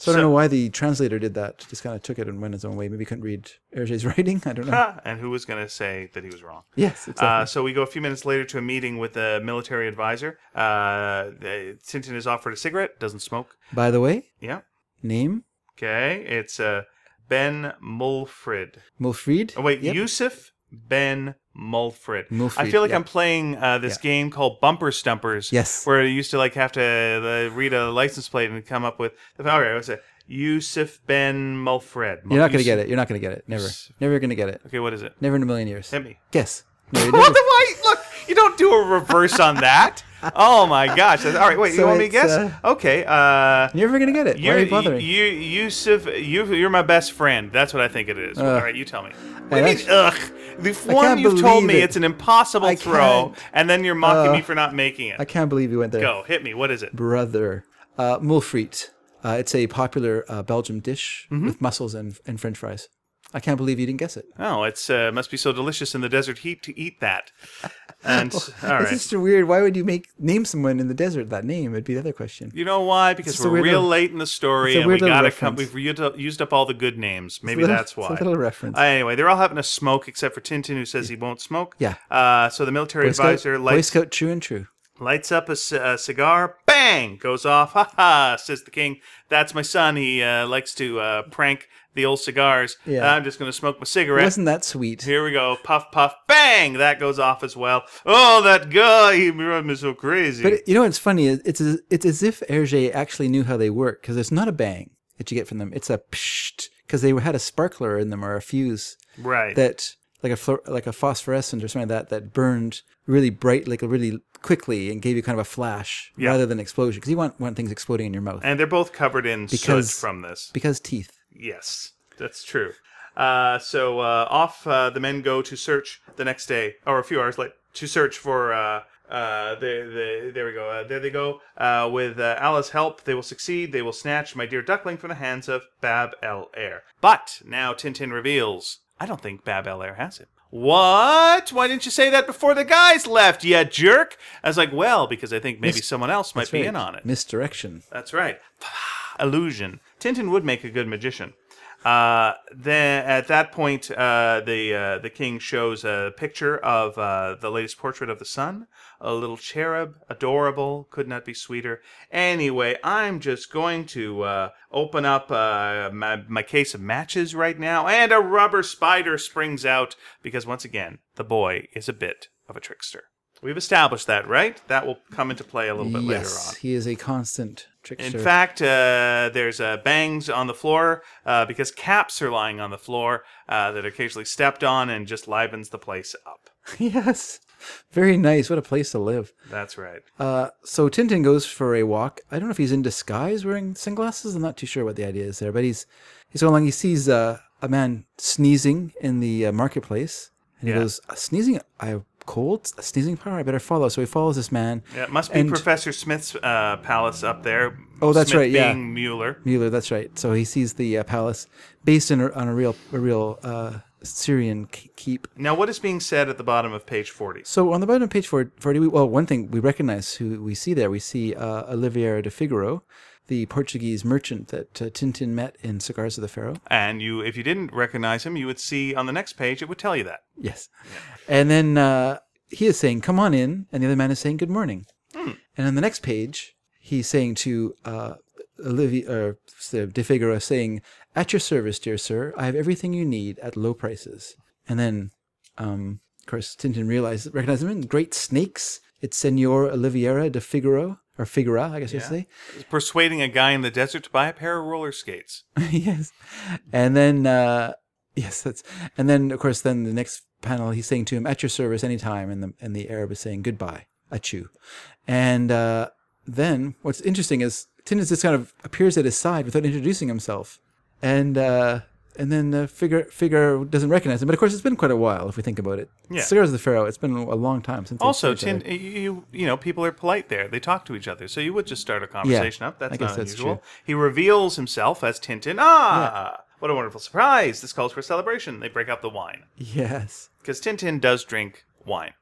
So I don't know why the translator did that. Just kind of took it and went his own way. Maybe he couldn't read Hergé's writing. I don't know. Ah, and who was going to say that he was wrong? yes, exactly. Uh, so we go a few minutes later to a meeting with a military advisor. Uh, Tintin is offered a cigarette, doesn't smoke. By the way, Yeah. name Okay. It's uh, Ben Mulfrid. Mulfried. Oh, wait, Yep. Yusuf Ben Mulfrid. I feel like yeah. I'm playing uh, this Yeah. game called Bumper Stumpers. Yes. Where you used to like have to uh, read a license plate and come up with. the right, what's it? Yusuf Ben Mulfrid. You're not going to Yusuf- get it. You're not going to get it. Never. Yusuf. Never going to get it. Okay, what is it? Never in a million years. Hit me. Guess. No, What the why? Look, you don't do a reverse on that. Oh my gosh! All right, wait. So you want me to guess? uh, okay. Uh, You're never going to get it. Why are you bothering? You, Yusuf, you, you're my best friend. That's what I think it is. All right, you tell me. What do you mean, ugh? The one you've told me it. it's an impossible throw, and then you're mocking Uh, me for not making it. I can't believe you went there. Go, hit me. What is it? Brother. Uh. Uh, it's a popular uh, Belgian dish Mm-hmm. with mussels and, and French fries. I can't believe you didn't guess it. Oh, it's uh, must be so delicious in the desert heat to eat that. And all It's right. just weird. Why would you make name someone in the desert that name? It'd be the other question. You know why? Because we're real little- late in the story, and we gotta come. We've used up, all the good names. Maybe little- that's it's a why. little reference. Uh, anyway, they're all having a smoke except for Tintin, who says he won't smoke. Yeah. Uh, so the military Boy Scout, advisor Boy lights, Scout, true and true. lights up a, c- a cigar. Bang goes off. Ha ha! Says the king. That's my son. He uh, likes to uh, prank the old cigars. Yeah. I'm just gonna smoke my cigarette. wasn't that sweet. Here we go. Puff, puff, bang! That goes off as well. Oh, that guy! He drove me so crazy. But you know what's funny? It's as, it's as if Hergé actually knew how they work because it's not a bang that you get from them. It's a psht because they had a sparkler in them or a fuse right. that like a like a phosphorescent or something like that that burned really bright, like really quickly and gave you kind of a flash Yeah. rather than explosion because you want want things exploding in your mouth and they're both covered in Because- soot from this. because teeth. Yes, that's true. Uh, so uh, off uh, the men go to search the next day, or a few hours late, to search for. Uh, uh, there we go. Uh, there they go. Uh, with uh, Allah's help, they will succeed. They will snatch my dear duckling from the hands of Bab El Ehr. But now Tintin reveals, I don't think Bab El Ehr has it. What? Why didn't you say that before the guys left, you jerk? I was like, well, because I think maybe Mis- someone else might be right. in on it. Misdirection. That's right. Illusion. Tintin would make a good magician. Uh, then at that point, uh, the uh, the king shows a picture of uh, the latest portrait of the sun, a little cherub, adorable, could not be sweeter. Anyway, I'm just going to uh, open up uh, my, my case of matches right now, and a rubber spider springs out because once again, the boy is a bit of a trickster. We've established that, right? That will come into play a little bit later on. yes, he is a constant In fact, uh, there's uh, bangs on the floor uh, because caps are lying on the floor uh, that are occasionally stepped on and just livens the place up. yes, very nice. What a place to live. That's right. Uh, so Tintin goes for a walk. I don't know if he's in disguise wearing sunglasses. I'm not too sure what the idea is there, but he's he's going along. He sees uh, a man sneezing in the uh, marketplace, and he Yeah. goes, "Sneezing? I have cold. A sneezing power. I better follow." So he follows this man. Yeah, it must be And- Professor Smith's uh, palace up there. Oh, that's Smith right, yeah. Being Mueller. Mueller, that's right. So he sees the uh, palace based in on a real a real uh, Syrian keep. Now, what is being said at the bottom of page 40? So on the bottom of page 40, we, well, one thing we recognize who we see there, we see uh, Olivier de Figaro, the Portuguese merchant that uh, Tintin met in Cigars of the Pharaoh. And you, if you didn't recognize him, you would see on the next page, it would tell you that. Yes. And then uh, he is saying, come on in. And the other man is saying, good morning. And on the next page, he's saying to uh, Olivier, or uh, De Figaro, saying, at your service, dear sir. I have everything you need at low prices. And then, um, of course, Tintin realizes, recognizes him, great snakes. It's Senor Oliveira de Figaro, or Figura, I guess you Yeah. say. Persuading a guy in the desert to buy a pair of roller skates. yes. And then, uh, yes, that's, and then of course, then the next panel, he's saying to him, "At your service, anytime," and the and the Arab is saying goodbye, at you. And uh, then what's interesting is Tinnis just kind of appears at his side without introducing himself, and uh, and then the figure figure doesn't recognize him. But of course, it's been quite a while if we think about it. Yeah. Cigars of the Pharaoh. It's been a long time since. Also, Tin, you you know, people are polite there. They talk to each other, so you would just start a conversation up. That's I not that's unusual. true. He reveals himself as Tintin. Ah, what a wonderful surprise! This calls for a celebration. They break out the wine Yes. because Tintin does drink wine.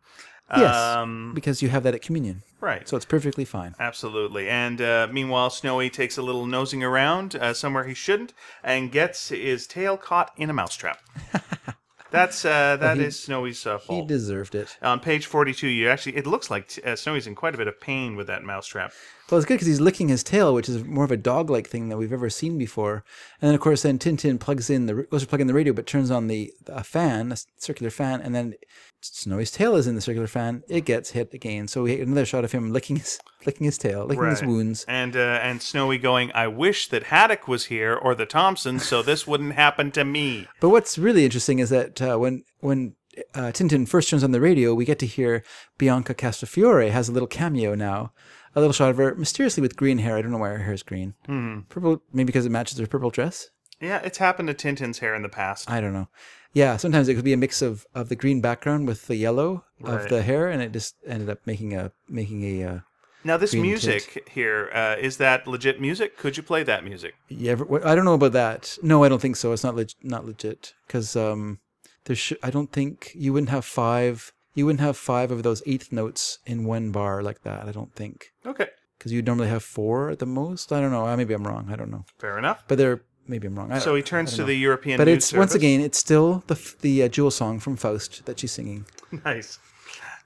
Yes, Um, because you have that at communion, right. so it's perfectly fine. Absolutely. And uh, meanwhile, Snowy takes a little nosing around uh, somewhere he shouldn't and gets his tail caught in a mousetrap. That's uh, that is Snowy's uh, He deserved it. On page forty-two, you actually it looks like uh, Snowy's in quite a bit of pain with that mousetrap. Well, it's good because he's licking his tail, which is more of a dog-like thing than we've ever seen before. And then, of course, then Tintin plugs in the goes to plug in the radio, but turns on the a fan, a circular fan, and then Snowy's tail is in the circular fan. It gets hit again. So we get another shot of him licking his licking his tail, licking his wounds. And uh, and Snowy going, I wish that Haddock was here or the Thompsons, so this wouldn't happen to me. But what's really interesting is that uh, when when uh, Tintin first turns on the radio, we get to hear Bianca Castafiore has a little cameo now. A little shot of her mysteriously with green hair. I don't know why her hair is green. Hmm. Purple, maybe because it matches her purple dress. Yeah, it's happened to Tintin's hair in the past. I don't know. Yeah, sometimes it could be a mix of, of the green background with the yellow Right. of the hair, and it just ended up making a making a. Uh, Now, this music here uh, is that legit music? Could you play that music? ever, I don't know about that. No, I don't think so. It's not leg, not legit because um, there should. I don't think you wouldn't have five. You wouldn't have five of those eighth notes in one bar like that. I don't think Okay, because you'd normally have four at the most. I don't know. Maybe I'm wrong. I don't know. fair enough. But they're maybe I'm wrong. I So he turns to don't the. European But it's once again, it's still the the uh, jewel song from Faust that she's singing. nice.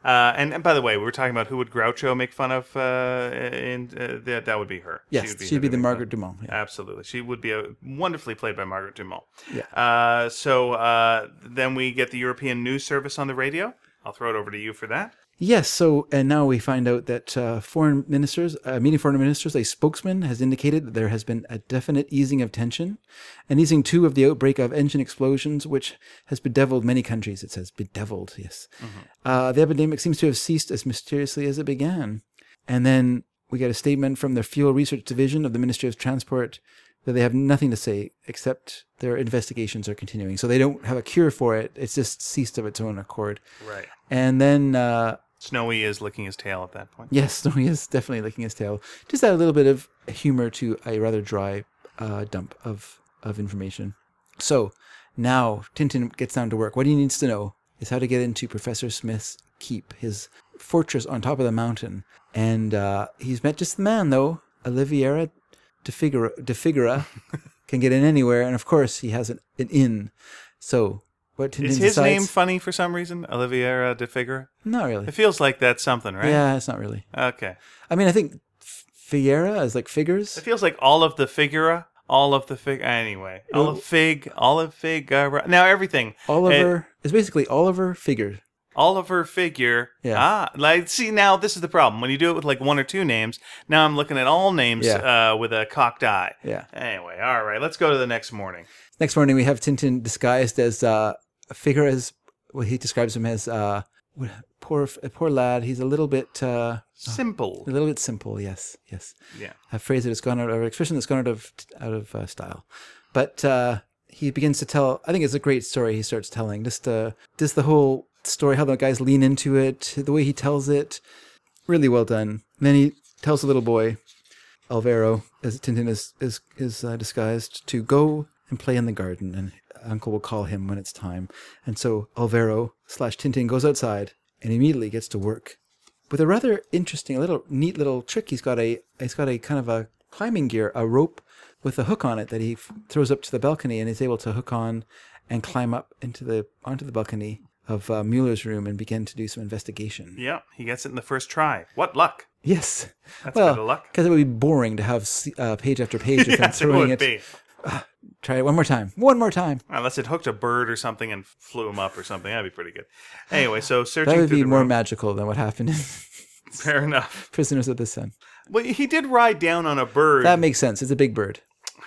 Uh, and, and by the way, we were talking about who would Groucho make fun of, uh, and uh, that that would be her. Yes, would she'd be, the Margaret Dumont. Yeah. Absolutely, she would be a, wonderfully played by Margaret Dumont. Yeah. Uh, so uh, then we get the European news service on the radio. I'll throw it over to you for that. Yes. So, and now we find out that uh, foreign ministers, uh, meeting foreign ministers, a spokesman has indicated that there has been a definite easing of tension, an easing too of the outbreak of engine explosions, which has bedeviled many countries. It says bedeviled. Yes. Uh, the epidemic seems to have ceased as mysteriously as it began, and then we get a statement from the Fuel Research Division of the Ministry of Transport that they have nothing to say except their investigations are continuing. So they don't have a cure for it. It's just ceased of its own accord. Right. And then. Uh, Snowy is licking his tail at that point. Yes, Snowy is definitely licking his tail. Just add a little bit of humor to a rather dry uh, dump of, of information. So now Tintin gets down to work. What he needs to know is how to get into Professor Smith's keep, his fortress on top of the mountain. And uh, he's met just the man, though. Oliviera de Figura, de Figura can get in anywhere. And of course, he has an, an inn. So Tintin Is his decides, name funny for some reason? Oliviera de Figura? Not really. It feels like that's something, right? Yeah, it's not really. Okay. I mean, I think Figuera is like figures. It feels like all of the Figura, all of the fig. Anyway, olive fig, olive figura. Now everything. Oliver is basically Oliver Figure. Oliver figure. Yeah. Ah, like see now this is the problem when you do it with like one or two names. Now I'm looking at all names Yeah. uh, with a cocked eye. Yeah. Anyway, all right, let's go to the next morning. Next morning, we have Tintin disguised as uh, Figure as well, he describes him as uh, poor a poor lad. He's a little bit uh, Simple. a little bit simple. Yes, yes. Yeah. A phrase that has gone out, or expression that's gone out of out of uh, style. But uh, he begins to tell. I think it's a great story. He starts telling just uh, just the whole story, how the guys lean into it, the way he tells it, really well done. And then he tells the little boy, Alvaro, as Tintin is is is uh, disguised, to go and play in the garden, and Uncle will call him when it's time. And so Alvaro slash Tintin goes outside and immediately gets to work with a rather interesting, a little neat little trick. He's got a he's got a kind of a climbing gear, a rope with a hook on it that he f- throws up to the balcony, and is able to hook on and climb up into the onto the balcony of uh, Mueller's room and begin to do some investigation. Yeah, he gets it in the first try. What luck? Yes, That's well, good luck. because it would be boring to have uh, page after page of him Yes, it throwing would it. Try it one more time. One more time. Unless it hooked a bird or something and flew him up or something, that'd be pretty good. Anyway, so searching That would be more room- magical than what happened in Fair enough. Prisoners of the Sun. Well, he did ride down on a bird. That makes sense. It's a big bird.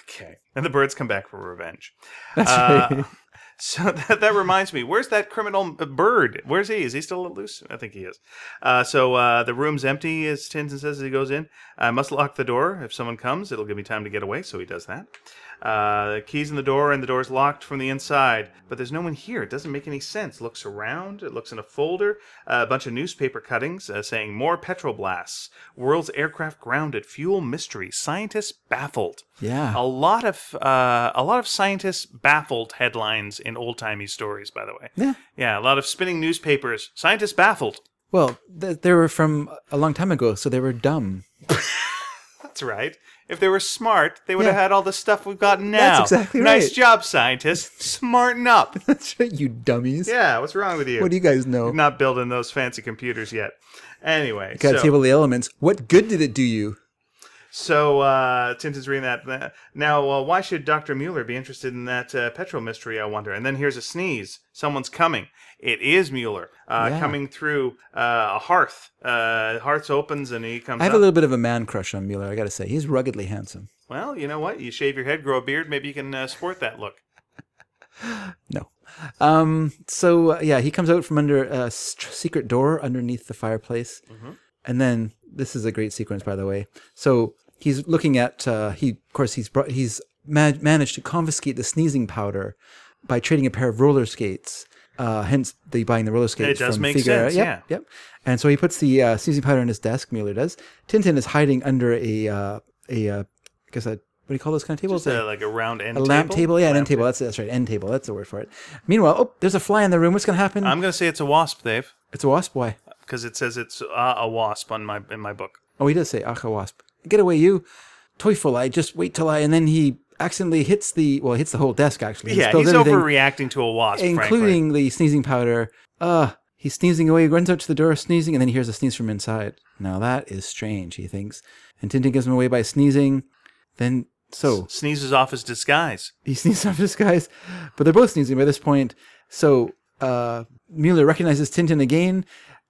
okay, and the birds come back for revenge. That's Uh, right. So that, that reminds me, where's that criminal bird? Where's he? Is he still loose? I think he is. Uh, so uh, the room's empty, as Tintin says as he goes in. I must lock the door. If someone comes, it'll give me time to get away, so he does that. Uh, the keys in the door, and the door's locked from the inside. But there's no one here. It doesn't make any sense. Looks around. It looks in a folder. Uh, a bunch of newspaper cuttings uh, saying more petrol blasts. World's aircraft grounded. Fuel mystery. Scientists baffled Yeah. a lot of uh, a lot of scientists baffled headlines in old timey stories. By the way, Yeah. yeah, a lot of spinning newspapers. Scientists baffled. Well, th- they were from a long time ago, so they were dumb. That's right. If they were smart, they would have Yeah. had all the stuff we've got now. That's exactly Nice right. job, scientists. Smarten up. That's right, you dummies. yeah, what's wrong with you? What do you guys know? Not building those fancy computers yet. Anyway, Got so, table the elements. What good did it do you? so uh, Tintin's reading that. Now, uh, why should Dr. Mueller be interested in that uh, petrol mystery, I wonder? And then here's a sneeze. Someone's coming. It is Mueller uh, Yeah. coming through uh, a hearth. Uh, hearth opens and he comes I have up. a little bit of a man crush on Mueller, I gotta say. He's ruggedly handsome. Well, you know what? You shave your head, grow a beard, maybe you can uh, sport that look. No. Um, so, uh, yeah, he comes out from under a s- secret door underneath the fireplace. And then, this is a great sequence, by the way. So, he's looking at, uh, he, of course, he's brought, he's ma- managed to confiscate the sneezing powder by trading a pair of roller skates. Uh, hence, the buying the roller skates It does from make Figueroa. sense, Yep, yeah. Yep. And so he puts the uh, sneezing powder on his desk. Mueller does. Tintin is hiding under a uh, a uh, I guess a what do you call those kind of tables? Uh, like a round end table. a lamp table, yeah, an end Lamp table. That's that's right, end table. That's the word for it. Meanwhile, oh, there's a fly in the room. What's gonna happen? I'm going to say it's a wasp, Dave, it's a wasp. Why? because it says it's uh, a wasp on my in my book. Oh, he does say ach, a wasp. Get away, you toyful! I just wait till I, and then he accidentally hits the well, hits the whole desk actually. He Yeah, he's everything, overreacting to a wasp, frankly. including the sneezing powder. Uh he's sneezing away. He runs out to the door, sneezing, and then he hears a sneeze from inside. Now that is strange, he thinks. And Tintin gives him away by sneezing. Then so Sneezes off his disguise. he sneezes off his disguise, but they're both sneezing by this point. So uh, Mueller recognizes Tintin again.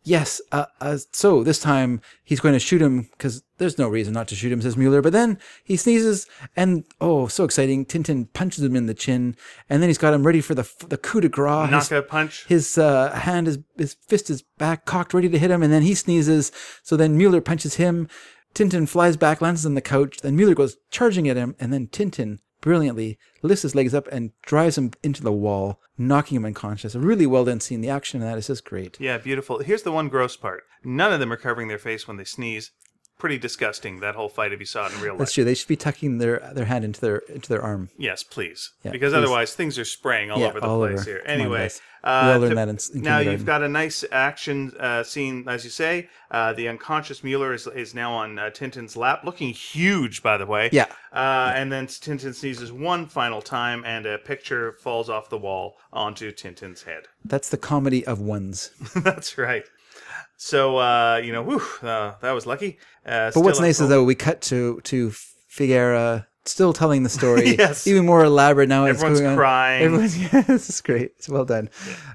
Yes, uh, uh, so this time he's going to shoot him because there's no reason not to shoot him, says Mueller. But then he sneezes, and oh, so exciting! Tintin punches him in the chin, and then he's got him ready for the the coup de grace. Knock His, a punch. his uh, hand is his fist is back, cocked, ready to hit him, and then he sneezes. So then Mueller punches him. Tintin flies back, lands on the couch. Then Mueller goes charging at him, and then Tintin brilliantly lifts his legs up and drives him into the wall, knocking him unconscious. A really well done scene. The action in that is just great. Yeah, beautiful. Here's the one gross part. None of them are covering their face when they sneeze. Pretty disgusting, that whole fight if you saw it in real life. That's true. They should be tucking their their hand into their into their arm. Yes, please. Yeah, because please. otherwise things are spraying all Yeah, over the all place over. here. Come on, Anyway, guys. uh, We all learned to- that in- in now you've got a nice action uh, scene, as you say. Uh, the unconscious Mueller is, is now on uh, Tintin's lap, looking huge, by the way. Yeah. Uh, and then Tintin sneezes one final time, and a picture falls off the wall onto Tintin's head. That's the comedy of ones. That's right. So uh, you know, whew, uh, that was lucky. Uh, But what's nice is though we cut to to Figuera still telling the story. Yes. Even more elaborate now. it's Everyone's crying. Everyone's yeah, this is great. It's well done.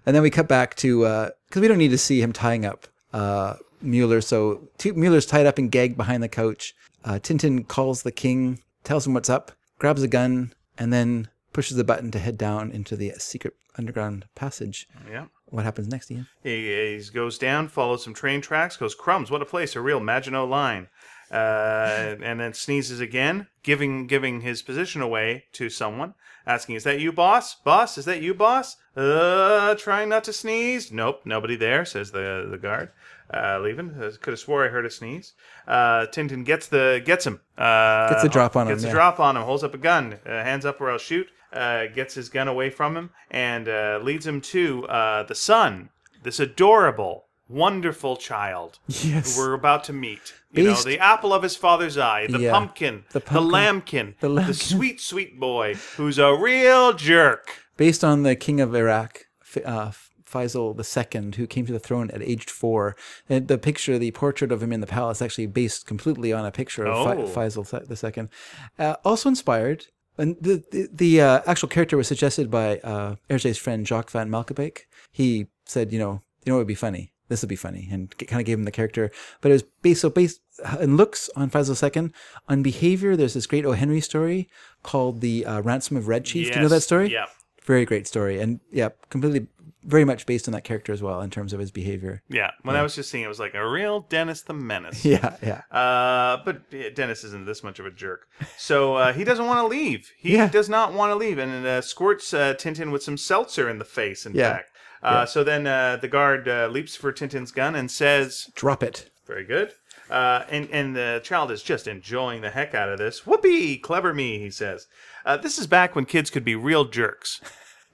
And then we cut back to because we don't need to see him tying up uh, Mueller. So t- Mueller's tied up and gagged behind the couch. Uh, Tintin calls the king, tells him what's up, grabs a gun, and then pushes the button to head down into the secret underground passage. yeah. What happens next, Ian? He, he goes down, follows some train tracks, goes crumbs. What a place! A real Maginot line. Uh, and then sneezes again, giving giving his position away to someone, asking, "Is that you, boss? Boss, is that you, boss? Uh, trying not to sneeze. Nope, nobody there," says the the guard. Uh, leaving. Uh, Could have swore I heard a sneeze. Uh, Tintin gets the gets him. Uh, Gets the drop on him, Gets the yeah. drop on him. Holds up a gun. Uh, hands up or I'll shoot. Uh, gets his gun away from him and uh, leads him to uh, the son. This adorable, wonderful child Yes. who we're about to meet. You know, the apple of his father's eye, the Yeah. pumpkin, The the, pumpkin, lambkin, the the, lambkin. sweet, sweet boy who's a real jerk. based on the king of Iraq, F- uh, Faisal II, who came to the throne at age four. And the picture, the portrait of him in the palace, actually based completely on a picture of Fa- Oh. Faisal II. Uh, also inspired, and the the, the uh, actual character was suggested by uh, Hergé's friend Jacques van Melkebeke. He said, you know, you know, what would be funny. This would be funny, and kind of gave him the character. But it was based so based in looks on Faisal II. On behavior, there's this great O. Henry story called the uh, Ransom of Red Chief. Do you know that story? Yeah. very great story and yeah completely very much based on that character as well in terms of his behavior Yeah. When I was just seeing it, it was like a real Dennis the Menace. yeah yeah Uh, but Dennis isn't this much of a jerk. So uh, he doesn't want to leave. He Yeah. does not want to leave, and uh, squirts uh, Tintin with some seltzer in the face. In Yeah. fact, uh, so then uh, the guard uh, leaps for Tintin's gun and says, drop it "Very good." Uh, and and the child is just enjoying the heck out of this. Whoopee, clever me, he says. Uh, this is back when kids could be real jerks.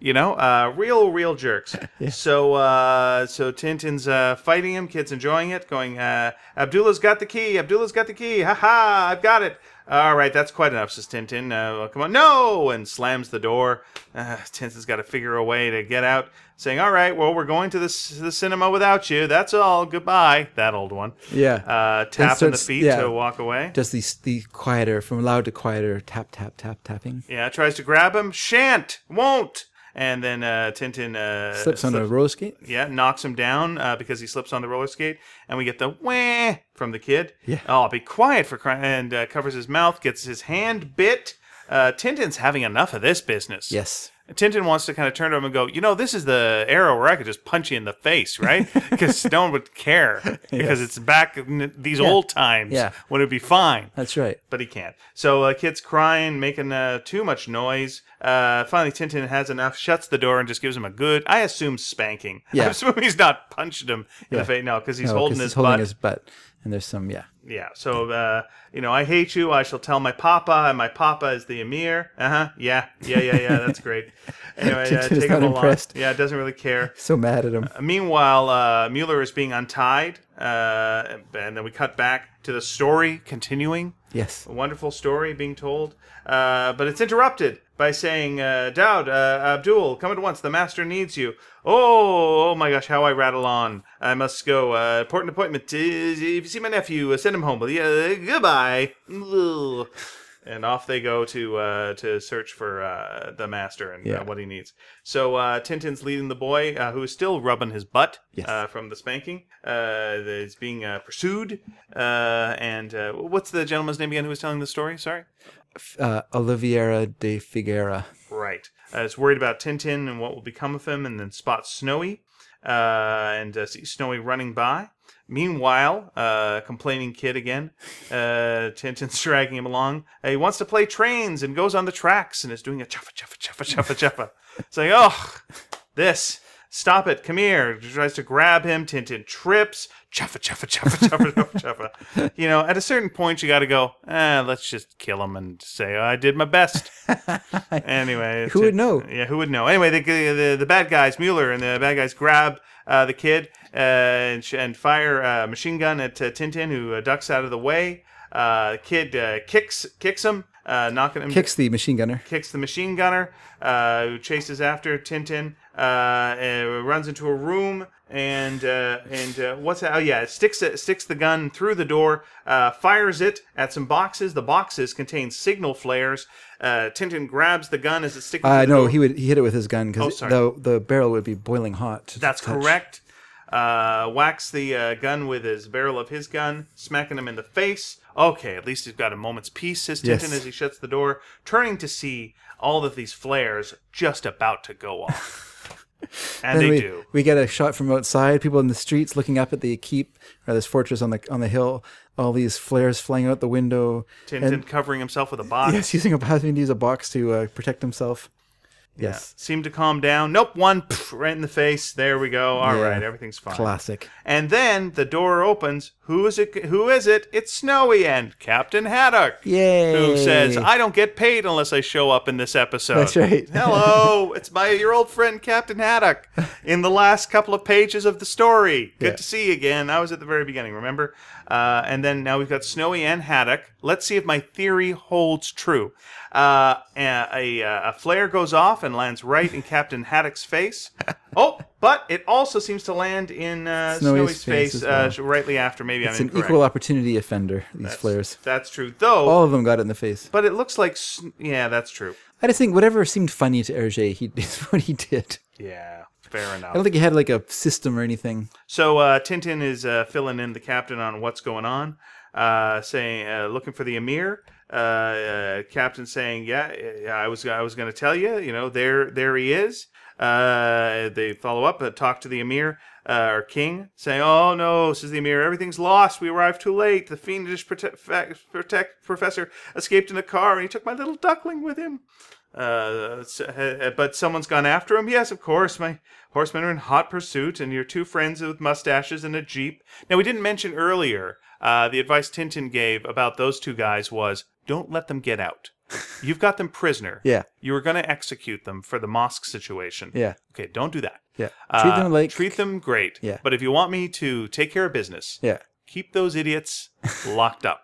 You know, uh, real, real jerks. So, uh, so Tintin's uh, fighting him. Kid's enjoying it. Going, uh, Abdullah's got the key. Abdullah's got the key. Ha ha! I've got it. All right, that's quite enough, says Tintin. Uh, well, come on, no! And slams the door. Uh, Tintin's got to figure a way to get out, saying, "All right, well, we're going to the, the cinema without you. That's all. Goodbye." That old one. Yeah. Uh, tapping the feet yeah. to walk away. Does the the quieter from loud to quieter tap tap tap tapping Yeah, tries to grab him. Shan't, won't. And then uh, Tintin uh, slips on a roller skate? Yeah, knocks him down uh, because he slips on the roller skate, and we get the wah from the kid. Yeah. Oh, be quiet for crying! And uh, covers his mouth, gets his hand bit. Uh, Tintin's having enough of this business. Yes. Tintin wants to kind of turn to him and go, you know, this is the era where I could just punch you in the face, right? Because no one would care because it's back in these old times Yeah. when it'd be fine That's right. but he can't. So uh, kid's crying, making uh, too much noise. Uh, finally, Tintin has enough, shuts the door, and just gives him a good, I assume, spanking. Yeah. I Yeah. assume he's not punched him in the face. No, because he's No, holding he's holding butt. his butt, and there's some yeah. Yeah. So, uh, you know, I hate you. I shall tell my papa, and my papa is the emir. Uh huh. Yeah. Yeah. Yeah. Yeah. That's great. Anyway, uh, take him along. Yeah, doesn't really care. So mad at him. Meanwhile, uh, Mueller is being untied, uh, and then we cut back to the story continuing. Yes. A wonderful story being told, uh, but it's interrupted by saying, uh, "Dowd, uh, Abdul, come at once. The master needs you." Oh, oh my gosh, how I rattle on! I must go. Uh, important appointment. If you see my nephew, uh, send him home. You? Uh, goodbye. Ugh. And off they go to uh, to search for uh, the master and Yeah. what he needs. So uh, Tintin's leading the boy, uh, who is still rubbing his butt Yes. uh, from the spanking. Uh, is being uh, pursued. Uh, and uh, what's the gentleman's name again who was telling the story? Sorry. Uh, de Figueira. Right. Uh, is worried about Tintin and what will become of him, and then spots Snowy, uh, and uh, sees Snowy running by. Meanwhile, uh, complaining kid again. Uh, Tintin's dragging him along. Uh, he wants to play trains and goes on the tracks and is doing a chuffa chuffa chuffa chuffa chuffa. Saying, "Oh, this." Stop it! Come here! Tries to grab him. Tintin trips. Chuffa chuffa chuffa chuffa chuffa chuffa. You know, at a certain point, you got to go. Eh, let's just kill him and say I did my best. Anyway, Who would know? Yeah, who would know? Anyway, the the, the bad guys, Mueller and the bad guys, grab uh, the kid uh, and, sh- and fire a machine gun at uh, Tintin, who uh, ducks out of the way. Uh, the kid uh, kicks kicks him, uh, knocking him. Kicks the machine gunner. kicks the machine gunner, uh, who chases after Tintin. Uh, and runs into a room and uh, and uh, what's that? Oh yeah, it sticks it sticks the gun through the door, uh, fires it at some boxes. The boxes contain signal flares. Uh, Tintin grabs the gun as it sticks. Uh, through the no, door. he would he hit it with his gun Oh, because sorry. the the barrel would be boiling hot. That's touch. correct. Uh, whacks the uh, gun with his barrel of his gun, smacking him in the face. Okay, at least he's got a moment's peace, says Tintin Yes. as he shuts the door, turning to see all of these flares just about to go off. and Then they we, do. we get a shot from outside, people in the streets looking up at the keep or this fortress on the on the hill. All these flares flying out the window. Tintin and covering himself with a box. yes, using a having to use a box to uh, protect himself. Yes, Seemed to calm down. Nope, one pff, right in the face. There we go. All right, Yeah. everything's fine. classic. And then the door opens. Who is it? Who is it? It's Snowy and Captain Haddock. Yay! Who says, I don't get paid unless I show up in this episode. That's right. Hello, it's my your old friend Captain Haddock in the last couple of pages of the story. Good Yeah. to see you again. I was at the very beginning, remember? Uh, and then now we've got Snowy and Haddock. Let's see if my theory holds true. Uh, a, a, a flare goes off and lands right in Captain Haddock's face. Oh, but it also seems to land in uh, Snowy's Snowy's, face uh, rightly after. Maybe It's I'm an incorrect. equal opportunity offender. These flares. That's true. Though, All of them got it in the face. but it looks like, yeah, that's true. I just think whatever seemed funny to Hergé, he is what he did. Yeah, fair enough. I don't think he had like a system or anything. So uh, Tintin is uh, filling in the captain on what's going on, uh, saying, uh, looking for the emir. Uh, uh, captain saying, "Yeah, yeah, I was, I was going to tell you. You know, there, there he is." Uh, they follow up, uh, talk to the emir uh, or king, saying, "Oh no," says the emir, "everything's lost. We arrived too late. The fiendish prote- fa- protect professor escaped in a car, and he took my little duckling with him." Uh, uh, but someone's gone after him. Yes, of course. My horsemen are in hot pursuit, and your two friends with mustaches and a jeep. Now, we didn't mention earlier. Uh, the advice Tintin gave about those two guys was don't let them get out. You've got them prisoner. Yeah. You were going to execute them for the mosque situation. Yeah. Okay, don't do that. Yeah. Treat Uh, them like treat them great. Yeah. But if you want me to take care of business, Yeah. keep those idiots locked up.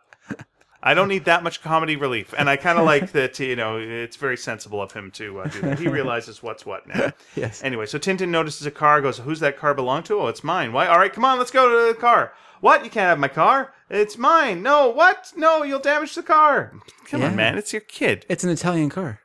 I don't need that much comedy relief, and I kind of like that. You know, it's very sensible of him to uh, do that. He realizes what's what now. Yes. Anyway, so Tintin notices a car. Goes, "Who's that car belong to? Oh, it's mine. Why? All right, come on, let's go to the car. What? You can't have my car. It's mine. No, what? No, you'll damage the car. Come Yeah. on, man. It's your kid. It's an Italian car.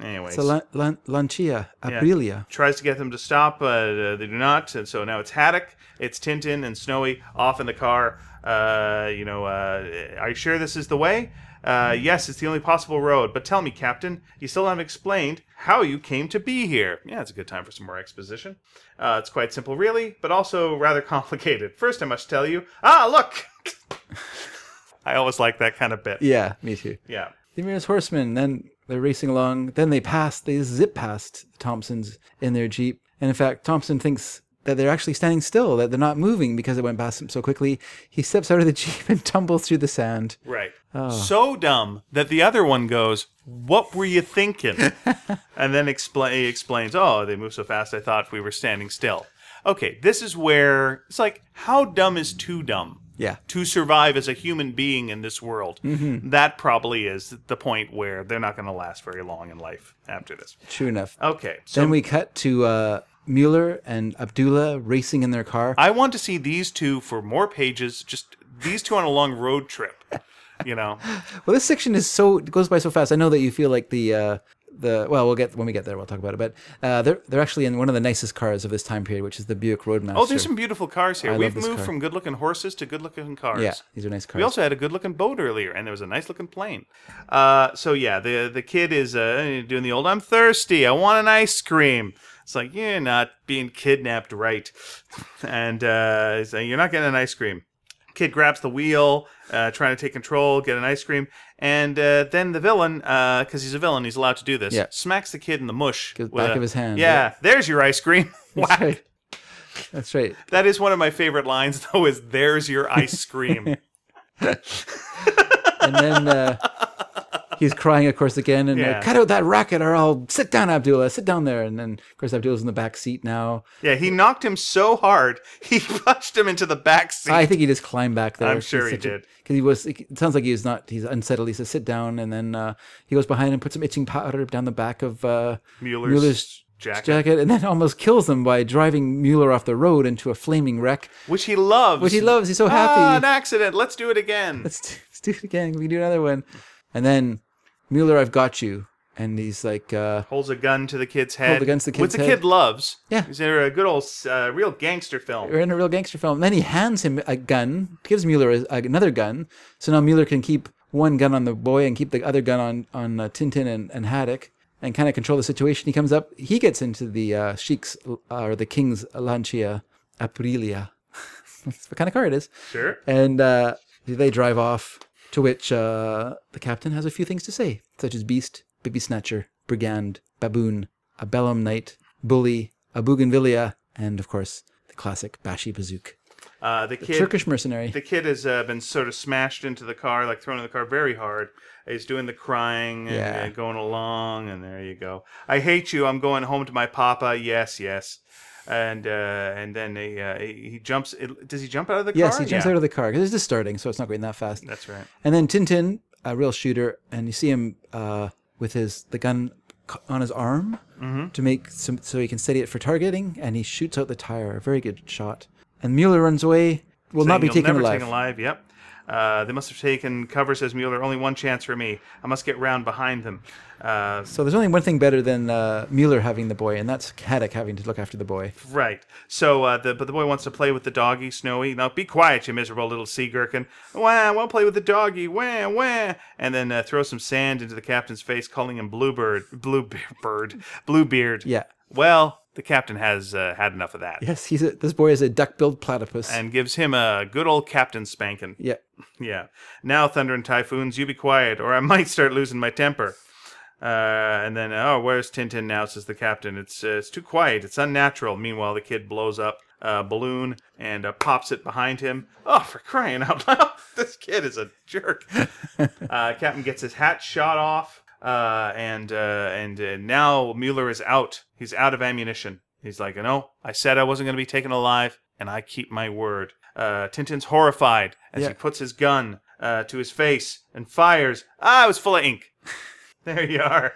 Anyways, It's a Lan- Lan- Lancia Aprilia. tries to get them to stop. Uh, they do not, and so now it's Haddock, it's Tintin, and Snowy off in the car. Uh, you know, uh, are you sure this is the way? Uh, yes, it's the only possible road. But tell me, Captain, you still haven't explained how you came to be here. Yeah, it's a good time for some more exposition. Uh, it's quite simple, really, but also rather complicated. First, I must tell you. Ah, look. I always like that kind of bit. Yeah, me too. Yeah. The Ramirez horsemen. Then they're racing along. Then they pass. They zip past the Thompsons in their jeep. And in fact, Thompson thinks that they're actually standing still, that they're not moving because it went past him so quickly. He steps out of the jeep and tumbles through the sand. Right. Ah. So dumb that the other one goes, "What were you thinking?" and then expla- he explains, "Oh, they move so fast. I thought we were standing still." Okay, this is where it's like, how dumb is too dumb? Yeah. To survive as a human being in this world, that probably is the point where they're not going to last very long in life after this. True enough. Okay, so then we cut to uh, Mueller and Abdullah racing in their car. I want to see these two for more pages. Just these two on a long road trip. You know, Well, this section is so it goes by so fast. I know that you feel like the uh, the well, we'll get when we get there. We'll talk about it. But uh, they're they're actually in one of the nicest cars of this time period, which is the Buick Roadmaster. oh, there's some beautiful cars here. love We've moved car. from good-looking horses to good-looking cars. yeah, these are nice cars. We also had a good-looking boat earlier, and there was a nice-looking plane. Uh, so yeah, the the kid is uh, doing the old "I'm thirsty, I want an ice cream." It's like you're not being kidnapped, right? And uh, he's like, you're not getting an ice cream. Kid grabs the wheel, uh, trying to take control, get an ice cream, and uh, then the villain, because he's a villain, he's allowed to do this. Yeah. Smacks the kid in the mush. With back a- of his hand, Yeah, yeah. there's your ice cream. That's right. That's right. That is one of my favorite lines, though. Is "There's your ice cream." And then uh, he's crying, of course, again, and Yeah. cut out that racket, or I'll sit down, Abdullah, sit down there. And then, of course, Abdullah's in the back seat now. yeah, he knocked him so hard he punched him into the back seat. I think he just climbed back there. I'm sure he did. Because he was, it sounds like he's not, he's unsettled. He says, sit down. And then uh, he goes behind and puts some itching powder down the back of uh, Mueller's jacket. jacket and then almost kills him by driving Mueller off the road into a flaming wreck. which he loves. Which he loves. He's so happy. Ah, happy. an accident. Let's do it again. let's, do, let's do it again. We can do another one. And then Mueller, I've got you. And he's like, uh, Holds a gun to the kid's head. the gun to the kid's Which the head. kid loves. Yeah. Is there a good old, uh, real gangster film? we're in a real gangster film. And then he hands him a gun, gives Mueller a, another gun. So now Mueller can keep one gun on the boy and keep the other gun on on uh, Tintin and, and Haddock and kind of control the situation. He comes up, he gets into the uh, Sheik's uh, or the King's Lancia Aprilia. That's what kind of car it is. Sure. And uh, they drive off, to which uh, the captain has a few things to say, such as beast, baby snatcher, brigand, baboon, a bellum knight, bully, a bougainvillea, and of course, the classic Bashi Bazouk. Uh, the kid. Turkish mercenary. The kid has uh, been sort of smashed into the car, like thrown in the car very hard. He's doing the crying and Yeah. uh, going along, and there you go. I hate you. I'm going home to my papa. Yes, yes. And uh, and then he, uh, he jumps. It, does he jump out of the car? yes, he jumps Yeah. out of the car because it's just starting, so it's not going that fast. That's right. And then Tintin, a real shooter, and you see him uh, with his the gun on his arm Mm-hmm. to make some so he can steady it for targeting, and he shoots out the tire. A very good shot. And Mueller runs away. Will not be taken alive. Taken alive. Yep. Uh, they must have taken cover, says Mueller. Only one chance for me. I must get round behind them. Uh, So there's only one thing better than uh, Mueller having the boy, and that's Haddock having to look after the boy. right. So, uh, the but the boy wants to play with the doggy, Snowy. Now, be quiet, you miserable little sea gherkin. Wah, I won't play with the doggy. Wah, wah. And then uh, throw some sand into the captain's face, calling him Bluebird, Bluebird, Bluebeard. Yeah. Well, the captain has uh, had enough of that, Yes, he's a, this boy is a duck-billed platypus. and gives him a good old captain spanking. yeah, Yeah. Now, thunder and typhoons, you be quiet, or I might start losing my temper. Uh, and then, oh, where's Tintin now? Says the captain. It's uh, it's too quiet. It's unnatural. Meanwhile, the kid blows up a balloon and uh, pops it behind him. Oh, for crying out loud! this kid is a jerk. uh, captain gets his hat shot off. Uh, and uh, and uh, now Mueller is out. He's out of ammunition. He's like, no, I said I wasn't going to be taken alive, and I keep my word. Uh, Tintin's horrified as Yeah. he puts his gun uh, to his face and fires. Ah, it was full of ink. there you are.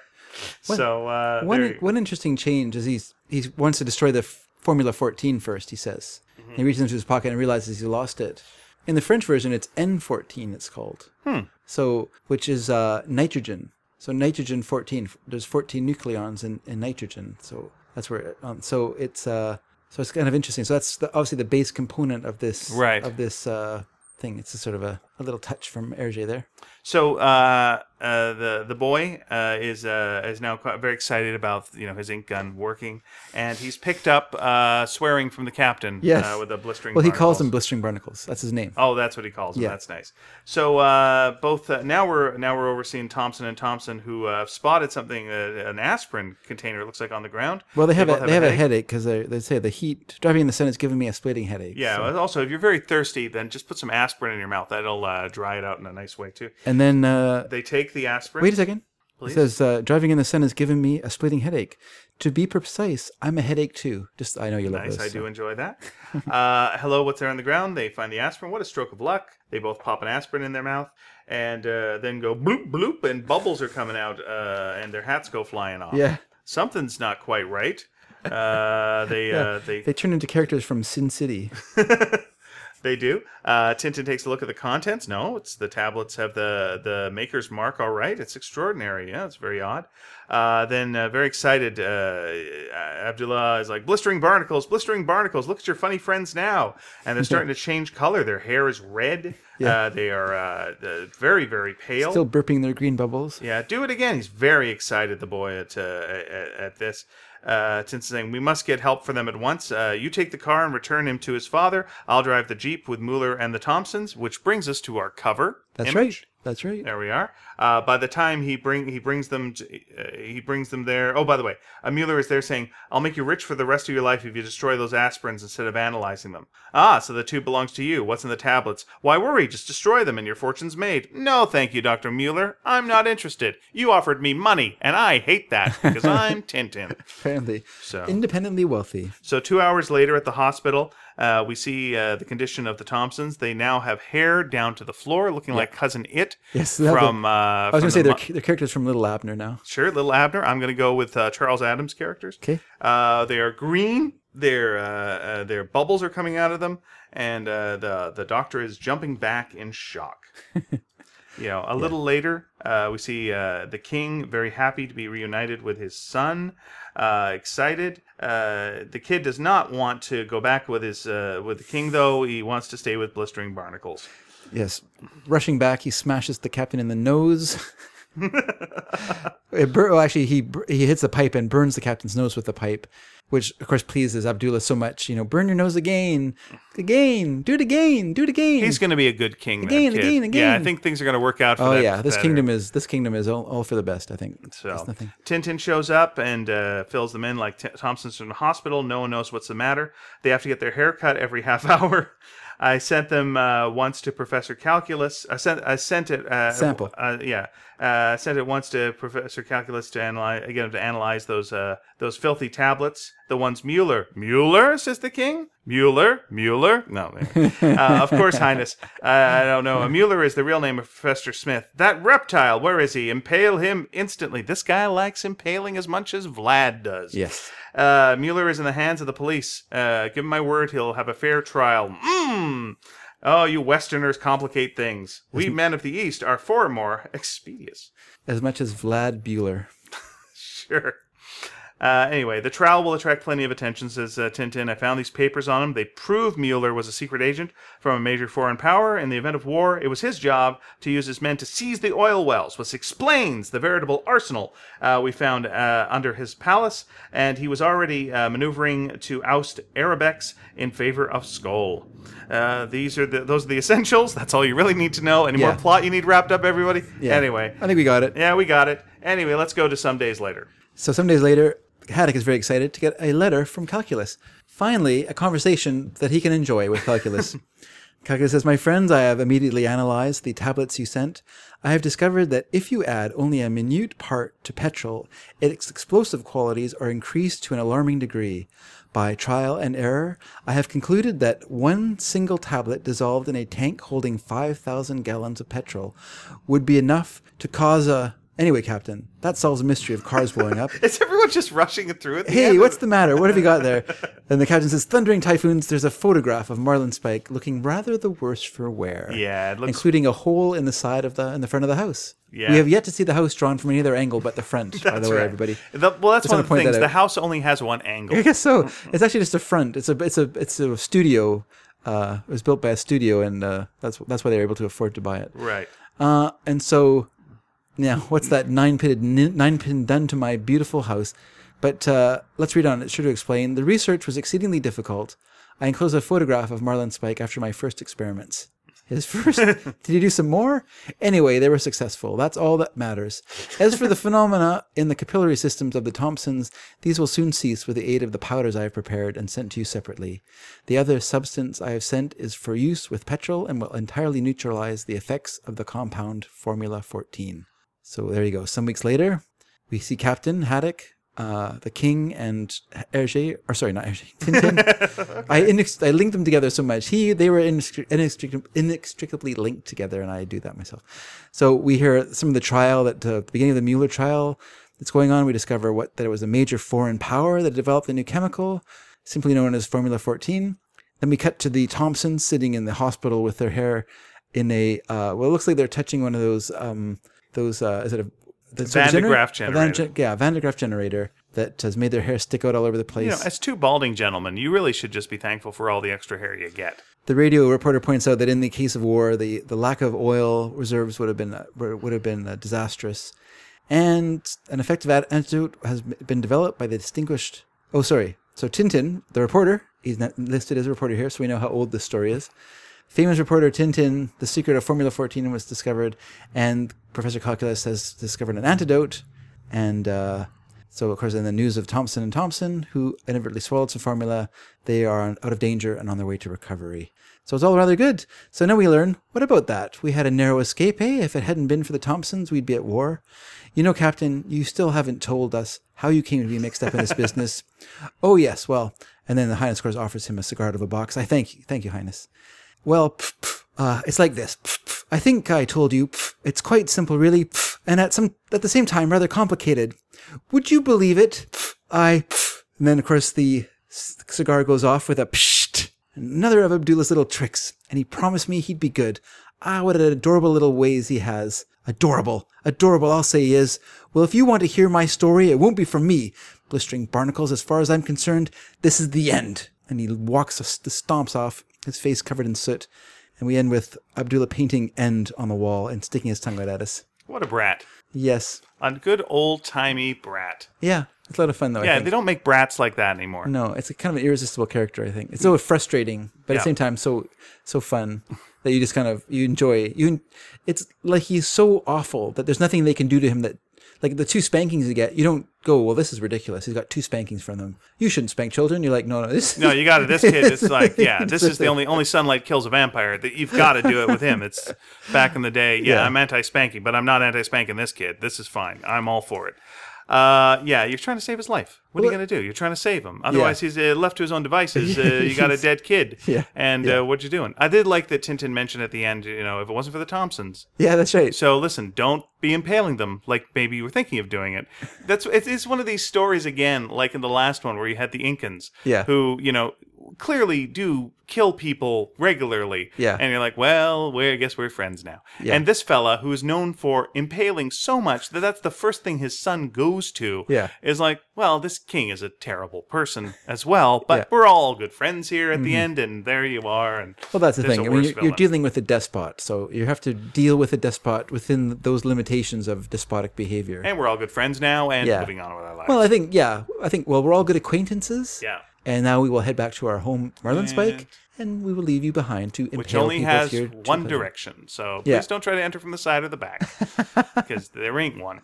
so uh, One there- one interesting change is he's he wants to destroy the f- Formula 14 first. He says Mm-hmm. he reaches into his pocket and realizes he lost it. In the French version, it's N14. It's called. Hmm. So which is uh, nitrogen. So nitrogen 14. There's 14 nucleons in, in nitrogen. So that's where. It, um, so it's uh so it's kind of interesting. So that's the, obviously the base component of this Right. of this uh thing. It's a sort of a, a little touch from Hergé there. So uh, uh, the the boy uh, is uh, is now quite very excited about you know his ink gun working, and he's picked up uh, swearing from the captain. Yes. Uh, with a blistering. Well, he calls barnacles. them blistering barnacles. That's his name. Oh, that's what he calls them. Yeah. That's nice. So uh, both uh, now we're now we're overseeing Thompson and Thompson, who uh, have spotted something, uh, an aspirin container. It looks like on the ground. Well, they have both a, they have a headache because they, they say the heat driving in the sun is giving me a splitting headache. Yeah. so- Also, if you're very thirsty, then just put some aspirin in your mouth. That'll uh, dry it out in a nice way too. And then uh, They take the aspirin. wait a second. Please. It says uh, driving in the sun has given me a splitting headache. To be precise, I'm a headache too. Just I know you love this. Nice. I so- do enjoy that. uh, hello, what's there on the ground? They find the aspirin. What a stroke of luck! They both pop an aspirin in their mouth and uh, then go bloop bloop, and bubbles are coming out, uh, and their hats go flying off. Yeah, something's not quite right. Uh, they uh, they they turn into characters from Sin City. they do. Uh, Tintin takes a look at the contents. No, it's the tablets have the the maker's mark. All right, it's extraordinary. Yeah, it's very odd. Uh, then uh, very excited, uh, Abdullah is like blistering barnacles, blistering barnacles. Look at your funny friends now, and they're starting to change color. Their hair is red. Yeah. Uh, they are uh, very very pale. Still burping their green bubbles. Yeah, do it again. He's very excited, the boy, at uh, at, at this. Uh, Tintin's saying, "We must get help for them at once. Uh, you take the car and return him to his father. I'll drive the jeep with Mueller and the Thompsons." Which brings us to our cover. That's image. right. That's right. There we are. Uh, by the time he bring he brings them to, uh, he brings them there. Oh, by the way, uh, Mueller is there saying, "I'll make you rich for the rest of your life if you destroy those aspirins instead of analyzing them." Ah, so the tube belongs to you. What's in the tablets? Why worry? Just destroy them and your fortune's made. No, thank you, Doctor Mueller. I'm not interested. You offered me money, and I hate that because I'm Tintin. Apparently, So. independently wealthy. So two hours later at the hospital, uh, we see uh, the condition of the Thompsons. They now have hair down to the floor, looking like cousin It Yes, they have the- from. uh, I was going to say the they're, they're characters from Little Abner now. Sure, little Abner. I'm going to go with uh, Charles Addams characters. Okay. Uh, they are green. Their uh, uh, their bubbles are coming out of them, and uh, the the doctor is jumping back in shock. you know, a little later, uh, we see uh, the king very happy to be reunited with his son. Uh, excited. Uh, the kid does not want to go back with his uh, with the king, though. He wants to stay with blistering barnacles. Yes. Rushing back, he smashes the captain in the nose. it bur- well, actually, he bur- he hits the pipe and burns the captain's nose with the pipe, which of course pleases Abdullah so much. You know, burn your nose again, again, do it again, do it again. He's going to be a good king. that Again, kid. again, Yeah, I think things are going to work out. For oh that, yeah, this better. kingdom is this kingdom is all, all for the best. I think. So Tintin shows up and uh, fills them in like T- Thompson's from the hospital. No one knows what's the matter. They have to get their hair cut every half hour. I sent them uh, once to Professor Calculus. I sent I sent it uh, Sample. Uh, yeah, uh, sent it once to Professor Calculus to analyze again to analyze those uh, those filthy tablets. The ones Mueller. Mueller says the king. Mueller. Mueller. No, uh, of course, Highness. Uh, I don't know. Mueller is the real name of Professor Smith. That reptile. Where is he? Impale him instantly. This guy likes impaling as much as Vlad does. Yes. Uh, Mueller is in the hands of the police. Uh, give him my word, he'll have a fair trial. Mmm. Oh, you Westerners complicate things. We men of the East are far more expeditious. As much as Vlad Bueller. Sure. Uh, anyway, the trial will attract plenty of attention, says uh, Tintin. I found these papers on him. They prove Mueller was a secret agent from a major foreign power. In the event of war, it was his job to use his men to seize the oil wells, which explains the veritable arsenal uh, we found uh, under his palace. And he was already uh, maneuvering to oust Arabex in favor of Skoil. Uh, these are the those are the essentials. That's all you really need to know. Any Yeah. more plot you need wrapped up, everybody? Yeah. Anyway, I think we got it. yeah, we got it. Anyway, let's go to some days later. So some days later, Haddock is very excited to get a letter from Calculus. Finally, a conversation that he can enjoy with Calculus. Calculus says, My friends, I have immediately analyzed the tablets you sent. I have discovered that if you add only a minute part to petrol, its explosive qualities are increased to an alarming degree. By trial and error, I have concluded that one single tablet dissolved in a tank holding 5,000 gallons of petrol would be enough to cause a. Anyway, Captain, that solves the mystery of cars blowing up. Is everyone just rushing it through at the Hey, end? what's the matter? What have you got there? And the captain says, Thundering typhoons. There's a photograph of Marlinspike looking rather the worse for wear. Yeah, it looks. Including a hole in the side of the in the front of the house. Yeah. We have yet to see the house drawn from any other angle but the front, by the way, right. everybody. The- well, that's Just one of the things. The house only has one angle. I guess so. It's actually just a front. It's a it's a it's a studio. Uh, it was built by a studio, and uh, that's that's why they were able to afford to buy it. Right. Uh, and so now, what's that nine pin nine pin done to my beautiful house? But uh, let's read on. It's sure to explain. The research was exceedingly difficult. I enclose a photograph of Marlinspike after my first experiments. His first. did he do some more? Anyway, they were successful. That's all that matters. As for the phenomena in the capillary systems of the Thompsons, these will soon cease with the aid of the powders I have prepared and sent to you separately. The other substance I have sent is for use with petrol and will entirely neutralize the effects of the compound Formula 14. So there you go. Some weeks later, we see Captain Haddock, uh, the King, and Hergé, or sorry, not Hergé, Tintin. I, inex- I linked them together so much. He, they were inextric- inextric- inextricably linked together, and I do that myself. So we hear some of the trial that uh, the beginning of the Mueller trial that's going on. We discover what that it was a major foreign power that developed a new chemical, simply known as Formula 14. Then we cut to the Thompsons sitting in the hospital with their hair in a uh, well, it looks like they're touching one of those um, those uh, is it a the Van de Graaff a Van- generator. yeah, Van de Graaff generator that has made their hair stick out all over the place. You know, as two balding gentlemen, you really should just be thankful for all the extra hair you get. The radio reporter points out that in the case of war, the, the lack of oil reserves would have been uh, would have been uh, disastrous, and an effective antidote has been developed by the distinguished. Oh, sorry. So Tintin, the reporter, he's listed as a reporter here, so we know how old this story is. Famous reporter Tintin, the secret of Formula 14 was discovered, and Professor Calculus has discovered an antidote, and uh, so, of course, in the news of Thompson and Thompson, who inadvertently swallowed some formula, they are out of danger and on their way to recovery. So it's all rather good. So now we learn, what about that? We had a narrow escape, eh? If it hadn't been for the Thompsons, we'd be at war. You know, Captain, you still haven't told us how you came to be mixed up in this business. oh, yes, well, and then the Highness, of course, offers him a cigar out of a box. I thank you. Thank you, Highness. Well, pff, pff, uh, it's like this. Pff. I think I told you. Pff, it's quite simple, really, pff, and at some at the same time rather complicated. Would you believe it? I. Pff. And then, of course, the cigar goes off with a psht. Another of Abdullah's little tricks, and he promised me he'd be good. Ah, what adorable little ways he has. Adorable, adorable, I'll say he is. Well, if you want to hear my story, it won't be from me. Blistering barnacles, as far as I'm concerned, this is the end. And he walks, the stomps off, his face covered in soot. And we end with Abdullah painting end on the wall and sticking his tongue right at us. What a brat. Yes. A good old timey brat. Yeah. It's a lot of fun, though. I Yeah, they don't make brats like that anymore. No, it's a kind of an irresistible character. I think it's so frustrating, but at the same time, so so fun that you just kind of you enjoy. You, it's like he's so awful that there's nothing they can do to him that, like the two spankings you get, you don't go, well, this is ridiculous. He's got two spankings from them. You shouldn't spank children. You're like, no, no, this. No, you got it. This kid, it's like, yeah, this is the only only sunlight kills a vampire. That you've got to do it with him. It's back in the day. Yeah, Yeah. I'm anti-spanking, but I'm not anti-spanking this kid. This is fine. I'm all for it. Uh, yeah, you're trying to save his life. What are you going to do? You're trying to save him. Otherwise, he's uh, left to his own devices. Uh, you got a dead kid. Yeah, And. Uh, what you doing? I did like that Tintin mentioned at the end. You know, if it wasn't for the Thompsons, Yeah, that's right. so listen, don't be impaling them like maybe you were thinking of doing it. That's it is one of these stories again, like in the last one where you had the Incans, Yeah. who you know clearly do kill people regularly. Yeah. and you're like, well, we I guess we're friends now. Yeah. And this fella who is known for impaling so much that that's the first thing his son goes to. Yeah. is like, well, this king is a terrible person as well, but Yeah. Mm-hmm. we're all good friends here at the end, and there you are. And Well, that's the thing. I mean, you're, you're dealing with a despot, so you have to deal with a despot within those limitations of despotic behavior. and we're all good friends now, and Yeah. moving on with our lives. Well, I think yeah, I think well, we're all good acquaintances. Yeah. And now we will head back to our home Marlinspike, and we will leave you behind to impale which only people has here to one pleasure. direction. So Yeah. please don't try to enter from the side or the back because there ain't one.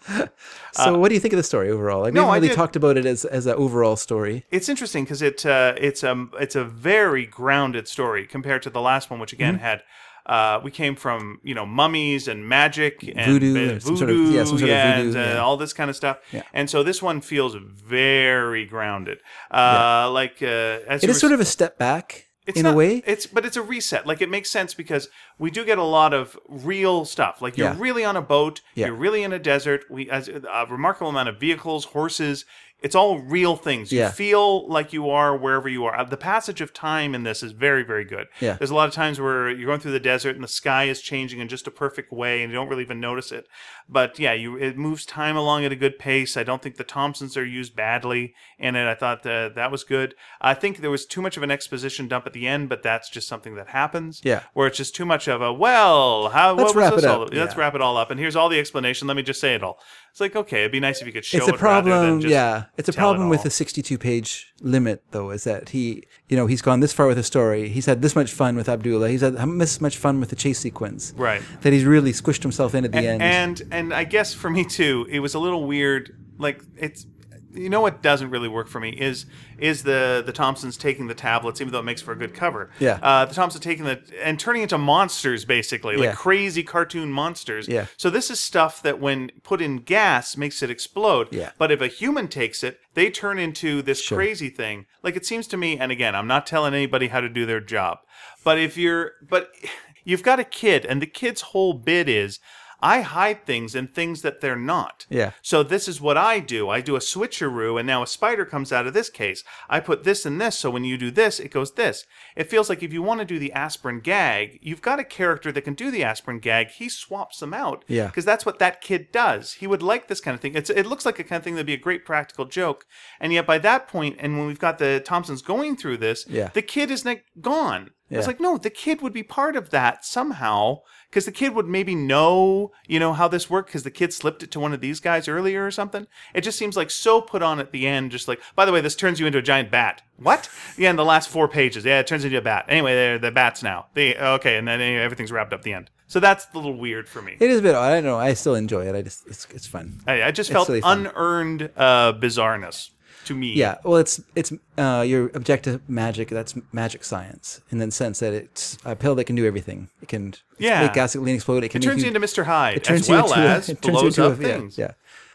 So, what do you think of the story overall? Like, we Uh, no, haven't I really did- talked about it as as an overall story. It's interesting because it uh, it's a it's a very grounded story compared to the last one, which again Mm-hmm. had. Uh, we came from you know mummies and magic and Voodoo, or some voodoo, sort of- yeah, some sort of voodoo, and uh, yeah. all this kind of stuff. Yeah. And so this one feels very grounded. Uh, Like uh, as It is were sort of a step back it's in not, a way. It's but it's a reset. Like it makes sense because we do get a lot of real stuff. Like you're Yeah. really on a boat. Yeah. You're really in a desert. We as a remarkable amount of vehicles, horses. It's all real things. You Yeah. feel like you are wherever you are. Uh, The passage of time in this is very, very good. Yeah. There's a lot of times where you're going through the desert and the sky is changing in just a perfect way, and you don't really even notice it. But yeah, you it moves time along at a good pace. I don't think the Thompsons are used badly in it. I thought that that was good. I think there was too much of an exposition dump at the end, but that's just something that happens. Yeah. Where it's just too much of a well, how Let's what was wrap this it all? up. Let's Yeah. wrap it all up, and here's all the explanation. Let me just say it all. It's like okay, it'd be nice if you could show it's a it problem. Yeah, it's a tell it problem with the 62 page limit, though, is that he, you know, he's gone this far with the story. He's had this much fun with Abdullah. He's had this much fun with the chase sequence. Right. That he's really squished himself in at the end. and and I guess for me too, it was a little weird. Like it's, you know, what doesn't really work for me is is the the Thompsons taking the tablets, even though it makes for a good cover. Yeah. Uh, the Thompsons taking the and turning into monsters, basically, like Yeah. crazy cartoon monsters. Yeah. So this is stuff that, when put in gas, makes it explode. Yeah. But if a human takes it, they turn into this Sure. crazy thing. Like it seems to me, and again, I'm not telling anybody how to do their job, but if you're, but you've got a kid, and the kid's whole bit is. I hide things in things that they're not. Yeah. So this is what I do. I do a switcheroo, and now a spider comes out of this case. I put this in this, so when you do this, it goes this. It feels like if you want to do the aspirin gag, you've got a character that can do the aspirin gag. He swaps them out. Yeah. Because that's what that kid does. He would like this kind of thing. It's it looks like a kind of thing that'd be a great practical joke. And yet by that point, and when we've got the Thompsons going through this, Yeah. the kid is like gone. It's like, no, the kid would be part of that somehow. Because the kid would maybe know, you know, how this worked because the kid slipped it to one of these guys earlier or something. It just seems like so put on at the end, just like, by the way, this turns you into a giant bat. What? Yeah, in the last four pages. Yeah, it turns into a bat. Anyway, they're the bats now. They okay, and then anyway, everything's wrapped up at the end. So that's a little weird for me. it is a bit odd. I don't know. I still enjoy it. I just, it's, it's fun. I, I just felt really fun. unearned uh, bizarreness to me. Yeah, well, it's it's uh, your objective magic. That's magic science in the sense that it's a pill that can do everything. It can Yeah. make gasoline explode. It can It turns you into Mr. Hyde it turns as you well into a- as it turns you blows into up a- yeah, things. Yeah,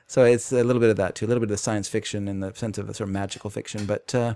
So it's a little bit of that too, a little bit of the science fiction in the sense of a sort of magical fiction. But uh,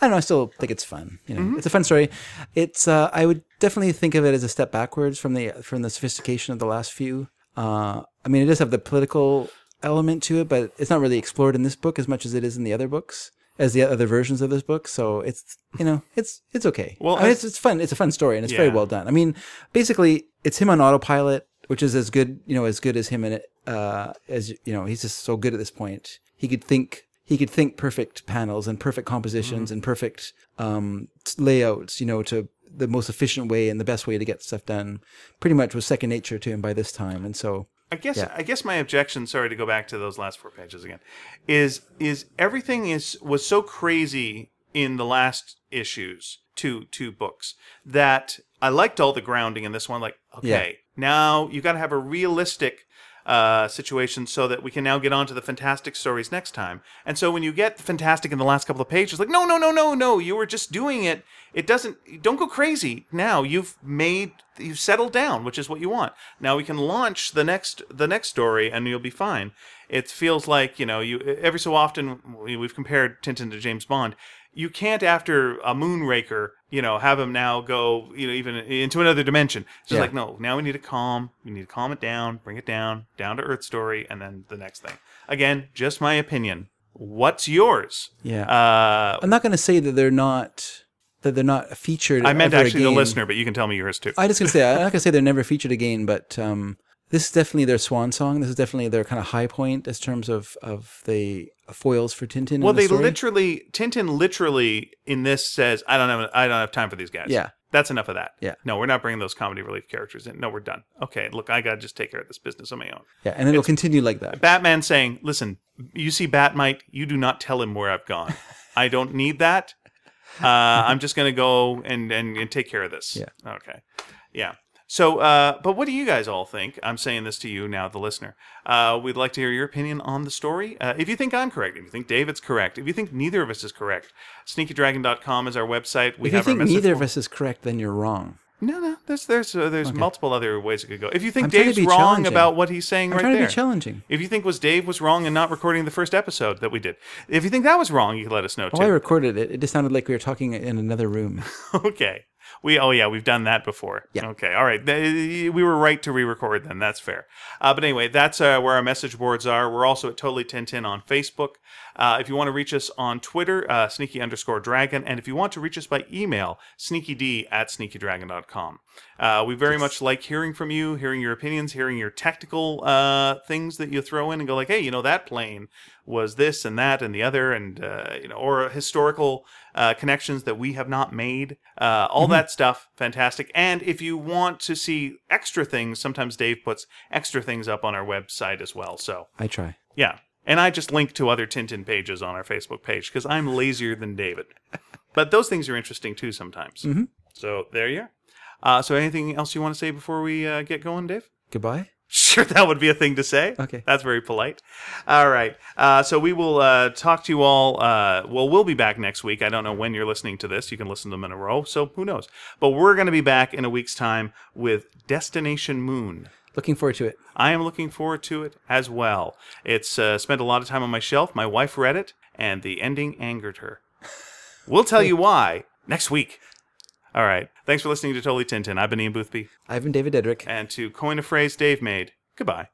I don't know. I still think it's fun. You know, Mm-hmm. it's a fun story. It's uh, I would definitely think of it as a step backwards from the from the sophistication of the last few. Uh, I mean, it does have the political element to it, but it's not really explored in this book as much as it is in the other books, as the other versions of this book. So it's you know it's it's okay. Well, I mean, it's it's fun. It's a fun story and it's very well done. I mean, basically, it's him on autopilot, which is as good you know as good as him in it. Uh, as you know, he's just so good at this point. He could think. He could think perfect panels and perfect compositions Mm-hmm. and perfect um, layouts, you know, to the most efficient way and the best way to get stuff done. Pretty much was second nature to him by this time, and so I guess Yeah. I guess my objection, sorry to go back to those last four pages again, is is everything is was so crazy in the last issues, two two books, that I liked all the grounding in this one. Like, okay, now you got to have a realistic uh, situation so that we can now get on to the fantastic stories next time. And so when you get the fantastic in the last couple of pages, like, no, no, no, no, no, you were just doing it. It doesn't. Don't go crazy. Now you've made you've settled down, which is what you want. Now we can launch the next the next story, and you'll be fine. It feels like you know you every so often we- we've compared Tintin to James Bond. You can't after a Moonraker, you know, have him now go, you know, even into another dimension. It's just Yeah. like no, now we need to calm. We need to calm it down, bring it down, down to earth story, and then the next thing. Again, just my opinion. What's yours? yeah. Uh, I'm not going to say that they're not that they're not featured. I meant actually the listener, but you can tell me yours too. I just gonna say I'm not gonna say they're never featured again, but um, this is definitely their swan song. This is definitely their kind of high point in terms of of the foils for Tintin. Well, in the they story. literally Tintin literally in this says, "I don't have I don't have time for these guys." Yeah. that's enough of that. Yeah. no, we're not bringing those comedy relief characters in. No, we're done. Okay, look, I got to just take care of this business on my own. yeah, and it'll continue like that. Batman saying, "Listen, you see Bat-Mite, you do not tell him where I've gone. I don't need that. Uh, I'm just going to go and, and and take care of this. Yeah. Okay. Yeah. So, uh, but what do you guys all think? I'm saying this to you now, the listener. Uh, we'd like to hear your opinion on the story. Uh, if you think I'm correct, if you think David's correct, if you think neither of us is correct, sneakydragon.com is our website. We if you think neither of us is correct, then you're wrong. No, no. There's there's uh, there's multiple other ways it could go. If you think I'm Dave's wrong about what he's saying I'm right trying there, to be challenging. if you think was Dave was wrong in not recording the first episode that we did, if you think that was wrong, you can let us know Oh, I recorded it. It just sounded like we were talking in another room. okay. We oh yeah, we've done that before. Yeah. Okay. All right. We were right to re-record then. That's fair. Uh, but anyway, that's uh, where our message boards are. We're also at Totally Tintin on Facebook. Uh, if you want to reach us on Twitter, uh, sneaky underscore dragon, and if you want to reach us by email, sneakyd at sneakydragon.com. Uh, we very much like hearing from you, hearing your opinions, hearing your technical uh, things that you throw in and go like, hey, you know, that plane was this and that and the other, and uh, you know, or historical uh, connections that we have not made. Uh, all that stuff, fantastic. And if you want to see extra things, sometimes Dave puts extra things up on our website as well. So I try. yeah. And I just link to other Tintin pages on our Facebook page because I'm lazier than David. but those things are interesting too sometimes. Mm-hmm. So there you are. Uh, so anything else you want to say before we uh, get going, Dave? Goodbye. Sure, that would be a thing to say. Okay. That's very polite. All right. Uh, so we will uh, talk to you all. Uh, well, we'll be back next week. I don't know when you're listening to this. You can listen to them in a row. So who knows? But we're going to be back in a week's time with Destination Moon. Looking forward to it. I am looking forward to it as well. It's uh, spent a lot of time on my shelf. My wife read it, and the ending angered her. We'll tell you why next week. All right. Thanks for listening to Totally Tintin. I've been Ian Boothby. I've been David Dedrick. And to coin a phrase Dave made, goodbye.